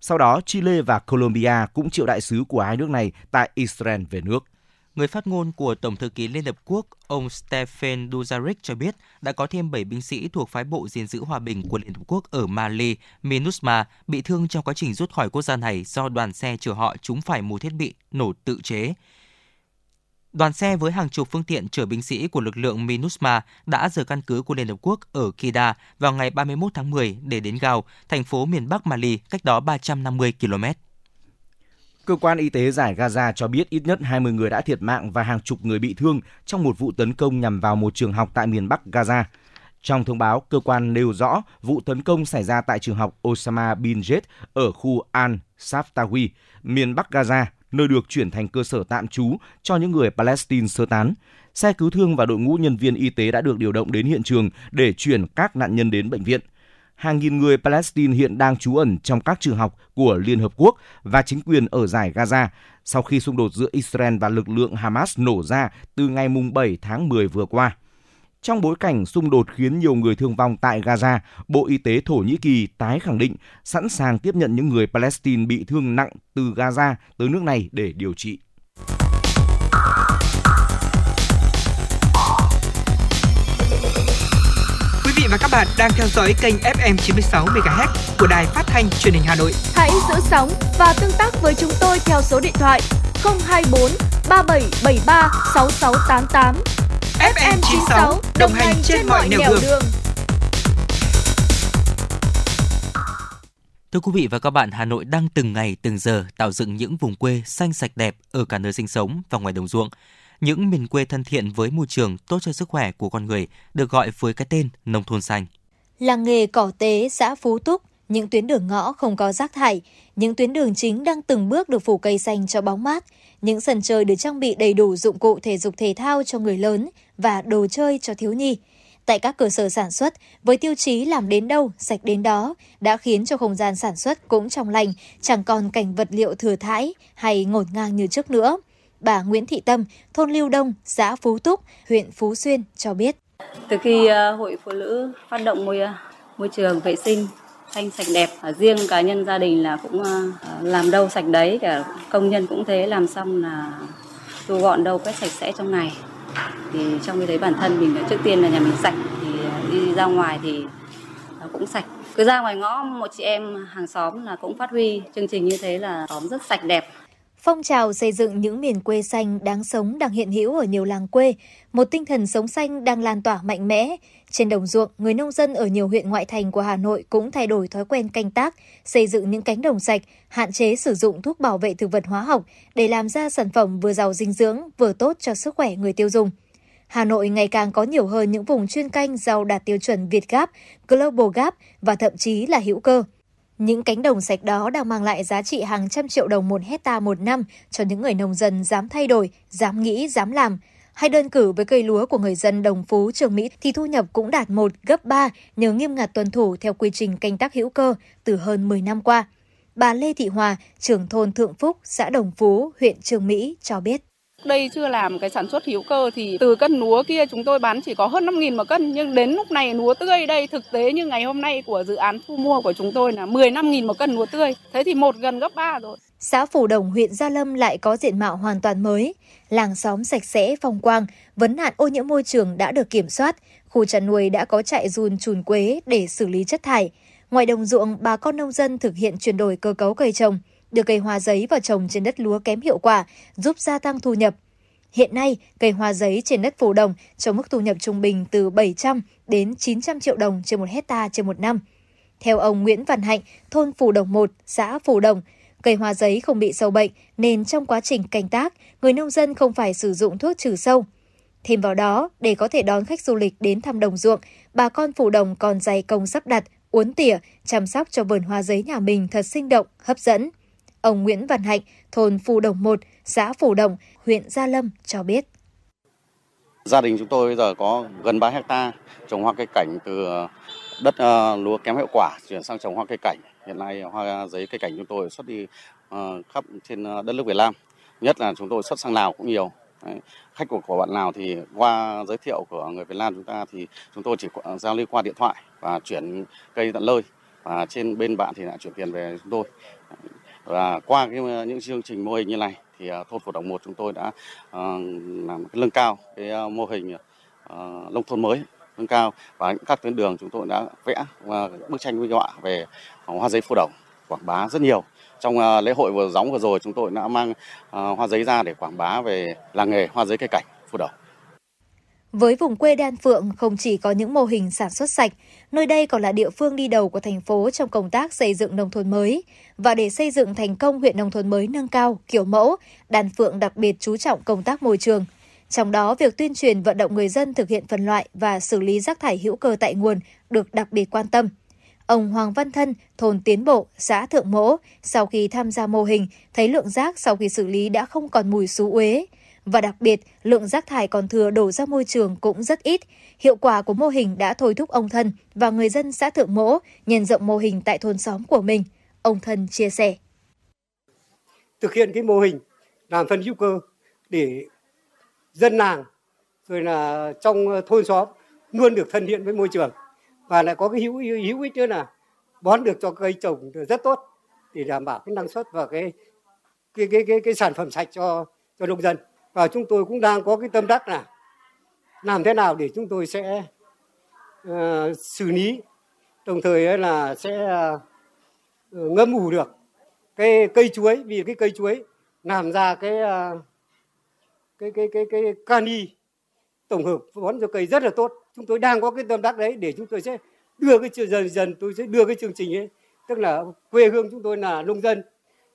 Sau đó, Chile và Colombia cũng triệu đại sứ của hai nước này tại Israel về nước. Người phát ngôn của Tổng thư ký Liên Hợp Quốc, ông Stephen Dujarric cho biết đã có thêm 7 binh sĩ thuộc phái bộ gìn giữ hòa bình của Liên Hợp Quốc ở Mali, MINUSMA, bị thương trong quá trình rút khỏi quốc gia này do đoàn xe chở họ trúng phải một thiết bị nổ tự chế. Đoàn xe với hàng chục phương tiện chở binh sĩ của lực lượng MINUSMA đã rời căn cứ của Liên Hợp Quốc ở Kida vào ngày 31 tháng 10 để đến Gao, thành phố miền Bắc Mali, cách đó 350 km. Cơ quan y tế giải Gaza cho biết ít nhất 20 người đã thiệt mạng và hàng chục người bị thương trong một vụ tấn công nhằm vào một trường học tại miền Bắc Gaza. Trong thông báo, cơ quan nêu rõ vụ tấn công xảy ra tại trường học Osama bin Jet ở khu Al-Saftawi, miền Bắc Gaza, nơi được chuyển thành cơ sở tạm trú cho những người Palestine sơ tán. Xe cứu thương và đội ngũ nhân viên y tế đã được điều động đến hiện trường để chuyển các nạn nhân đến bệnh viện. Hàng nghìn người Palestine hiện đang trú ẩn trong các trường học của Liên Hợp Quốc và chính quyền ở giải Gaza sau khi xung đột giữa Israel và lực lượng Hamas nổ ra từ ngày 7 tháng 10 vừa qua. Trong bối cảnh xung đột khiến nhiều người thương vong tại Gaza, Bộ Y tế Thổ Nhĩ Kỳ tái khẳng định sẵn sàng tiếp nhận những người Palestine bị thương nặng từ Gaza tới nước này để điều trị. Quý vị và các bạn đang theo dõi kênh FM 96 MHz của đài phát thanh truyền hình Hà Nội. Hãy giữ sóng và tương tác với chúng tôi theo số điện thoại 024 3773 6688. FM 96 đồng hành trên mọi nẻo đường. đường. Thưa quý vị và các bạn, Hà Nội đang từng ngày từng giờ tạo dựng những vùng quê xanh sạch đẹp ở cả nơi sinh sống và ngoài đồng ruộng. Những miền quê thân thiện với môi trường, tốt cho sức khỏe của con người được gọi với cái tên nông thôn xanh. Làng nghề cỏ tế xã Phú Túc, những tuyến đường ngõ không có rác thải, những tuyến đường chính đang từng bước được phủ cây xanh cho bóng mát, những sân chơi được trang bị đầy đủ dụng cụ thể dục thể thao cho người lớn và đồ chơi cho thiếu nhi. Tại các cơ sở sản xuất, với tiêu chí làm đến đâu, sạch đến đó, đã khiến cho không gian sản xuất cũng trong lành, chẳng còn cảnh vật liệu thừa thãi hay ngổn ngang như trước nữa. Bà Nguyễn Thị Tâm, thôn Lưu Đông, xã Phú Túc, huyện Phú Xuyên cho biết. Từ khi ờ, Hội Phụ nữ phát động môi, ờ, môi trường vệ sinh xanh sạch đẹp à, riêng cá nhân gia đình là cũng à, à, làm đâu sạch đấy cả công nhân cũng thế làm xong là thu gọn đâu quét sạch sẽ trong ngày. Thì trong khi thấy bản thân mình trước tiên là nhà mình sạch thì đi ra ngoài thì nó cũng sạch. Cứ ra ngoài ngõ một chị em hàng xóm là cũng phát huy chương trình như thế là xóm rất sạch đẹp. Phong trào xây dựng những miền quê xanh đáng sống đang hiện hữu ở nhiều làng quê, một tinh thần sống xanh đang lan tỏa mạnh mẽ. Trên đồng ruộng, người nông dân ở nhiều huyện ngoại thành của Hà Nội cũng thay đổi thói quen canh tác, xây dựng những cánh đồng sạch, hạn chế sử dụng thuốc bảo vệ thực vật hóa học để làm ra sản phẩm vừa giàu dinh dưỡng, vừa tốt cho sức khỏe người tiêu dùng. Hà Nội ngày càng có nhiều hơn những vùng chuyên canh rau đạt tiêu chuẩn Việt Gap, Global Gap và thậm chí là hữu cơ. Những cánh đồng sạch đó đang mang lại giá trị hàng trăm triệu đồng một hecta một năm cho những người nông dân dám thay đổi, dám nghĩ, dám làm. Hay đơn cử với cây lúa của người dân Đồng Phú, Trường Mỹ thì thu nhập cũng đạt một gấp 3 nhờ nghiêm ngặt tuân thủ theo quy trình canh tác hữu cơ từ hơn 10 năm qua. Bà Lê Thị Hòa, trưởng thôn Thượng Phúc, xã Đồng Phú, huyện Trường Mỹ cho biết. Đây chưa làm cái sản xuất hữu cơ thì từ cân lúa kia chúng tôi bán chỉ có hơn 5.000 một cân nhưng đến lúc này lúa tươi đây thực tế như ngày hôm nay của dự án thu mua của chúng tôi là 15.000 một cân lúa tươi. Thế thì một gần gấp 3 rồi. Xã Phủ Đồng, huyện Gia Lâm lại có diện mạo hoàn toàn mới. Làng xóm sạch sẽ, phong quang, vấn nạn ô nhiễm môi trường đã được kiểm soát. Khu chăn nuôi đã có trại run trùn quế để xử lý chất thải. Ngoài đồng ruộng, bà con nông dân thực hiện chuyển đổi cơ cấu cây trồng đưa cây hoa giấy vào trồng trên đất lúa kém hiệu quả, giúp gia tăng thu nhập. Hiện nay, cây hoa giấy trên đất phù đồng cho mức thu nhập trung bình từ 700 đến 900 triệu đồng trên một hecta trên một năm. Theo ông Nguyễn Văn Hạnh, thôn Phù Đồng 1, xã Phù Đồng, cây hoa giấy không bị sâu bệnh nên trong quá trình canh tác, người nông dân không phải sử dụng thuốc trừ sâu. Thêm vào đó, để có thể đón khách du lịch đến thăm đồng ruộng, bà con phủ Đồng còn dày công sắp đặt, uốn tỉa, chăm sóc cho vườn hoa giấy nhà mình thật sinh động, hấp dẫn. Ông Nguyễn Văn Hạnh, thôn Phù Đồng 1, xã Phù Đồng, huyện Gia Lâm cho biết. Gia đình chúng tôi bây giờ có gần 3 hecta trồng hoa cây cảnh từ đất uh, lúa kém hiệu quả chuyển sang trồng hoa cây cảnh. Hiện nay hoa giấy cây cảnh chúng tôi xuất đi uh, khắp trên ờ, đất nước Việt Nam. Nhất là chúng tôi xuất sang Lào cũng nhiều. Đấy. Khách của, của bạn Lào thì qua giới thiệu của người Việt Nam chúng ta thì chúng tôi chỉ giao lưu qua điện thoại và chuyển cây tận nơi và trên bên bạn thì lại chuyển tiền về chúng tôi. Và qua cái, những chương trình mô hình như này thì uh, thôn phổ đồng một chúng tôi đã uh, làm cái lưng cao cái uh, mô hình uh, nông thôn mới nâng cao và các tuyến đường chúng tôi đã vẽ bức tranh minh họa về hoa giấy phô đồng quảng bá rất nhiều trong à, lễ hội vừa gióng vừa rồi chúng tôi đã mang à, hoa giấy ra để quảng bá về làng nghề hoa giấy cây cảnh phô đồng với vùng quê Đan Phượng không chỉ có những mô hình sản xuất sạch, nơi đây còn là địa phương đi đầu của thành phố trong công tác xây dựng nông thôn mới. Và để xây dựng thành công huyện nông thôn mới nâng cao, kiểu mẫu, Đan Phượng đặc biệt chú trọng công tác môi trường. Trong đó, việc tuyên truyền vận động người dân thực hiện phân loại và xử lý rác thải hữu cơ tại nguồn được đặc biệt quan tâm. Ông Hoàng Văn Thân, thôn Tiến Bộ, xã Thượng Mỗ, sau khi tham gia mô hình, thấy lượng rác sau khi xử lý đã không còn mùi xú uế, và đặc biệt, lượng rác thải còn thừa đổ ra môi trường cũng rất ít. Hiệu quả của mô hình đã thôi thúc ông Thân và người dân xã Thượng Mỗ nhân rộng mô hình tại thôn xóm của mình. Ông Thân chia sẻ. Thực hiện cái mô hình làm phân hữu cơ để dân làng rồi là trong ờ, thôn xóm luôn được thân thiện với môi trường. Và lại có cái hữu hữu ích nữa là bón được cho cây trồng rất tốt để đảm bảo cái năng suất và cái cái cái cái, cái sản phẩm sạch cho cho nông dân. Và chúng tôi cũng đang có cái tâm đắc là làm thế nào để chúng tôi sẽ uh, xử lý đồng thời là sẽ uh, ngâm ủ được cái cây chuối vì cái cây chuối làm ra cái uh, cái cái cái cái cani tổng hợp bón cho cây rất là tốt. Chúng tôi đang có cái tâm đắc đấy để chúng tôi sẽ đưa cái dần dần tôi sẽ đưa cái chương trình ấy, tức là quê hương chúng tôi là nông dân.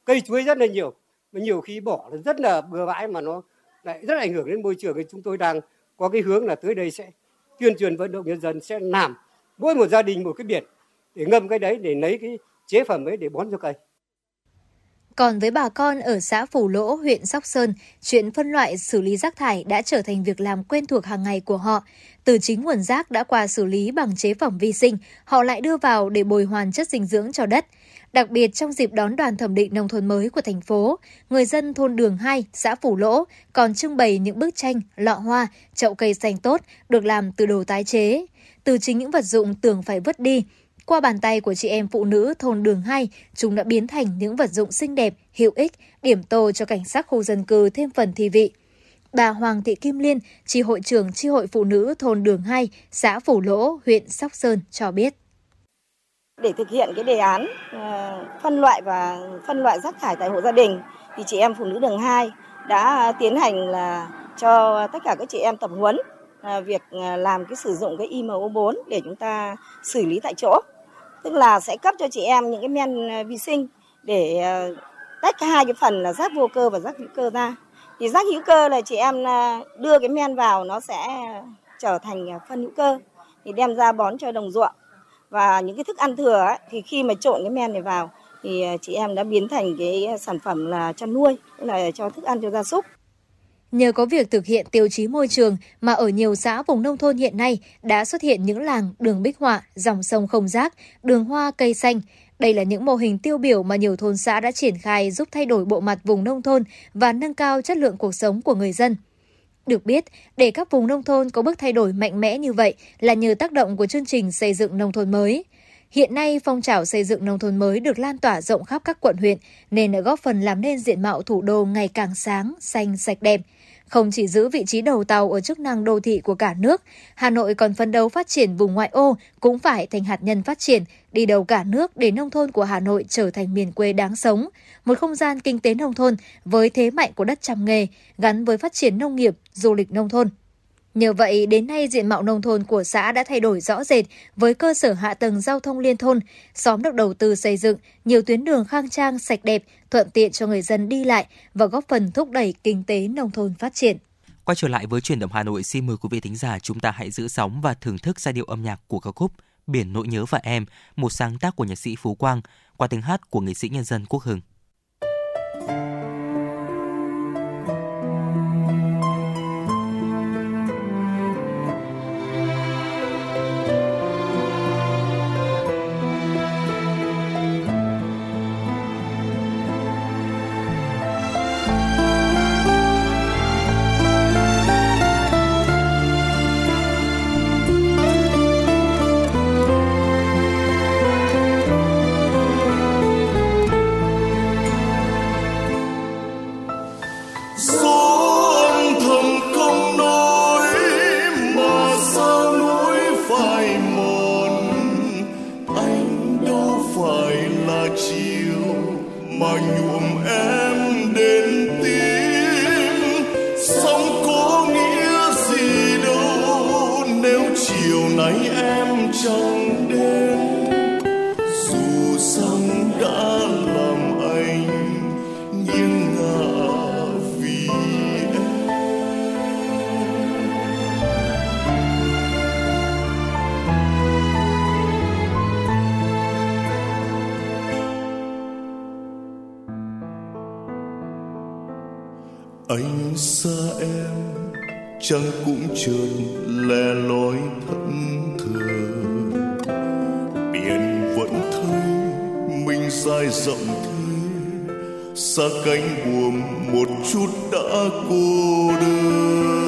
Cây chuối rất là nhiều, mà nhiều khi bỏ là rất là bừa bãi mà nó lại rất ảnh hưởng đến môi trường. Thì chúng tôi đang có cái hướng là tới đây sẽ tuyên truyền vận động nhân dân sẽ làm mỗi một gia đình một cái biển để ngâm cái đấy, để lấy cái chế phẩm ấy để bón cho cây. Còn với bà con ở xã Phủ Lỗ, huyện Sóc Sơn, chuyện phân loại xử lý rác thải đã trở thành việc làm quen thuộc hàng ngày của họ. Từ chính nguồn rác đã qua xử lý bằng chế phẩm vi sinh, họ lại đưa vào để bồi hoàn chất dinh dưỡng cho đất. Đặc biệt trong dịp đón đoàn thẩm định nông thôn mới của thành phố, người dân thôn Đường 2, xã Phủ Lỗ còn trưng bày những bức tranh, lọ hoa, chậu cây xanh tốt được làm từ đồ tái chế. Từ chính những vật dụng tưởng phải vứt đi, qua bàn tay của chị em phụ nữ thôn Đường 2, chúng đã biến thành những vật dụng xinh đẹp, hữu ích, điểm tô cho cảnh sắc khu dân cư thêm phần thi vị. Bà Hoàng Thị Kim Liên, tri hội trưởng tri hội phụ nữ thôn Đường 2, xã Phủ Lỗ, huyện Sóc Sơn cho biết. Để thực hiện cái đề án ờ, phân loại và phân loại rác thải tại hộ gia đình thì chị em phụ nữ đường 2 đã tiến hành là cho tất cả các chị em tập huấn ờ, việc ờ, làm cái sử dụng cái IMO4 để chúng ta xử lý tại chỗ. Tức là sẽ cấp cho chị em những cái men ờ, vi sinh để ờ, tách hai cái phần là rác vô cơ và rác hữu cơ ra. Thì rác hữu cơ là chị em ờ, đưa cái men vào nó sẽ trở thành phân hữu cơ. Thì đem ra bón cho đồng ruộng. Và những cái thức ăn thừa ấy, thì khi mà trộn cái men này vào thì chị em đã biến thành cái sản phẩm là chăn nuôi tức là cho thức ăn cho gia súc. Nhờ có việc thực hiện tiêu chí môi trường mà ở nhiều xã vùng nông thôn hiện nay đã xuất hiện những làng đường bích họa, dòng sông không rác, đường hoa cây xanh. Đây là những mô hình tiêu biểu mà nhiều thôn xã đã triển khai giúp thay đổi bộ mặt vùng nông thôn và nâng cao chất lượng cuộc sống của người dân. Được biết, để các vùng nông thôn có bước thay đổi mạnh mẽ như vậy là nhờ tác động của chương trình xây dựng nông thôn mới. Hiện nay, phong trào xây dựng nông thôn mới được lan tỏa rộng khắp các quận huyện, nên đã góp phần làm nên diện mạo thủ đô ngày càng sáng, xanh, sạch đẹp không chỉ giữ vị trí đầu tàu ở chức năng đô thị của cả nước, Hà Nội còn phấn đấu phát triển vùng ngoại ô cũng phải thành hạt nhân phát triển, đi đầu cả nước để nông thôn của Hà Nội trở thành miền quê đáng sống, một không gian kinh tế nông thôn với thế mạnh của đất trăm nghề, gắn với phát triển nông nghiệp, du lịch nông thôn. Nhờ vậy, đến nay diện mạo nông thôn của xã đã thay đổi rõ rệt với cơ sở hạ tầng giao thông liên thôn, xóm được đầu tư xây dựng, nhiều tuyến đường khang trang, sạch đẹp, thuận tiện cho người dân đi lại và góp phần thúc đẩy kinh tế nông thôn phát triển. Quay trở lại với chuyển động Hà Nội, xin mời quý vị thính giả chúng ta hãy giữ sóng và thưởng thức giai điệu âm nhạc của ca khúc Biển nỗi nhớ và em, một sáng tác của nhạc sĩ Phú Quang qua tiếng hát của nghệ sĩ nhân dân Quốc Hưng. Anh xa em chẳng cũng trượt lẻ loi thẫn thờ biển vẫn thấy mình dài rộng thế. Xa cánh buồm một chút đã cô đơn.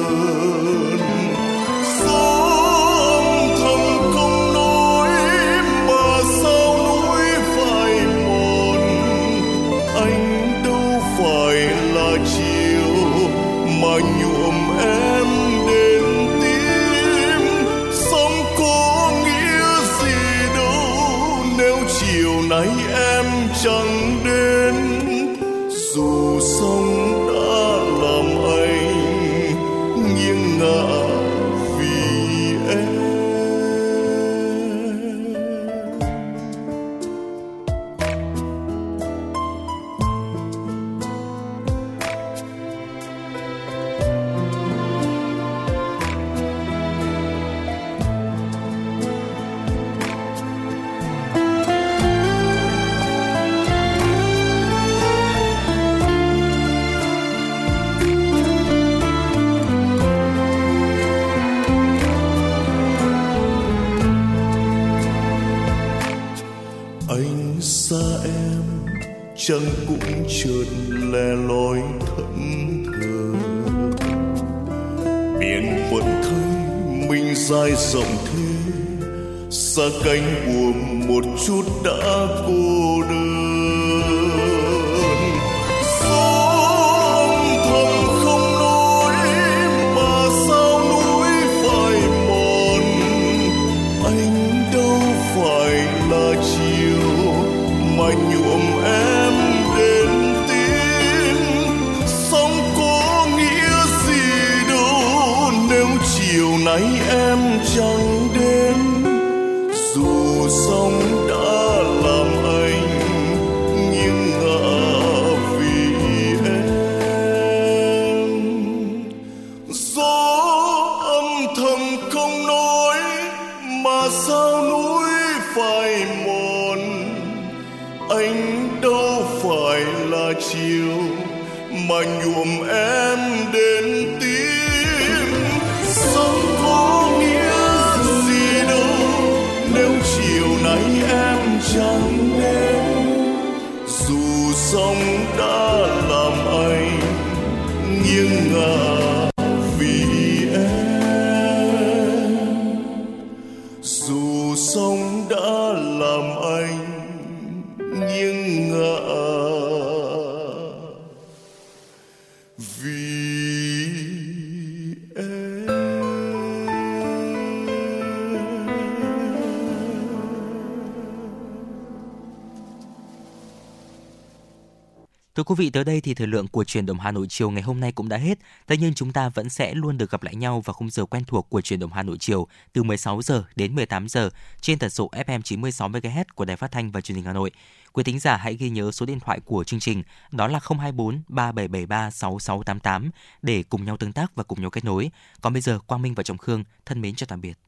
Quý vị, tới đây thì thời lượng của truyền động Hà Nội chiều ngày hôm nay cũng đã hết. Tất nhiên chúng ta vẫn sẽ luôn được gặp lại nhau vào khung giờ quen thuộc của truyền động Hà Nội chiều từ 16 giờ đến 18 giờ trên tần số FM 96 MHz của Đài Phát thanh và Truyền hình Hà Nội. Quý thính giả hãy ghi nhớ số điện thoại của chương trình đó là 024 3773 6688 để cùng nhau tương tác và cùng nhau kết nối. Còn bây giờ Quang Minh và Trọng Khương thân mến chào tạm biệt.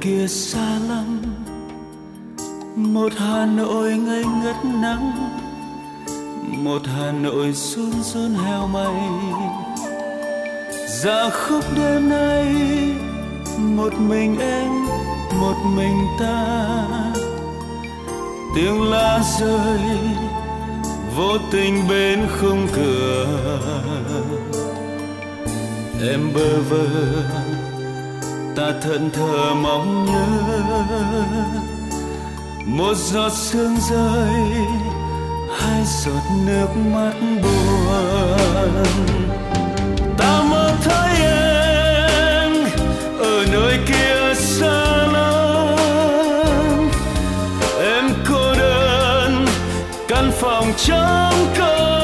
Kia xa lắm. Một hà nội ngây ngất nắng, một hà nội run run heo mây. Dạ khúc đêm nay, một mình em, một mình ta. Tiếng lá rơi, vô tình bên khung cửa. Em bơ vơ thẫn thờ mong nhớ. Một giọt sương rơi, hai giọt nước mắt buồn. Ta mơ thấy em ở nơi kia xa lắm. Em cô đơn căn phòng trống cô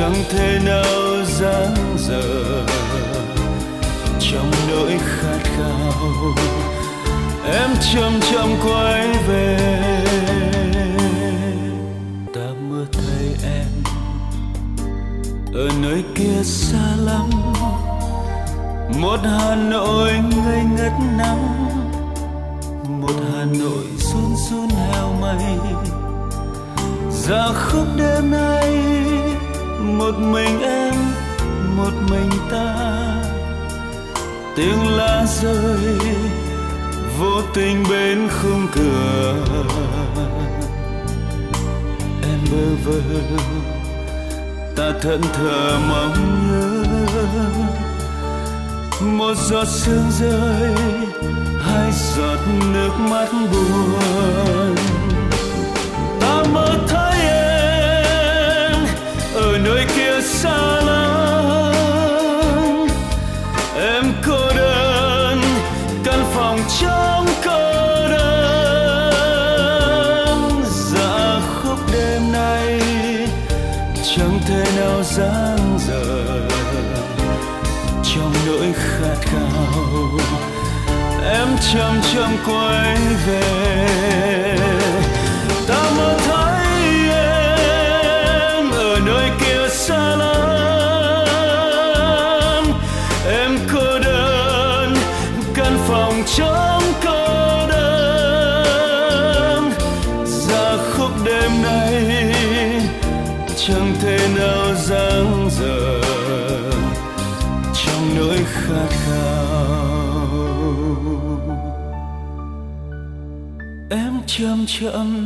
chẳng thể nào dáng dở. Trong nỗi khát khao, em chậm chậm quay về. Ta mơ thấy em ở nơi kia xa lắm. Một hà nội ngây ngất nắng. Một hà nội run run heo mây. Ra khúc đêm nay một mình em, một mình ta. Tiếng lá rơi, vô tình bên khung cửa. Em bơ vơ, ta thẫn thờ mong nhớ. Một giọt sương rơi, hai giọt nước mắt buồn. Dáng dở. Trong nỗi khát khao em chậm chậm quay về. Em chậm chậm quay về